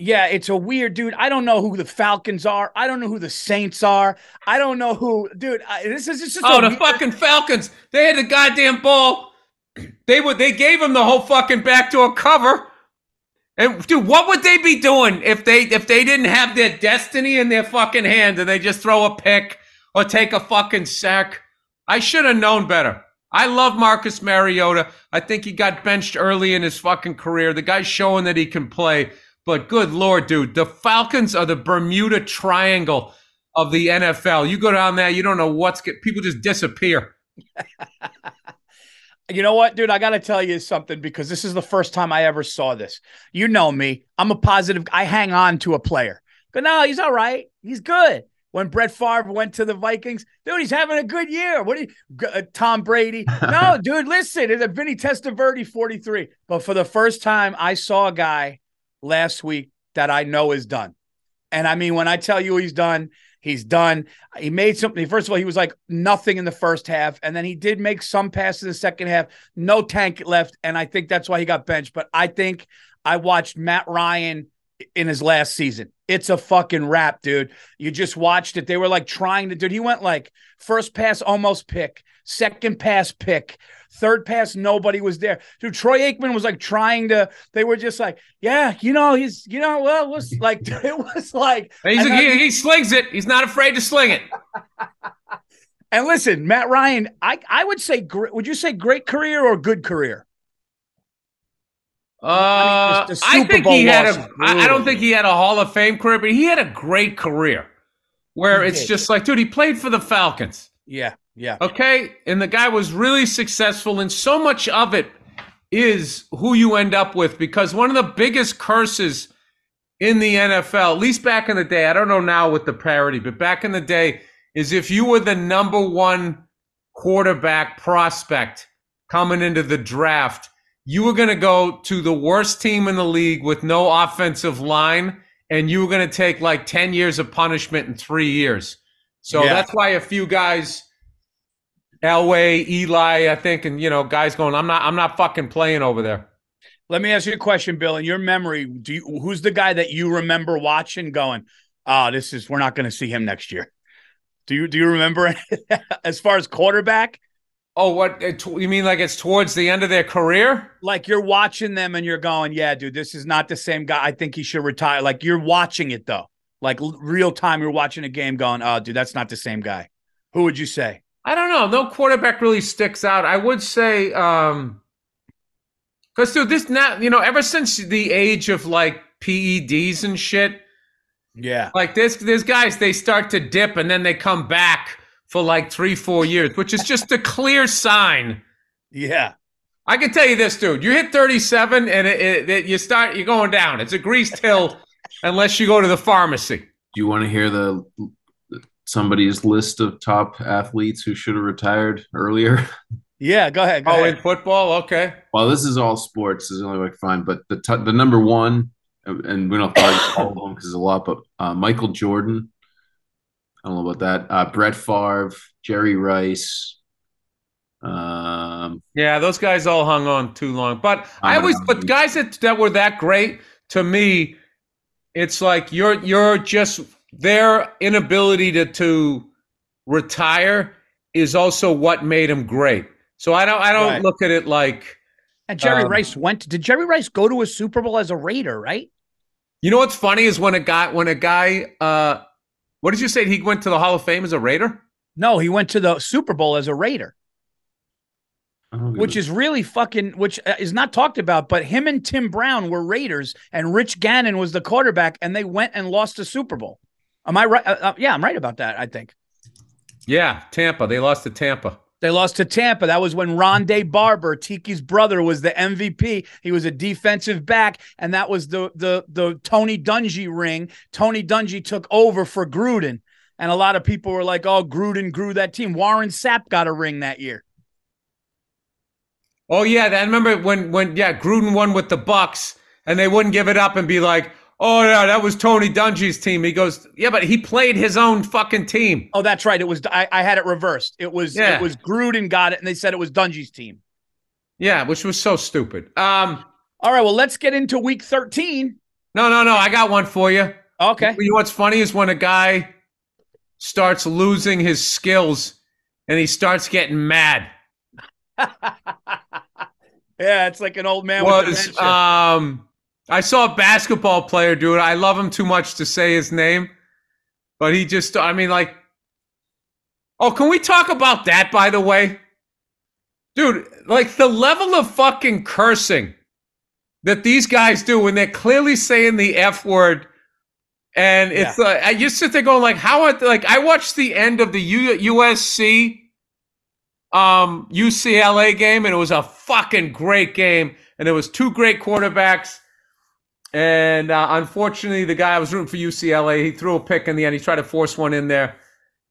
yeah, it's a weird dude. I don't know who the Falcons are. I don't know who the Saints are. I don't know who, dude. I, this is just Oh, the weird- fucking Falcons! They had the goddamn ball. They would. They gave him the whole fucking backdoor cover. And dude, what would they be doing if they if they didn't have their destiny in their fucking hand and they just throw a pick or take a fucking sack? I should have known better. I love Marcus Mariota. I think he got benched early in his fucking career. The guy's showing that he can play. But good lord, dude, the Falcons are the Bermuda Triangle of the NFL. You go down there, you don't know what's get people just disappear. You know what, dude? I got to tell you something because this is the first time I ever saw this. You know me. I'm a positive. I hang on to a player. But no, he's all right. He's good. When Brett Favre went to the Vikings, dude, he's having a good year. What do you, uh, Tom Brady? No, dude, listen, it's a Vinny Testaverde 43. But for the first time, I saw a guy last week that I know is done. And I mean, when I tell you he's done, he's done. He made something. First of all, he was like nothing in the first half, and then he did make some passes in the second half. No tank left, and I think that's why he got benched. But I think I watched Matt Ryan in his last season. It's a fucking wrap, dude. You just watched it. They were like trying to, dude. He went like first pass almost pick, second pass pick, third pass nobody was there. Dude, Troy Aikman was like trying to. They were just like, yeah, you know, he's, you know, well, it was like it was like. He's, he, he slings it. He's not afraid to sling it. And listen, Matt Ryan, I I would say, would you say great career or good career? Uh, the- the I think Bowl he had loss a. is I I don't think he had a Hall of Fame career, but he had a great career. Where He it's did. just like, dude, he played for the Falcons. Yeah, yeah. Okay. And the guy was really successful. And so much of it is who you end up with because one of the biggest curses in the NFL, at least back in the day, I don't know now with the parity, but back in the day, is if you were the number one quarterback prospect coming into the draft, you were going to go to the worst team in the league with no offensive line, and you were going to take like 10 years of punishment in three years. So Yeah. that's why a few guys, Elway, Eli, I think, and you know, guys going, I'm not, I'm not fucking playing over there. Let me ask you a question, Bill. In your memory, do you who's the guy that you remember watching going, oh, this is we're not going to see him next year? Do you do you remember as far as quarterback? Oh, what you mean? Like it's towards the end of their career? Like you're watching them and you're going, yeah, dude, this is not the same guy. I think he should retire. Like you're watching it though, like real time. You're watching a game, going, oh, dude, that's not the same guy. Who would you say? I don't know. No quarterback really sticks out. I would say, um, because dude, this now, you know, ever since the age of like PEDs and shit, Yeah, like this, there's guys they start to dip and then they come back for like three, four years, which is just a clear sign. yeah. I can tell you this, dude. You hit 37 and it, it, it, you start, you're going down. It's a greased hill unless you go to the pharmacy. Do you want to hear the somebody's list of top athletes who should have retired earlier? Yeah, go ahead. Go Oh, ahead. in football, okay. Well, this is all sports. This is the only way I can find. But the t- the number one, and we don't have all of them because there's a lot. But uh, Michael Jordan. I don't know about that. Uh, Brett Favre, Jerry Rice. Um, Yeah, those guys all hung on too long. But I Um, always, but guys that that were that great to me, it's like you're you're just their inability to to retire is also what made him great. So I don't I don't Right. look at it like and Jerry um, Rice went. Did Jerry Rice go to a Super Bowl as a Raider? Right? you know what's funny is when a guy when a guy uh what did you say he went to the Hall of Fame as a Raider? No, he went to the Super Bowl as a Raider, I don't know. which is really fucking, which uh, is not talked about. But him and Tim Brown were Raiders, and Rich Gannon was the quarterback, and they went and lost the Super Bowl. Am I right? Uh, uh, yeah, I'm right about that. I think Yeah, Tampa. They lost to Tampa. they lost to Tampa. That was when Rondé Barber, Tiki's brother, was the MVP. He was a defensive back, and that was the the the Tony Dungy ring. Tony Dungy took over for Gruden, and a lot of people were like, "Oh, Gruden grew that team." Warren Sapp got a ring that year. Oh yeah, I remember when when yeah Gruden won with the Bucs, and they wouldn't give it up and be like, "Oh yeah, that was Tony Dungy's team." He goes, "Yeah, but he played his own fucking team." Oh, that's right. It was I, I had it reversed. It was Yeah. it was Gruden got it, and they said it was Dungy's team. Yeah, which was so stupid. Um, All right, well, let's get into week 13. no, no, no, I got one for you. Okay. You know what's funny is when a guy starts losing his skills and he starts getting mad. Yeah, it's like an old man with dementia. um I saw a basketball player do it. I love him too much to say his name, but he just I mean like Oh, can we talk about that by the way? Dude, like the level of fucking cursing that these guys do when they're clearly saying the F word and it's like I just sit there going like how are like I watched the end of the U- USC um UCLA game and it was a fucking great game and it was two great quarterbacks and uh, unfortunately the guy I was rooting for UCLA he threw a pick in the end. He tried to force one in there.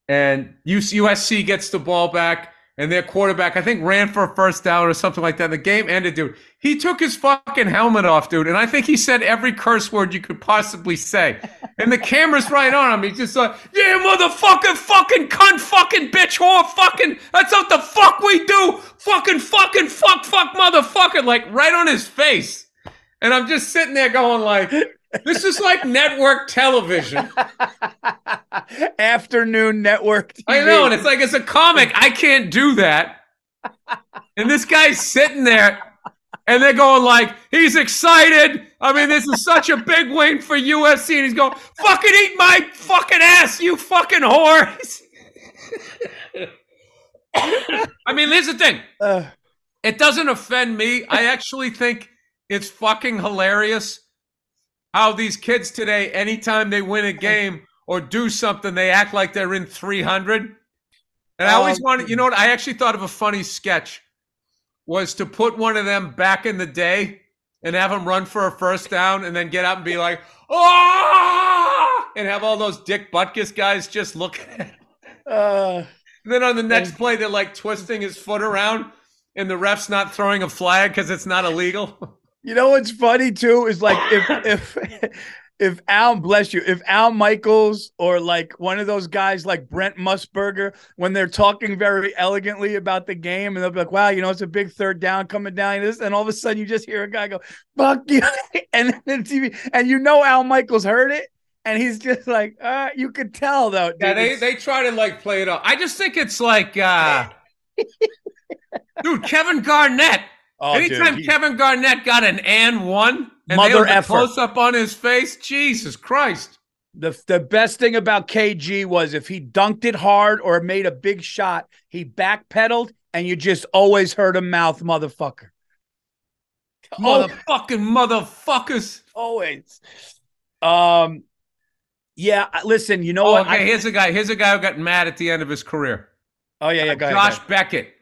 And USC gets the ball back and their quarterback I think ran for a first down or something like that. The game ended dude. He took his fucking helmet off dude. And I think he said every curse word you could possibly say. And the camera's right on him. He's just like yeah motherfucking fucking cunt fucking bitch whore fucking that's what the fuck we do. Fucking fucking fuck fuck motherfucker like right on his face and I'm just sitting there going like this is like network television Afternoon network. TV. I know, and it's like it's a comic, I can't do that. And this guy's sitting there, and they're going like, he's excited. I mean, this is such a big win for USC, and he's going, fucking eat my fucking ass, you fucking whore. I mean, here's the thing. Uh, It doesn't offend me. I actually think it's fucking hilarious how these kids today, anytime they win a game or do something, they act like they're in 300. And I always Um, wanted, you know what? I actually thought of a funny sketch was to put one of them back in the day and have them run for a first down and then get up and be like, oh, and have all those Dick Butkus guys just look at it. uh, And then on the next play, they're like twisting his foot around, and the ref's not throwing a flag because it's not illegal. you know what's funny too is like if if if Al bless you, if Al Michaels or like one of those guys like Brent Musburger, when they're talking very elegantly about the game, and they'll be like, "Wow, you know, it's a big third down coming down," this, and all of a sudden you just hear a guy go, "Fuck you," and then the TV, and you know Al Michaels heard it, and he's just like, uh, you could tell though. Yeah, they, they try to like play it off. I just think it's like, uh, dude, Kevin Garnett. Oh, dude, Anytime he- Kevin Garnett got an and one, and Mother have close up on his face, Jesus Christ. The the best thing about KG was if he dunked it hard or made a big shot, he backpedaled and you just always heard him mouth motherfucker. Oh, Motherfucking motherfuckers. always. Um yeah, listen, you know Oh, what? okay, I- here's a guy. Here's a guy who got mad at the end of his career. oh yeah, yeah, go ahead, Josh go ahead. Beckett.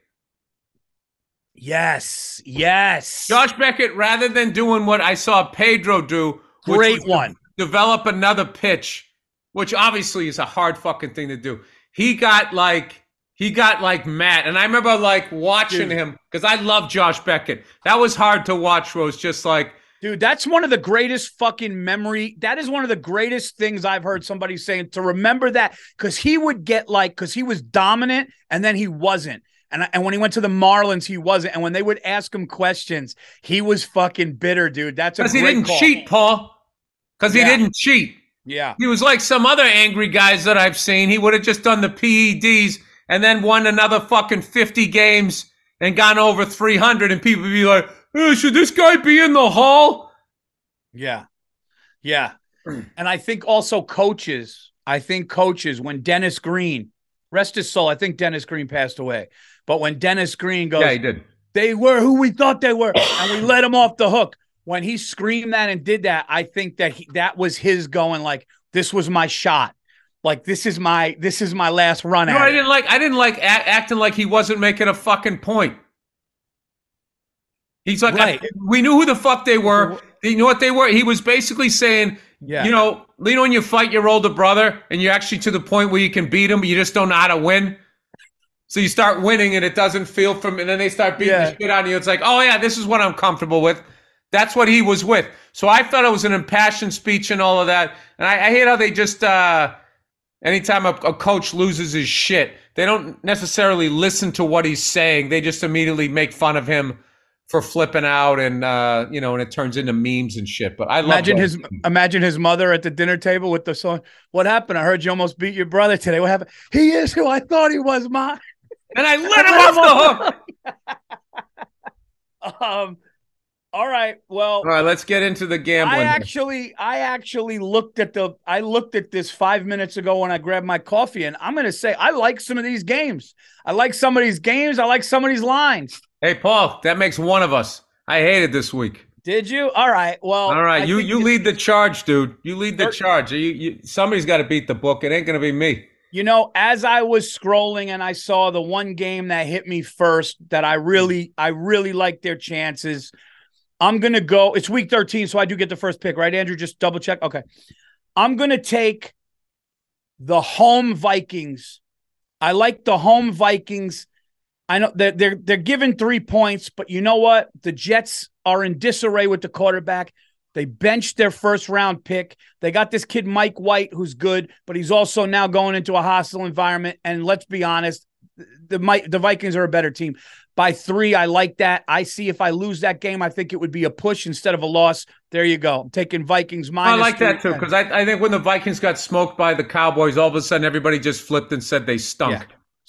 Yes, yes. Josh Beckett, rather than doing what I saw Pedro do, which Great one. develop another pitch, which obviously is a hard fucking thing to do. He got like he got like mad. And I remember like watching Dude. him because I love Josh Beckett. That was hard to watch. Was just like Dude, that's one of the greatest fucking memory. That is one of the greatest things I've heard somebody saying to remember that because he would get like because he was dominant and then he wasn't. And, and when he went to the Marlins, he wasn't. And when they would ask him questions, he was fucking bitter, dude. That's a because he didn't call. cheat, Paul. Because he didn't cheat. Yeah, He was like some other angry guys that I've seen. He would have just done the PEDs and then won another fucking 50 games and gone over 300, and people would be like, "Oh, should this guy be in the hall? yeah, yeah. And I think also coaches. I think coaches when Dennis Green, rest his soul. I think Dennis Green passed away, but when Dennis Green goes, Yeah, he did. they were who we thought they were, and we let him off the hook. When he screamed that and did that, I think that he, that was his going like, "This was my shot. Like this is my this is my last run No, I it." didn't like. I didn't like act, acting like he wasn't making a fucking point. He's like, Right. we knew who the fuck they were. You know what they were? He was basically saying, Yeah. you know, you know when you fight your older brother and you're actually to the point where you can beat him, but you just don't know how to win. So you start winning and it doesn't feel from, and then they start beating Yeah. the shit of you. It's like, oh yeah, this is what I'm comfortable with. That's what he was with. So I thought it was an impassioned speech and all of that. And I, I hate how they just, uh, anytime a, a coach loses his shit, they don't necessarily listen to what he's saying. They just immediately make fun of him for flipping out, and uh, you know, and it turns into memes and shit. But I Imagine his imagine his mother at the dinner table with the son. What happened? I heard you almost beat your brother today. What happened? He is who I thought he was, ma. And I let him off the hook. Um. All right. Well, All right, let's get into the gambling. I actually, I actually looked at the, I looked at this five minutes ago when I grabbed my coffee, and I'm going to say I like some of these games. I like some of these games. I like some of these lines. hey, Paul, that makes one of us. I hated this week. Did you? All right. Well, All right, I you you lead the charge, dude. You lead the charge. You, you somebody's got to beat the book. It ain't gonna be me. You know, as I was scrolling and I saw the one game that hit me first that I really, I really like their chances. I'm gonna go. It's week 13, so I do get the first pick, right, Andrew? Just double check. Okay. I'm gonna take the home Vikings. I like the home Vikings. I know they're they're they're given three points, but you know what? The Jets are in disarray with the quarterback. They benched their first round pick. They got this kid Mike White, who's good, but he's also now going into a hostile environment. And let's be honest, the the Vikings are a better team. By three, I like that. I see if I lose that game, I think it would be a push instead of a loss. There you go. I'm taking Vikings I minus. like that too because I, I think when the Vikings got smoked by the Cowboys, all of a sudden everybody just flipped and said they stunk. Yeah.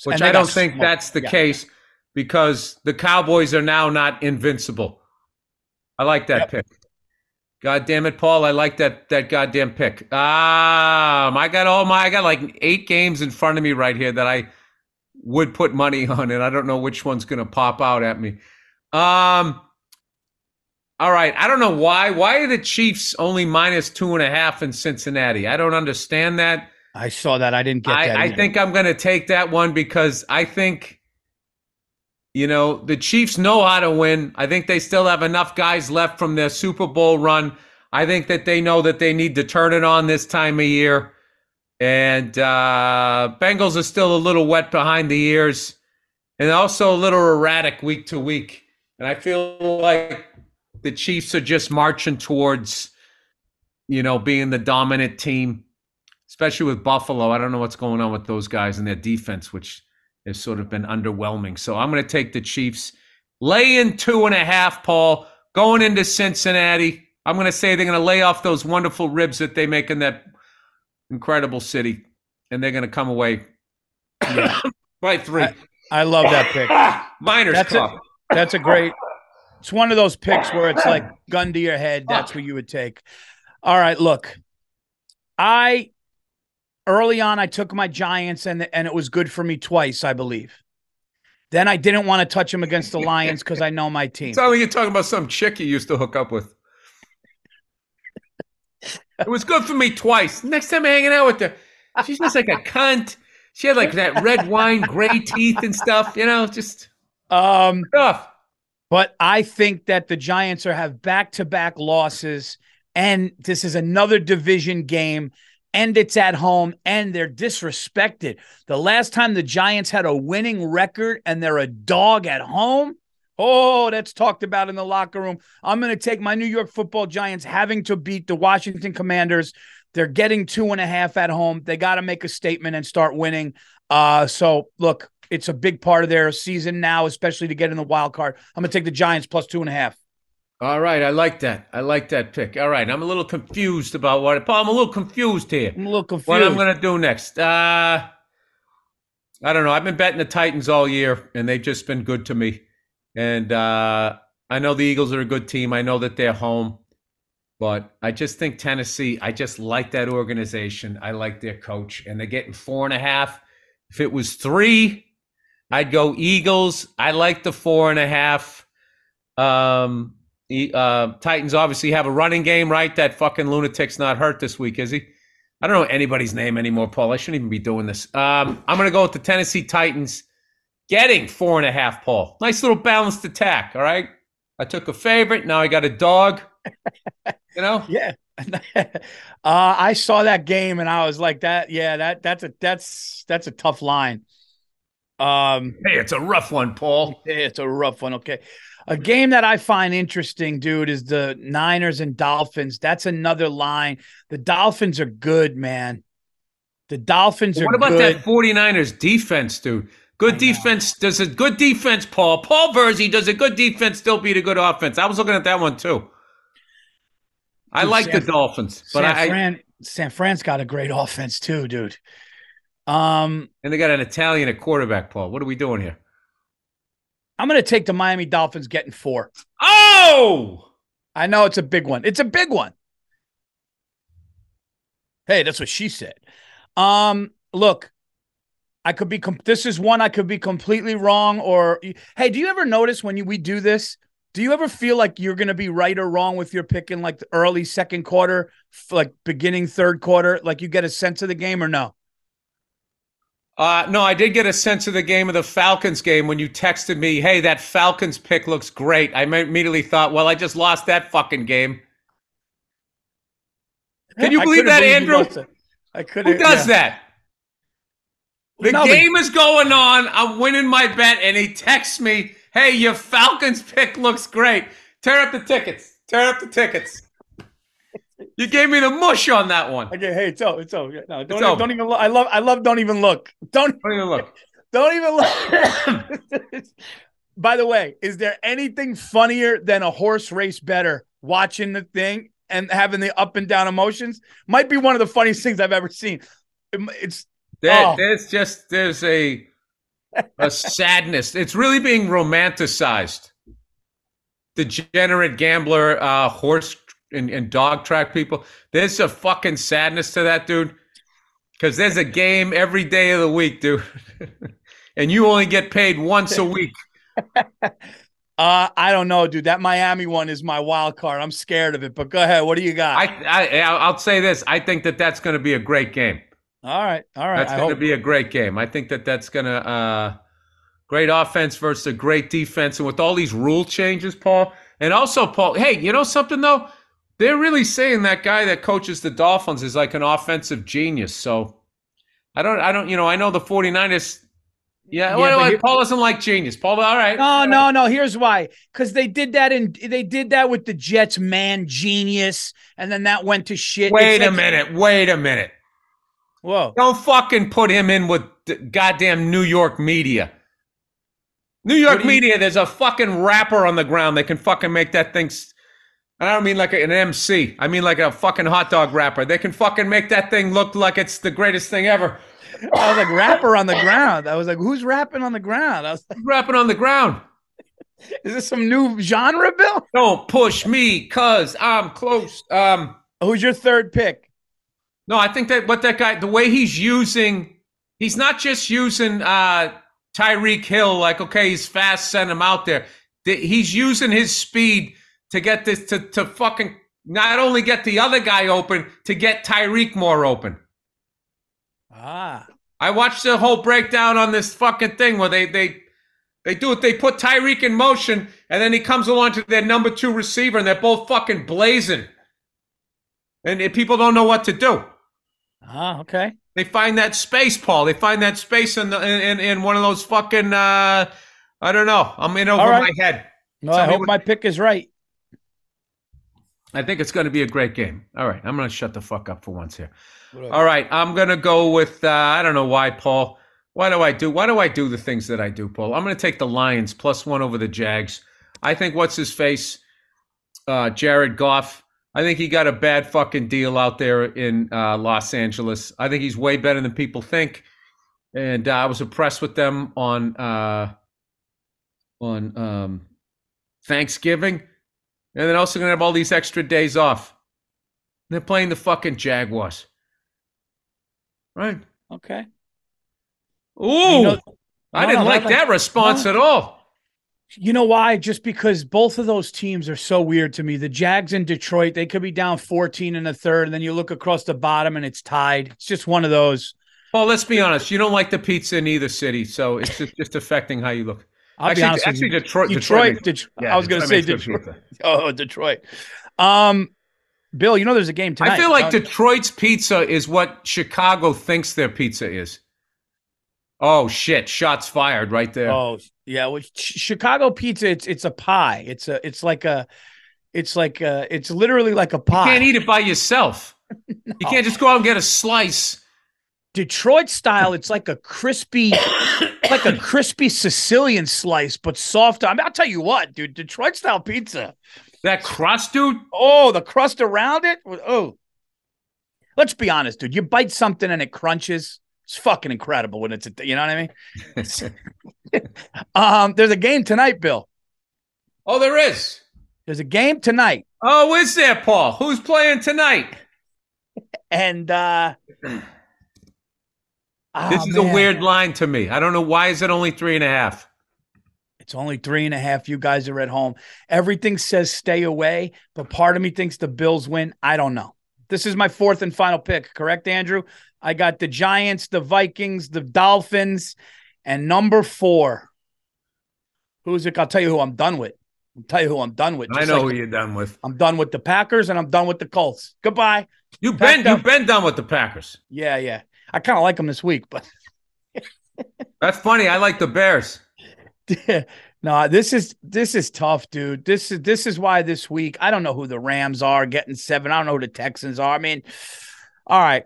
Which And I don't think smoked. that's the Yeah. case because the Cowboys are now not invincible. I like that pick. God damn it, Paul! I like that that goddamn pick. Um, I got all my I got like eight games in front of me right here that I would put money on, and I don't know which one's going to pop out at me. Um, all right, I don't know why. Why are the Chiefs only minus two and a half in Cincinnati? I don't understand that. I saw that. I didn't get that. I, I either. think I'm going to take that one because I think, you know, the Chiefs know how to win. I think they still have enough guys left from their Super Bowl run. I think that they know that they need to turn it on this time of year. And uh, Bengals are still a little wet behind the ears and also a little erratic week to week. And I feel like the Chiefs are just marching towards, you know, being the dominant team especially with Buffalo. I don't know what's going on with those guys and their defense, which has sort of been underwhelming. So I'm going to take the Chiefs. Lay in two and a half, Paul, going into Cincinnati. I'm going to say they're going to lay off those wonderful ribs that they make in that incredible city, and they're going to come away by three. I- I love that pick. Miners That's a- That's a great. It's one of those picks where it's like gun to your head. That's what you would take. All right, look. I early on I took my Giants and and it was good for me twice, I believe. Then I didn't want to touch him against the Lions because I know my team. Like you're talking about some chick you used to hook up with. It was good for me twice. Next time I'm hanging out with her, she's just like a cunt. She had like that red wine, gray teeth and stuff. You know, just Um, stuff. but I think that the Giants are have back to back losses, and this is another division game. And it's at home, and they're disrespected. The last time the Giants had a winning record and they're a dog at home, oh, that's talked about in the locker room. I'm going to take my New York football Giants having to beat the Washington Commanders. They're getting two and a half at home. They got to make a statement and start winning. Uh, so look, it's a big part of their season now, especially to get in the wild card. I'm going to take the Giants plus two and a half. All right, I like that. I like that pick. All right, I'm a little confused about what. Paul, I'm a little confused here. I'm a little confused. What I'm going to do next? Uh, I don't know. I've been betting the Titans all year, and they've just been good to me. And uh, I know the Eagles are a good team. I know that they're home, but I just think Tennessee. I just like that organization. I like their coach, and they're getting four and a half. If it was three, I'd go Eagles. I like the four and a half. Um, the, uh, Titans obviously have a running game, right? That fucking lunatic's not hurt this week, is he? I don't know anybody's name anymore, Paul. I shouldn't even be doing this. Um, I'm going to go with the Tennessee Titans getting four and a half, Paul. Nice little balanced attack, all right? I took a favorite. Now I got a dog. You know? Yeah. uh, I saw that game and I was like, that, yeah, that that's a that's that's a tough line. Um Hey, it's a rough one, Paul. Hey, it's a rough one. Okay. A game that I find interesting, dude, is the Niners and Dolphins. That's another line. The Dolphins are good, man. The Dolphins are What about good. that 49ers defense, dude? Good defense does a good defense, Paul. Paul Virzi does a good defense still beat a good offense. I was looking at that one too. I Dude, like San- the Dolphins, but San I Fran, San Fran's got a great offense too, dude. Um, and they got an Italian at quarterback, Paul. What are we doing here? I'm gonna take the Miami Dolphins getting four. Oh, I know it's a big one. It's a big one. Hey, that's what she said. Um, look, I could be. Com- this is one I could be completely wrong. Or hey, do you ever notice when you, we do this? Do you ever feel like you're going to be right or wrong with your pick in like the early second quarter, like beginning third quarter? Like you get a sense of the game or no? Uh, no, I did get a sense of the game of the Falcons game when you texted me, "Hey, that Falcons pick looks great." I immediately thought, "Well, I just lost that fucking game." Can you believe that, believe Andrew? I couldn't. Who does yeah. that? The No, but- game is going on. I'm winning my bet, and he texts me, "Hey, your Falcons pick looks great. Tear up the tickets. Tear up the tickets." You gave me the mush on that one. Okay, hey, it's over. It's over. No, don't, even, don't even look. I love. I love. Don't even look. Don't. Don't even look. Don't even look. By the way, is there anything funnier than a horse race better watching the thing and having the up and down emotions? Might be one of the funniest things I've ever seen. It's There, Oh. There's just there's a a sadness. It's really being romanticized. Degenerate gambler, uh, horse and, and dog track people. There's a fucking sadness to that, dude. Because there's a game every day of the week, dude, and you only get paid once a week. uh I don't know, dude. That Miami one is my wild card. I'm scared of it. But go ahead. What do you got? I, I I'll say this. I think that that's going to be a great game. all right. All right. That's going to be a great game. I think that that's going to uh, great offense versus a great defense, and with all these rule changes, Paul, and also Paul. Hey, you know something though? They're really saying that guy that coaches the Dolphins is like an offensive genius. So I don't, I don't, you know, I know the 49ers. Yeah, Yeah, well, here- Paul doesn't like genius. Paul, all right. No, no, no. Here's why. Because they did that in they did that with the Jets, man, genius, and then that went to shit. Wait a minute. Wait a minute. Whoa. Don't fucking put him in with goddamn New York media. New York media, there's a fucking rapper on the ground that can fucking make that thing. S- I don't mean like an MC. I mean like a fucking hot dog rapper. They can fucking make that thing look like it's the greatest thing ever. I was like rapper on the ground. I was like, who's rapping on the ground? I was like, Rapping on the ground. is this some new genre, Bill? Don't push me, cause I'm close. Um, Who's your third pick? No, I think that what that guy, the way he's using, he's not just using uh, Tyreek Hill like, okay, he's fast, send him out there. He's using his speed to get this to to fucking not only get the other guy open, to get Tyreek more open. Ah, I watched the whole breakdown on this fucking thing where they they they do it. They put Tyreek in motion, and then he comes along to their number two receiver, and they're both fucking blazing, and, and people don't know what to do. Ah, okay. They find that space, Paul. They find that space in the in, in, one of those fucking uh I don't know. I'm in over right. my head. Tell I hope what- my pick is right. I think it's going to be a great game. All right, I'm going to shut the fuck up for once here. All right, I'm going to go with uh, I don't know why, Paul. Why do I do? Why do I do the things that I do, Paul? I'm going to take the Lions plus one over the Jags. I think what's his face, uh, Jared Goff. I think he got a bad fucking deal out there in uh, Los Angeles. I think he's way better than people think, and uh, I was impressed with them on uh, on um, Thanksgiving, and they're also going to have all these extra days off. They're playing the fucking Jaguars, right? Okay. Ooh, You know- I No, didn't no, like that- that response no. at all. You know why? Just because both of those teams are so weird to me. The Jags in Detroit, they could be down 14 in the third, and then you look across the bottom and it's tied. It's just one of those. Well, let's be honest. You don't like the pizza in either city, so it's just, just affecting how you look. I'll actually, be honest actually, with you. Detroit, Detroit, makes- Det- yeah, I was going to say Detroit. pizza. Oh, Detroit. Um, Bill, you know there's a game tonight. I feel like Uh, Detroit's pizza is what Chicago thinks their pizza is. Oh shit! Shots fired right there. Oh yeah, well, Ch- Chicago pizza. It's it's a pie. It's a it's like a, it's like a, it's literally like a pie. you can't eat it by yourself. You can't just go out and get a slice. Detroit style. It's like a crispy, like a crispy Sicilian slice, but softer. I mean, I'll tell you what, dude. Detroit style pizza. That crust, dude. Oh, the crust around it. Oh, let's be honest, dude. You bite something and it crunches. It's fucking incredible when it's a, you know what I mean. um, there's a game tonight, Bill. Oh, there is. There's a game tonight, Oh, is there, Paul? Who's playing tonight? and uh, This oh, is a weird line to me. I don't know why is it only three and a half. It's only three and a half. You guys are at home. Everything says stay away, but part of me thinks the Bills win. I don't know. This is my fourth and final pick, correct, Andrew? I got the Giants, the Vikings, the Dolphins, and number four. Who's it? I'll tell you who I'm done with. I'll tell you who I'm done with. I know like who you're done with. I'm done with the Packers and I'm done with the Colts. Goodbye. You've been up. you've been done with the Packers. Yeah, yeah. I kind of like them this week, but That's funny. I like the Bears. no, this is this is tough, dude. This is this is why this week I don't know who the Rams are getting seven. I don't know who the Texans are. I mean, all right,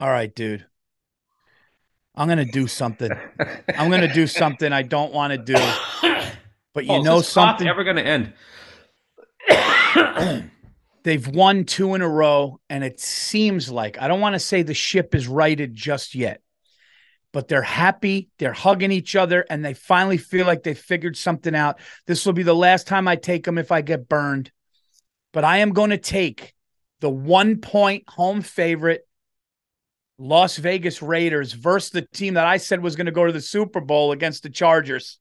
all right, dude. I'm gonna do something. I'm gonna do something I don't want to do, but you Oh, know something. ever going to end? They've won two in a row, and it seems like I don't want to say the ship is righted just yet, but they're happy. They're hugging each other, and they finally feel like they figured something out. This will be the last time I take them if I get burned. But I am going to take the one point home favorite, Las Vegas Raiders, versus the team that I said was going to go to the Super Bowl against the Chargers.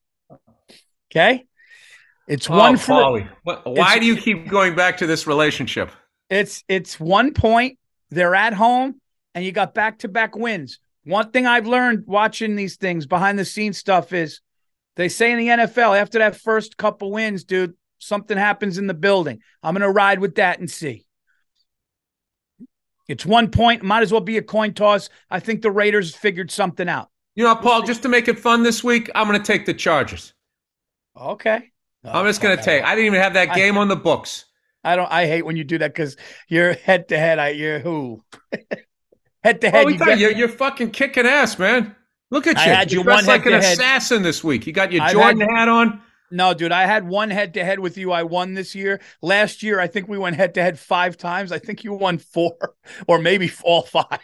Okay. It's oh, one oh, for Paulie. What- Why do you keep going back to this relationship? It's it's one point. They're at home, and you got back to back wins. One thing I've learned watching these things behind the scenes stuff is they say in the NFL after that first couple wins, dude, something happens in the building. I'm gonna ride with that and see. It's one point. Might as well be a coin toss. I think the Raiders figured something out. You know, Paul, just to make it fun this week, I'm going to take the Chargers. Okay. I'm just going to take. I didn't even have that I- game on the books. I don't. I hate when you do that because you're head to head. I you're who head to head. Oh, you you're, you're fucking kicking ass, man. Look at I you. had you You're dressed like an assassin this week. You got your I've Jordan had- hat on. No, dude, I had one head to head with you. I won this year. Last year, I think we went head to head five times. I think you won four or maybe all five.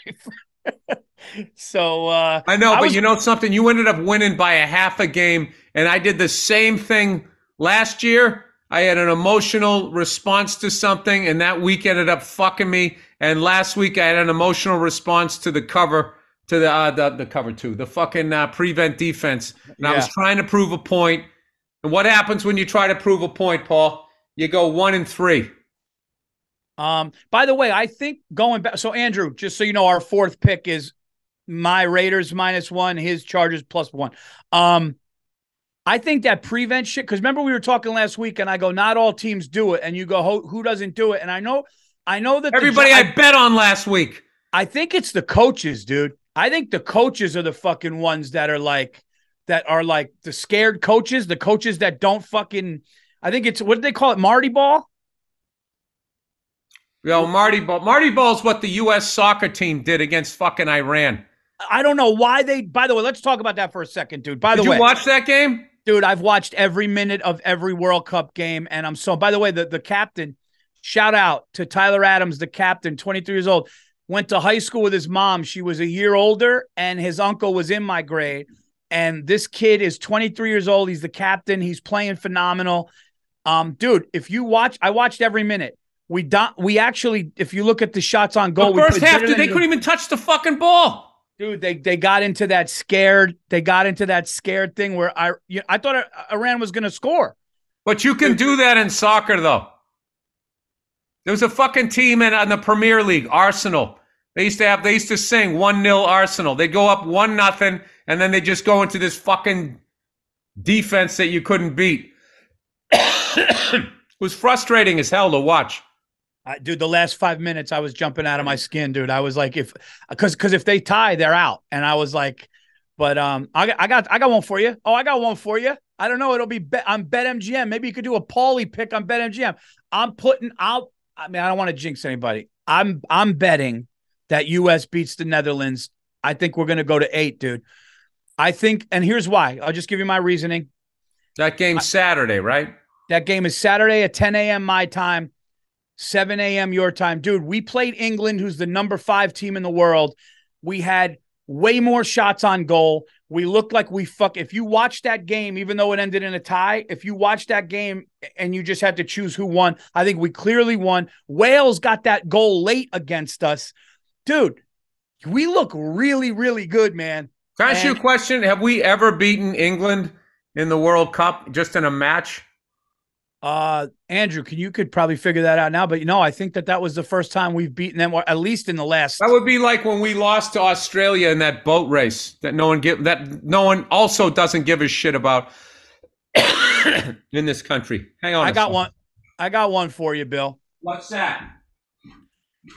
so uh I know, I but was- you know something? You ended up winning by a half a game, and I did the same thing last year. I had an emotional response to something, and that week ended up fucking me. And last week, I had an emotional response to the cover, to the uh, the, the cover two, the fucking uh, prevent defense. And I was trying to prove a point. And what happens when you try to prove a point, Paul? You go one and three. um by the way, I think going back so Andrew, just so you know, our fourth pick is my Raiders minus one, his Chargers plus one. Um I think that prevent shit, because remember we were talking last week and I go, not all teams do it. And you go, who, who doesn't do it? And I know I know that Everybody Gi- I bet on last week. I think it's the coaches, dude. I think the coaches are the fucking ones that are like that are like the scared coaches, the coaches that don't fucking I think it's what do they call it? Marty ball? Yo, Marty Ball. Marty Ball is what the U.S. soccer team did against fucking Iran. I don't know why they by the way, let's talk about that for a second, dude. By Did the you watch that game? Dude, I've watched every minute of every World Cup game, and I'm so. By the way, the the captain, shout out to Tyler Adams, the captain, 23 years old, went to high school with his mom. She was a year older, and his uncle was in my grade. And this kid is 23 years old. He's the captain. He's playing phenomenal. Um, dude, if you watch, I watched every minute. We don't. we actually, if you look at the shots on goal, The first half, dude, they couldn't even touch the fucking ball. Dude, they they got into that scared. They got into that scared thing where I you I thought Iran was going to score. But you can do that in soccer, though. There was a fucking team in, in the Premier League, Arsenal. They used to have, they used to sing 1 0 Arsenal. They'd go up 1 nothing, and then they just go into this fucking defense that you couldn't beat. it was frustrating as hell to watch. I, dude, the last five minutes, I was jumping out of my skin, dude. I was like, if because because if they tie, they're out, and I was like, but um, I got I got I got one for you. Oh, I got one for you. I don't know. It'll be I'm bet on BetMGM. Maybe you could do a Paulie pick on BetMGM. I'm putting out. I mean, I don't want to jinx anybody. I'm I'm betting that U.S. beats the Netherlands. I think we're gonna go to eight, dude. I think, and here's why. I'll just give you my reasoning. That game's Saturday, right? That game is Saturday at 10 a.m. my time, 7 a.m. your time. Dude, we played England, who's the number five team in the world. We had way more shots on goal. We looked like we fuck. If you watch that game, even though it ended in a tie, if you watch that game and you just had to choose who won, I think we clearly won. Wales got that goal late against us. Dude, we look really, really good, man. Can I ask you a question? Have we ever beaten England in the World Cup just in a match? Uh, Andrew, can you could probably figure that out now, but you know, I think that that was the first time we've beaten them, at least in the last. That would be like when we lost to Australia in that boat race that no one give that no one also doesn't give a shit about in this country. Hang on, I got second. one. I got one for you, Bill. What's that?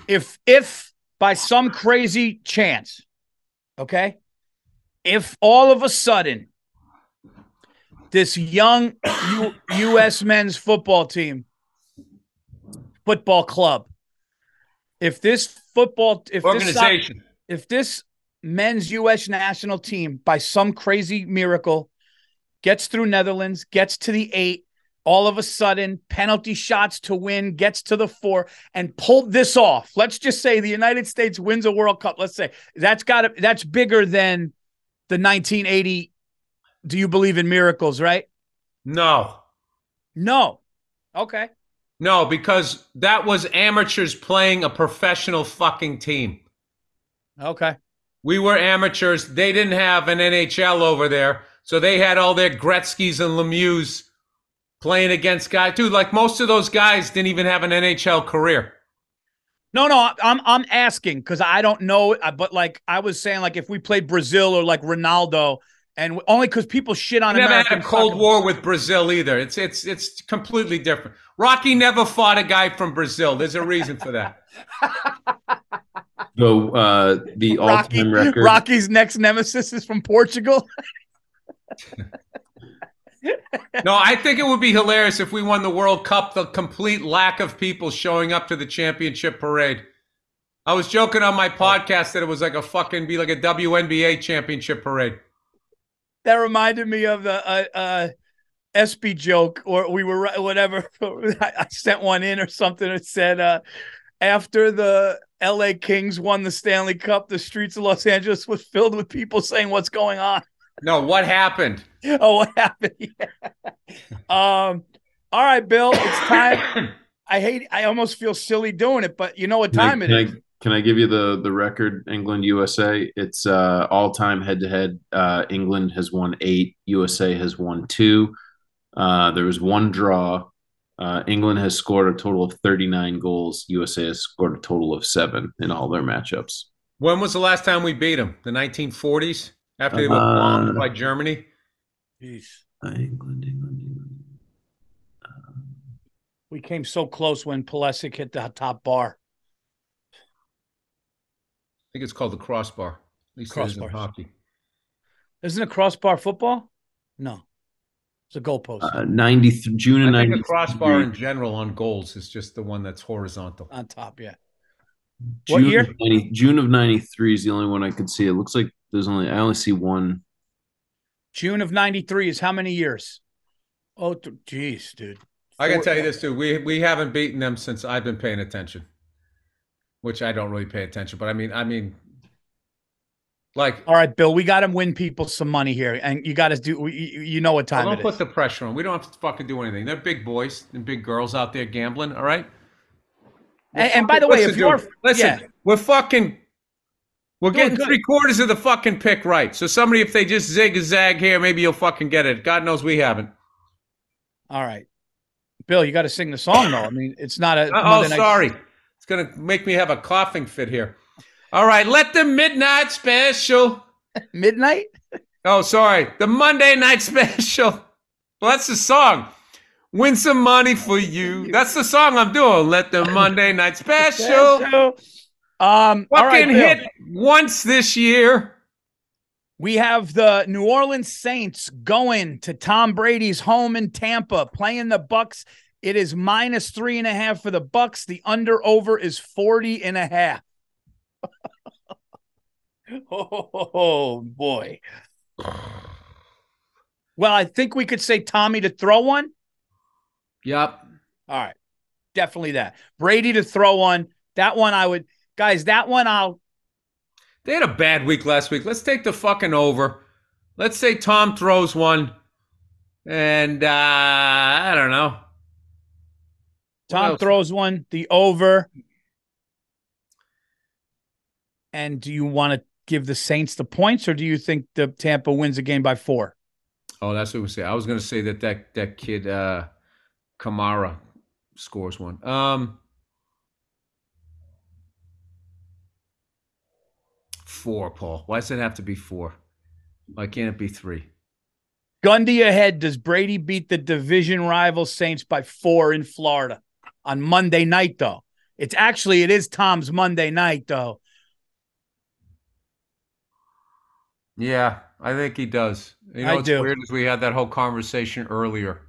If if by some crazy chance, okay, if all of a sudden this young U- U.S. men's football team, football club, if this football, if this if this men's U.S. national team, by some crazy miracle, gets through Netherlands, gets to the eight, all of a sudden, penalty shots to win, gets to the four, and pulled this off. Let's just say the United States wins a World Cup. Let's say that's got to, that's bigger than the 1980. Do you believe in miracles? Right? No. No. Okay. No, because that was amateurs playing a professional fucking team. Okay. We were amateurs. They didn't have an NHL over there. So they had all their Gretzky's and Lemieux playing against guys. Dude, like most of those guys didn't even have an NHL career. No, no, I'm I'm asking because I don't know, but like I was saying, like if we played Brazil or like Ronaldo, and only because people shit on We never American had a Cold soccer. War with Brazil either. It's it's it's completely different. Rocky never fought a guy from Brazil. There's a reason for that. So uh, the Rocky, all-time record. Rocky's next nemesis is from Portugal. No, I think it would be hilarious if we won the World Cup. The complete lack of people showing up to the championship parade. I was joking on my podcast that it was like a fucking be like a WNBA championship parade. That reminded me of the uh, uh, SB joke, or we were whatever. I I sent one in or something. It said uh, after the L.A. Kings won the Stanley Cup, the streets of Los Angeles was filled with people saying, "What's going on?" No, what happened? oh, what happened? Yeah. Um. All right, Bill. It's time. I hate. I almost feel silly doing it, but you know what Can I- time it can I- is. Can I give you the the record? England USA. It's uh, all time head to head. England has won eight. USA has won two. Uh, there was one draw. Uh, England has scored a total of 39 goals. USA has scored a total of seven in all their matchups. When was the last time we beat them? The 1940s after they were Uh, bombed by Germany. Jeez. Uh, England, England, England. We came so close when Pulisic hit the top bar. I think it's called the crossbar. At least it is in hockey. Isn't it crossbar football? No. It's a goalpost Uh, 90 th- June of I think 93. a crossbar in general on goals is just the one that's horizontal. on top, yeah. what June year? Of 90, June of 93 is the only one I could see. It looks like there's only, I only see one. June of 93 is how many years? Oh, th- geez, dude. I can Four- tell you this too. We we haven't beaten them since I've been paying attention. Which I don't really pay attention, but I mean I mean like All right, Bill, we got to win people some money here. And you got to do, you, know what time don't it put is. the pressure on. We don't have to fucking do anything. They're big boys and big girls out there gambling, all right? and, and by the way, if you're, listen, yeah, we're fucking we're Doing getting good. three quarters of the fucking pick right. So somebody, if they just zig zag here, maybe you'll fucking get it. God knows we haven't. all right. Bill, you got to sing the song, though. I mean, it's not a. Oh, sorry. night- It's gonna make me have a coughing fit here. All right, let the midnight special. Midnight? Oh, sorry, the Monday night special. Well, that's the song. Win some money for you. That's the song I'm doing. Let the Monday night special Um, all right, fucking hit once this year. We have the New Orleans Saints going to Tom Brady's home in Tampa, playing the Bucs. It is minus three and a half for the Bucs. The under over is 40 and a half. oh boy. Well, I think we could say Tommy to throw one. Yep. All right. Definitely that. Brady to throw one. That one I would guys, that one I'll They had a bad week last week. Let's take the fucking over. Let's say Tom throws one. And uh I don't know. Tom throws one, the over. And do you want to give the Saints the points, or do you think the Tampa wins the game by four? Oh, that's what we say. I was gonna say that that that kid uh Kamara scores one. Um four, Paul. Why does it have to be four? Why can't it be three? Gundy ahead. Does Brady beat the division rival Saints by four in Florida on Monday night? Though it's actually it is Tom's Monday night though. Yeah, I think he does. You know I do. weird is we had that whole conversation earlier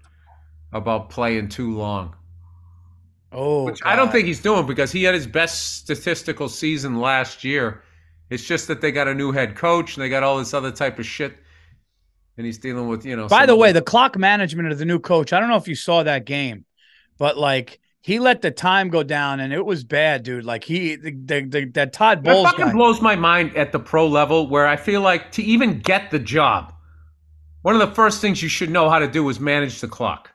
about playing too long. Oh, Which I don't think he's doing because he had his best statistical season last year. It's just that they got a new head coach and they got all this other type of shit. And he's dealing with, you know. By the way, the clock management of the new coach. I don't know if you saw that game, but like he let the time go down, and it was bad, dude. Like he, the, the, the that Todd Bowles. that fucking guy. blows my mind at the pro level where I feel like to even get the job, one of the first things you should know how to do is manage the clock.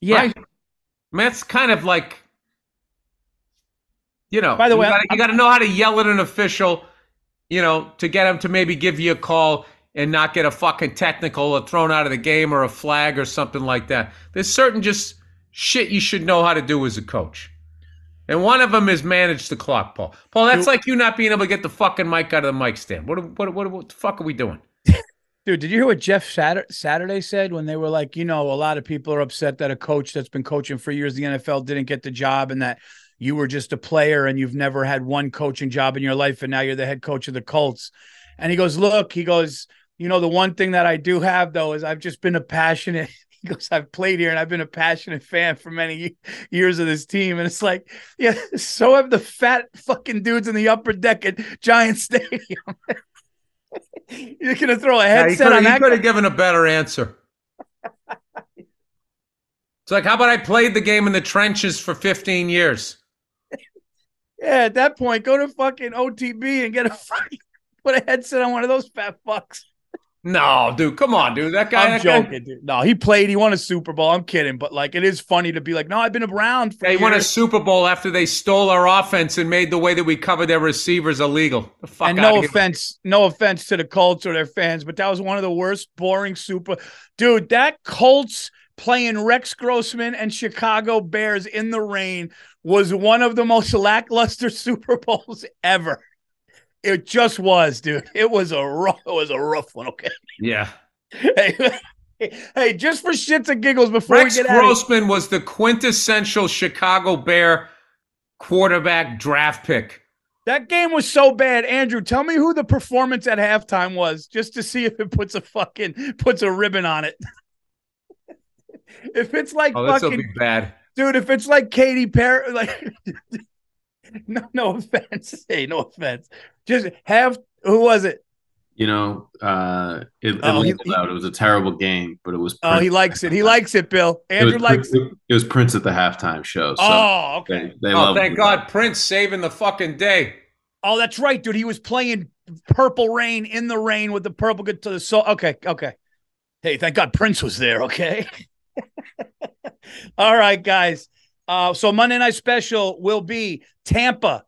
yeah, Right? I mean, that's kind of like, you know, By the you way, gotta, you got to know how to yell at an official, you know, to get him to maybe give you a call and not get a fucking technical or thrown out of the game or a flag or something like that. There's certain just shit you should know how to do as a coach. And one of them is manage the clock, Paul. Paul, that's Dude. like you not being able to get the fucking mic out of the mic stand. What, what, what, what the fuck are we doing? Dude, did you hear what Jeff Satur- Saturday said when they were like, you know, a lot of people are upset that a coach that's been coaching for years the NFL didn't get the job and that you were just a player and you've never had one coaching job in your life and now you're the head coach of the Colts. And he goes, "Look, he goes, you know, the one thing that I do have though is I've just been a passionate he goes, I've played here and I've been a passionate fan for many years of this team. And it's like, yeah, so have the fat fucking dudes in the upper deck at Giant Stadium. You're gonna throw a Yeah, he headset could on that have given a better answer. It's like, how about I played the game in the trenches for 15 years? Yeah, at that point, go to fucking OTB and get a fucking put a headset on one of those fat fucks. No, dude, come on, dude. That guy. I'm that guy- joking, dude. No, he played. He won a Super Bowl. I'm kidding, but like, it is funny to be like, no, I've been around for. They won a. Super Bowl after they stole our offense and made the way that we covered their receivers illegal. The fuck and no here. offense, no offense to the Colts or their fans, but that was one of the worst, boring Super. Dude, that Colts playing Rex Grossman and Chicago Bears in the rain was one of the most lackluster Super Bowls ever. It just was, dude. It was a rough. It was a rough one. Okay. Yeah. Hey, Hey, just for shits and giggles before Rex we get Grossman was the quintessential Chicago Bear quarterback draft pick. that game was so bad. Andrew, tell me who the performance at halftime was, just to see if it puts a fucking puts a ribbon on it. if it's like Oh, fucking be bad. dude, if it's like Katy Perry, like no, no offense, hey, no offense. Just have who was it? You know, uh, it, it, Oh, he- out. it was a terrible game, but it was. Oh, he likes it. He likes it, Bill. It was, Andrew likes it. It was Prince at the halftime show. So Oh, okay. they, they Oh, love. thank God, Prince saving the fucking day. Oh, that's right, dude. He was playing Purple Rain in the rain with the purple guitar. So okay, okay. Hey, thank God Prince was there. Okay. All right, guys. Uh, so Monday night special will be Tampa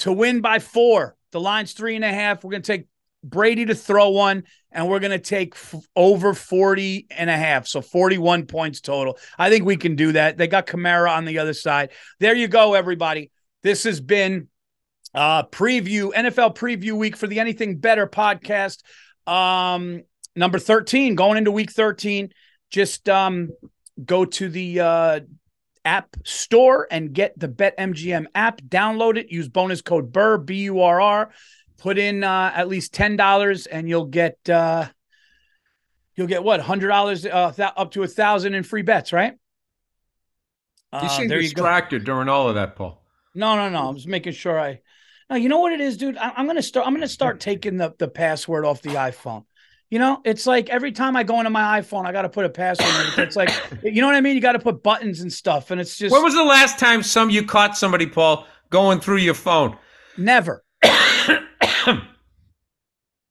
to win by four. The line's three and a half. We're gonna take Brady to throw one, and we're gonna take f- over 40 and a half. So 41 points total. I think we can do that. They got Kamara on the other side. There you go, everybody. This has been uh preview NFL preview week for the Anything Better podcast. Um number 13 going into week 13. Just um go to the uh app store and get the BetMGM app. Download it, use bonus code BURR B U R R. Put in uh at least $10 and you'll get uh you'll get what? $100 uh th- up to a 1000 in free bets, right? You Uh, you go. distracted during all of that, Paul. No, no, no. I'm just making sure I. No, you know what it is, dude. I, I'm gonna start. I'm gonna start taking the the password off the iPhone. You know, it's like every time I go into my iPhone, I got to put a password. in it. It's like, you know what I mean? You got to put buttons and stuff, and it's just When was the last time some you caught somebody, Paul, going through your phone? never. I'll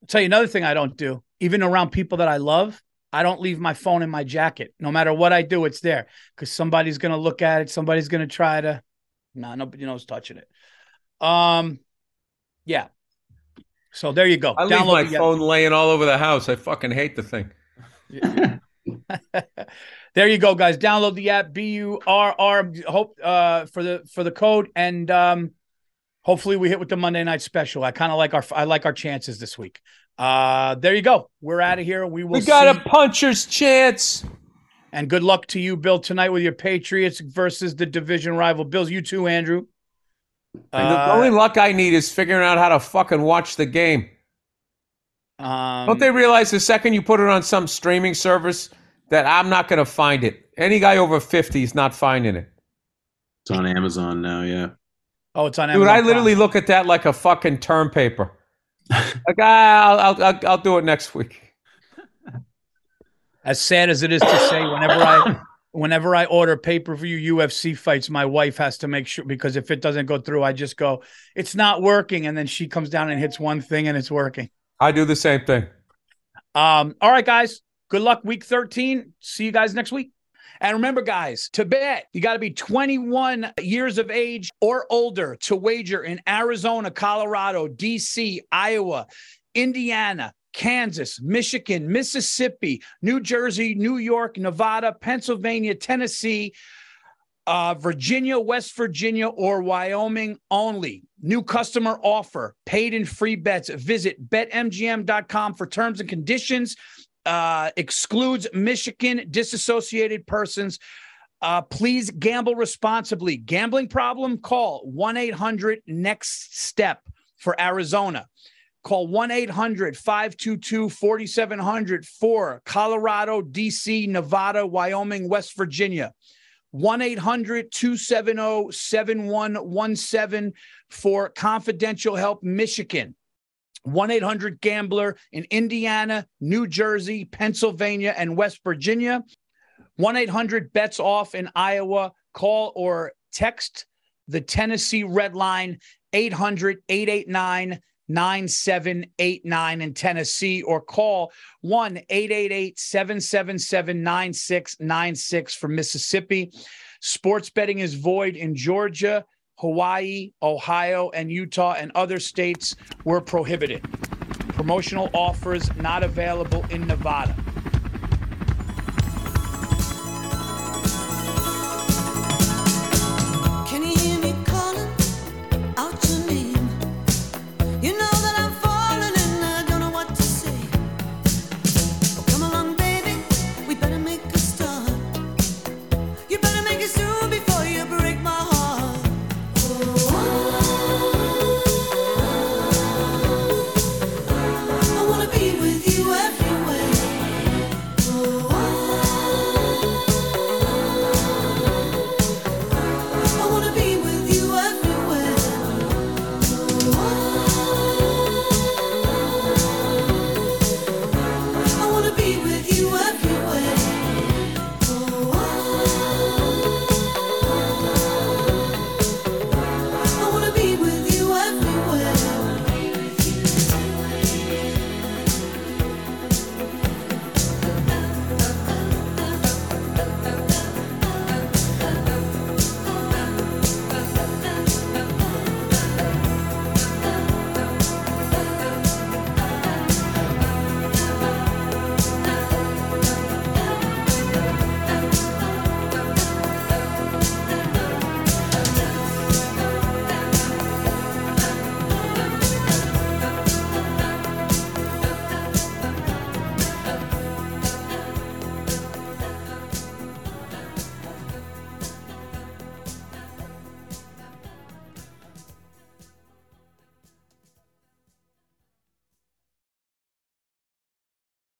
tell you another thing I don't do, even around people that I love. I don't leave my phone in my jacket. No matter what I do, it's there because somebody's gonna look at it. Somebody's gonna try to. Nah, nobody knows touching it. Um, yeah. So there you go. I leave my phone laying all over the house. I fucking hate the thing. there you go, guys. Download the app. B U R R. Hope uh for the for the code and um hopefully we hit with the Monday night special. I kind of like our I like our chances this week. Uh there you go. We're out of here. We will We got see. a puncher's chance. and good luck to you, Bill, tonight with your Patriots versus the division rival Bills. You too, Andrew. And the only luck I need is figuring out how to fucking watch the game. um, Don't they realize the second you put it on some streaming service that I'm not going to find it? Any guy over 50 is not finding it. It's on Amazon now. Yeah. Oh, it's on Amazon. Dude, I literally look at that like a fucking term paper. like, ah, I'll, I'll, I'll, I'll do it next week. as sad as it is to say whenever i whenever i order pay-per-view ufc fights my wife has to make sure because if it doesn't go through i just go it's not working. And then she comes down and hits one thing and it's working. I do the same thing. um all right guys. Good luck week 13 see you guys next week. And remember, guys, to bet, you got to be 21 years of age or older to wager in Arizona, Colorado, DC, Iowa, Indiana, Kansas, Michigan, Mississippi, New Jersey, New York, Nevada, Pennsylvania, Tennessee, uh, Virginia, West Virginia, or Wyoming only. New customer offer, paid and free bets. Visit betmgm.com for terms and conditions. Uh, excludes Michigan disassociated persons. Uh, please gamble responsibly. Gambling problem? Call 1 800 NEXT STEP for Arizona. Call 1 800 522 4700 for Colorado, DC, Nevada, Wyoming, West Virginia. 1 800 270 7117 for confidential help, Michigan. 1 800 Gambler in Indiana, New Jersey, Pennsylvania, and West Virginia. 1 800 Bets Off in Iowa. Call or text the Tennessee Red Line 800 889 9789 in Tennessee or call 1 888 777 9696 for Mississippi. Sports betting is void in Georgia, Hawaii, Ohio, and Utah, and other states were prohibited. Promotional offers not available in Nevada.